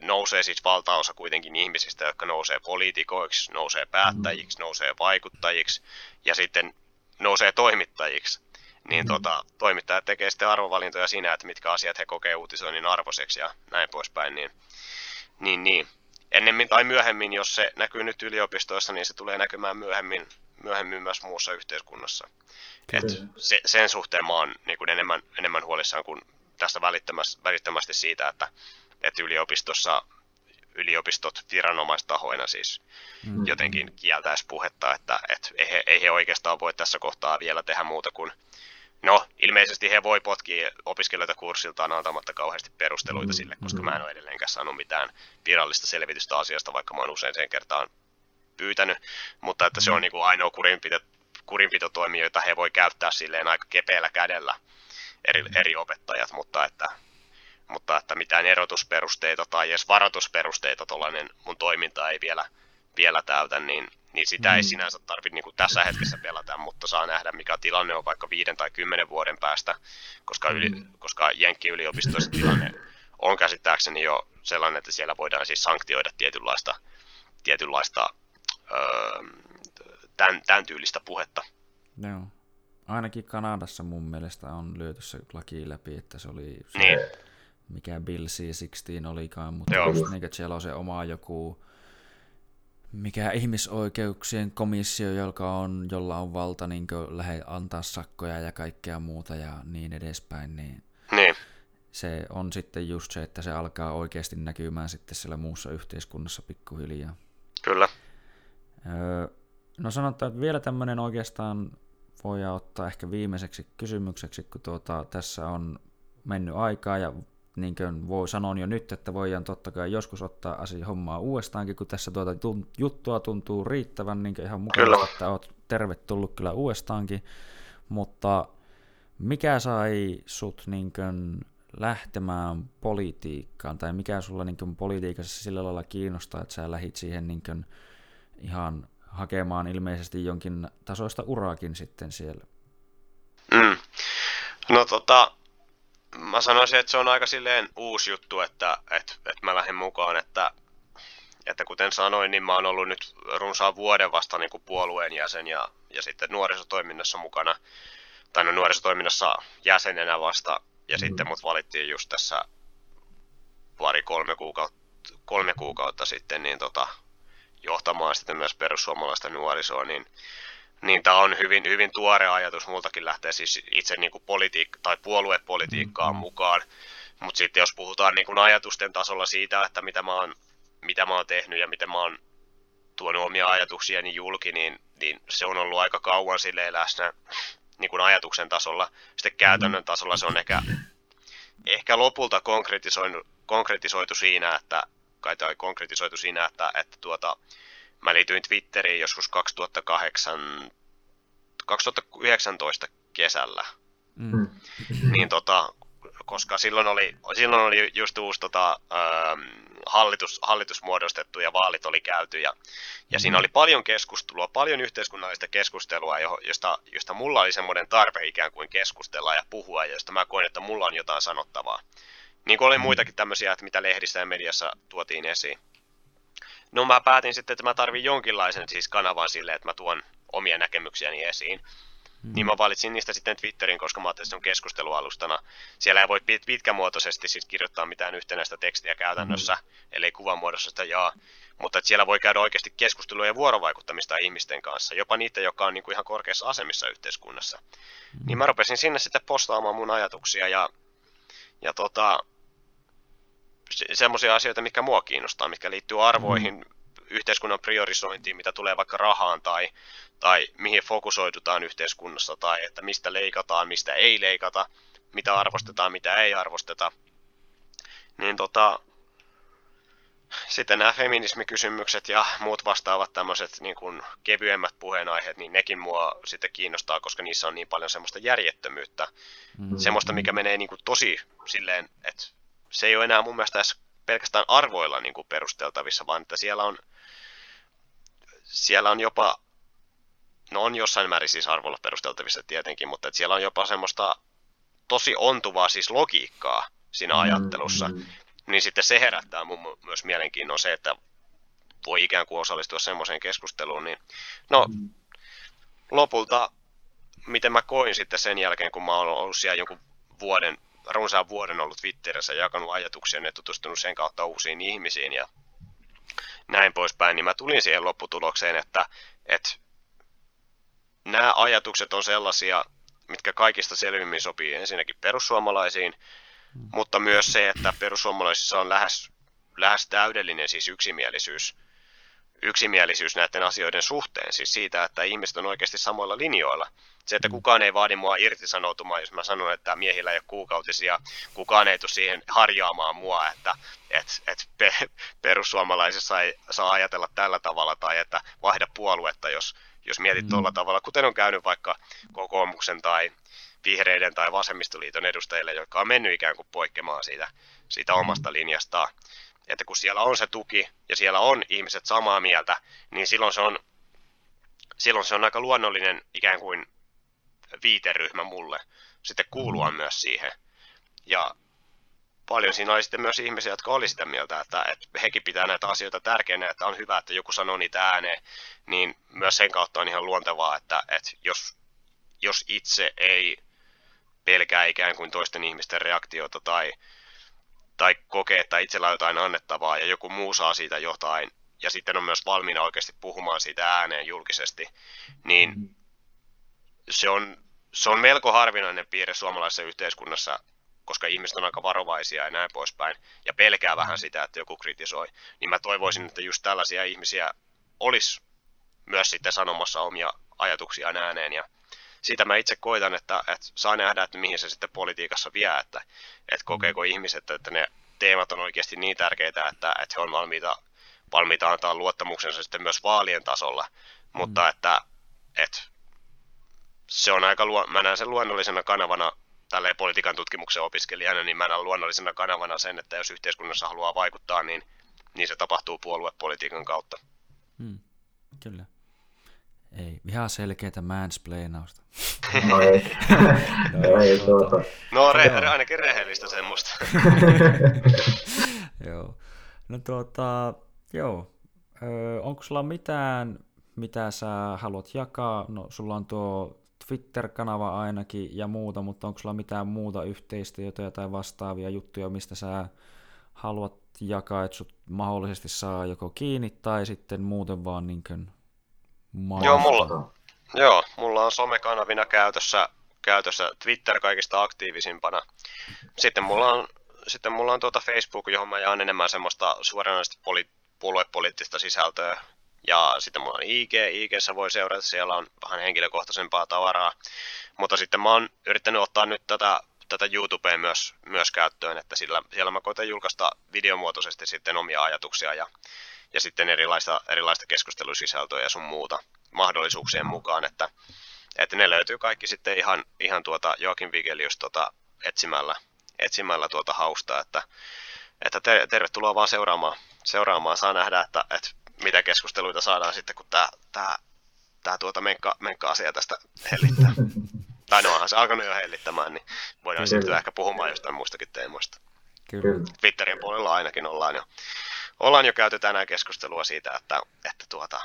nousee siis valtaosa kuitenkin ihmisistä, jotka nousee poliitikoiksi, nousee päättäjiksi, mm-hmm. nousee vaikuttajiksi ja sitten nousee toimittajiksi. Niin mm-hmm. tota, toimittajat tekee sitten arvovalintoja siinä, että mitkä asiat he kokee uutisoinnin arvoiseksi ja näin poispäin. Niin, niin, niin. Ennemmin tai myöhemmin, jos se näkyy nyt yliopistoissa, niin se tulee näkymään myöhemmin myöhemmin myös muussa yhteiskunnassa. Et se, sen suhteen mä oon niin kuin enemmän, enemmän huolissaan kuin tästä välittömästi siitä, että, että yliopistossa yliopistot viranomaistahoina siis mm. jotenkin kieltäisi puhetta, että, että ei, he, ei he oikeastaan voi tässä kohtaa vielä tehdä muuta kuin No, ilmeisesti he voi potkia opiskelijoita kurssiltaan antamatta kauheasti perusteluita mm, sille, koska mm. mä en ole edelleenkään saanut mitään virallista selvitystä asiasta, vaikka mä oon usein sen kertaan pyytänyt, mutta että se on mm. niin kuin ainoa kurinpito, kurinpitotoimi, jota he voi käyttää silleen aika kepeällä kädellä, eri, eri opettajat, mutta että, mutta että mitään erotusperusteita tai edes varoitusperusteita tuollainen mun toiminta ei vielä, vielä täytä, niin, niin sitä mm. ei sinänsä tarvitse niin tässä hetkessä pelätä, mutta saa nähdä, mikä tilanne on vaikka viiden tai kymmenen vuoden päästä, koska, yli, mm. koska Jenkki-yliopistoissa tilanne on käsittääkseni jo sellainen, että siellä voidaan siis sanktioida tietynlaista, tietynlaista Öö, tämän, tämän tyylistä puhetta. Joo. Ainakin Kanadassa mun mielestä on lyöty se laki läpi, että se oli... Se, niin. mikä Bill C16 olikaan, mutta Joo. just niin, että siellä on se oma joku, mikä ihmisoikeuksien komissio, joka on, jolla on valta niin lähe antaa sakkoja ja kaikkea muuta ja niin edespäin, niin Niin, se on sitten just se, että se alkaa oikeasti näkymään sitten siellä muussa yhteiskunnassa pikkuhiljaa. kyllä. Öö, no sanotaan, että vielä tämmöinen oikeastaan voidaan ottaa ehkä viimeiseksi kysymykseksi, kun tuota, tässä on mennyt aikaa ja niin kuin voi sanoa jo nyt, että voidaan totta kai joskus ottaa asia hommaa uudestaankin, kun tässä tuota juttua tuntuu riittävän niin ihan mukavaa, että olet tervetullut kyllä uudestaankin, mutta mikä sai sut niin kuin lähtemään politiikkaan, tai mikä sulla niin kuin politiikassa sillä lailla kiinnostaa, että sä lähit siihen niin kuin ihan hakemaan ilmeisesti jonkin tasoista uraakin sitten siellä. Mm. No tota, mä sanoisin, että se on aika silleen uusi juttu, että, että, että mä lähdin mukaan, että, että kuten sanoin, niin mä oon ollut nyt runsaan vuoden vasta niin kuin puolueen jäsen ja, ja sitten nuorisotoiminnassa mukana, tai no nuorisotoiminnassa jäsenenä vasta, ja mm. sitten mut valittiin just tässä pari-kolme kuukautta, kolme kuukautta sitten niin tota, johtamaan sitten myös perussuomalaista nuorisoa, niin niin tämä on hyvin, hyvin tuore ajatus multakin lähteä siis itse niin kuin politiik- tai puoluepolitiikkaan mukaan. Mutta sitten jos puhutaan niin kuin ajatusten tasolla siitä, että mitä mä, oon, mitä mä oon tehnyt ja miten mä oon tuonut omia ajatuksiani julki, niin, niin se on ollut aika kauan sille läsnä niin kuin ajatuksen tasolla. Sitten käytännön tasolla se on ehkä, ehkä lopulta konkretisoitu, konkretisoitu siinä, että, kai tai konkretisoitu siinä, että, että tuota, mä liityin Twitteriin joskus 2008, 2019 kesällä. Mm. Niin tota, koska silloin oli, silloin oli just uusi tota, ähm, hallitus, hallitus muodostettu ja vaalit oli käyty ja, ja siinä oli paljon keskustelua, paljon yhteiskunnallista keskustelua, jo- josta, josta mulla oli semmoinen tarve ikään kuin keskustella ja puhua ja josta mä koin, että mulla on jotain sanottavaa. Niin kuin oli muitakin tämmöisiä, että mitä lehdissä ja mediassa tuotiin esiin. No mä päätin sitten, että mä tarvin jonkinlaisen siis kanavan sille, että mä tuon omia näkemyksiäni esiin. Mm. Niin mä valitsin niistä sitten Twitterin, koska mä ajattelin, että se on keskustelualustana. Siellä ei voi pit- pitkämuotoisesti siis kirjoittaa mitään yhtenäistä tekstiä käytännössä, mm. ellei kuvan muodossa sitä jaa. Mutta että siellä voi käydä oikeasti keskustelua ja vuorovaikuttamista ihmisten kanssa, jopa niitä, jotka on niin kuin ihan korkeassa asemissa yhteiskunnassa. Mm. Niin mä rupesin sinne sitten postaamaan mun ajatuksia ja, ja tota, se- semmoisia asioita, mikä mua kiinnostaa, mitkä liittyy arvoihin, mm. yhteiskunnan priorisointiin, mitä tulee vaikka rahaan tai, tai mihin fokusoidutaan yhteiskunnassa tai että mistä leikataan, mistä ei leikata, mitä arvostetaan, mitä ei arvosteta. Niin tota, sitten nämä feminismikysymykset ja muut vastaavat tämmöiset niin kuin kevyemmät puheenaiheet, niin nekin mua sitten kiinnostaa, koska niissä on niin paljon semmoista järjettömyyttä. Mm. Semmoista, mikä menee niin kuin tosi silleen, että se ei ole enää mun mielestä edes pelkästään arvoilla niin kuin perusteltavissa, vaan että siellä on, siellä on jopa, no on jossain määrin siis arvoilla perusteltavissa tietenkin, mutta että siellä on jopa semmoista tosi ontuvaa siis logiikkaa siinä ajattelussa, Mm. niin sitten se herättää mun mu- myös mielenkiinnon se, että voi ikään kuin osallistua semmoiseen keskusteluun, niin no lopulta, miten mä koin sitten sen jälkeen, kun mä oon ollut siellä jonkun vuoden, runsaan vuoden ollut Twitterissä ja jakanut ajatuksia ja tutustunut sen kautta uusiin ihmisiin ja näin poispäin, niin mä tulin siihen lopputulokseen, että, että nämä ajatukset on sellaisia, mitkä kaikista selvimmin sopii ensinnäkin perussuomalaisiin, mutta myös se, että perussuomalaisissa on lähes, lähes täydellinen siis yksimielisyys, yksimielisyys näiden asioiden suhteen, siis siitä, että ihmiset on oikeasti samoilla linjoilla. Se, että kukaan ei vaadi mua irtisanoutumaan, jos mä sanon, että miehillä ei ole kuukautisia, kukaan ei tule siihen harjaamaan mua, että et, et pe, perussuomalaisissa ei saa ajatella tällä tavalla tai että vaihda puoluetta, jos, jos mietit Mm. mm. tuolla tavalla, kuten on käynyt vaikka kokoomuksen tai vihreiden tai vasemmistoliiton edustajille, jotka on mennyt ikään kuin poikkemaan siitä, siitä omasta linjastaan. Että kun siellä on se tuki ja siellä on ihmiset samaa mieltä, niin silloin se on, silloin se on aika luonnollinen ikään kuin viiteryhmä mulle sitten kuulua myös siihen. Ja paljon siinä oli sitten myös ihmisiä, jotka oli sitä mieltä, että, että hekin pitää näitä asioita tärkeänä, että on hyvä, että joku sanoo niitä ääneen, niin myös sen kautta on ihan luontevaa, että, että jos, jos itse ei pelkää ikään kuin toisten ihmisten reaktiota tai, tai kokee, että itsellä on jotain annettavaa ja joku muu saa siitä jotain, ja sitten on myös valmiina oikeasti puhumaan siitä ääneen julkisesti, niin mm. se on, se on melko harvinainen piirre suomalaisessa yhteiskunnassa, koska ihmiset on aika varovaisia ja näin poispäin, ja pelkää vähän sitä, että joku kritisoi. Niin mä toivoisin, että just tällaisia ihmisiä olisi myös sitten sanomassa omia ajatuksiaan ääneen, ja sitä mä itse koitan, että, että saa nähdä, että mihin se sitten politiikassa vie, että, että kokeeko ihmiset, että ne teemat on oikeasti niin tärkeitä, että, että he on valmiita, valmiita antaa luottamuksensa sitten myös vaalien tasolla, mutta mm. että, että se on aika, luo, mä näen sen luonnollisena kanavana tälleen politiikan tutkimuksen opiskelijana, niin mä näen luonnollisena kanavana sen, että jos yhteiskunnassa haluaa vaikuttaa, niin, niin se tapahtuu puoluepolitiikan kautta. Hmm, kyllä. Ei, ihan selkeätä mansplainausta. No ei. no, ei tuota. No re- ainakin rehellistä semmoista. joo. No tuota, joo. Öö, onko sulla mitään, mitä sä haluat jakaa? No sulla on tuo Twitter-kanava ainakin ja muuta, mutta onko sulla mitään muuta yhteistyötä tai vastaavia juttuja, mistä sä haluat jakaa, että sut mahdollisesti saa joko kiinni tai sitten muuten vaan niin kuin Joo, mulla, joo, mulla on somekanavina käytössä, käytössä Twitter kaikista aktiivisimpana. Sitten mulla on, sitten mulla on tuota Facebook, johon mä jaan enemmän semmoista suoranaista poli, puoluepoliittista sisältöä. Ja sitten mulla on IG, IGssä voi seurata, siellä on vähän henkilökohtaisempaa tavaraa. Mutta sitten mä oon yrittänyt ottaa nyt tätä, tätä YouTubea myös, myös käyttöön, että sillä, siellä mä koitan julkaista videomuotoisesti sitten omia ajatuksia ja ja sitten erilaista, erilaista keskustelusisältöä ja sun muuta mahdollisuuksien mukaan, että, että ne löytyy kaikki sitten ihan, ihan tuota Joakin Vigelius tota etsimällä, etsimällä tuota hausta, että, että ter- tervetuloa vaan seuraamaan, seuraamaan. Saa nähdä, että, että mitä keskusteluita saadaan sitten, kun tämä, tämä, tämä tuota menkka, menkka-asia tästä hellittää. tai no onhan se alkanut jo hellittämään, niin voidaan Kyllä. sitten ehkä puhumaan jostain muistakin teemoista. Kyllä. Twitterin puolella ainakin ollaan jo ollaan jo käyty tänään keskustelua siitä, että, että, tuota,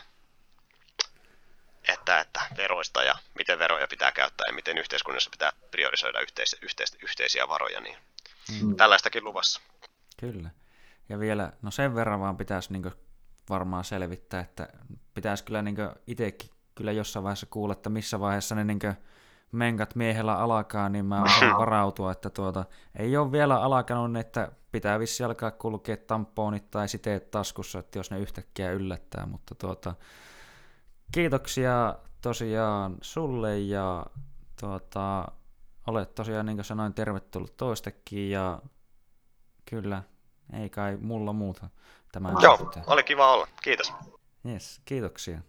että, että veroista ja miten veroja pitää käyttää ja miten yhteiskunnassa pitää priorisoida yhteis, yhteis, yhteisiä varoja, niin mm. tällaistakin luvassa. Kyllä. Ja vielä, no sen verran vaan pitäisi niin varmaan selvittää, että pitäisi kyllä niin itsekin kyllä jossain vaiheessa kuulla, että missä vaiheessa ne niin menkat miehellä alkaa, niin mä osaan varautua, että tuota, ei ole vielä alkanut, että pitää vissi alkaa kulkea tamponit tai siteet taskussa, että jos ne yhtäkkiä yllättää, mutta tuota, kiitoksia tosiaan sulle ja tuota, olet tosiaan niin kuin sanoin tervetullut toistekin ja kyllä, ei kai mulla muuta tämän Joo, oli kiva olla, kiitos. Yes, kiitoksia.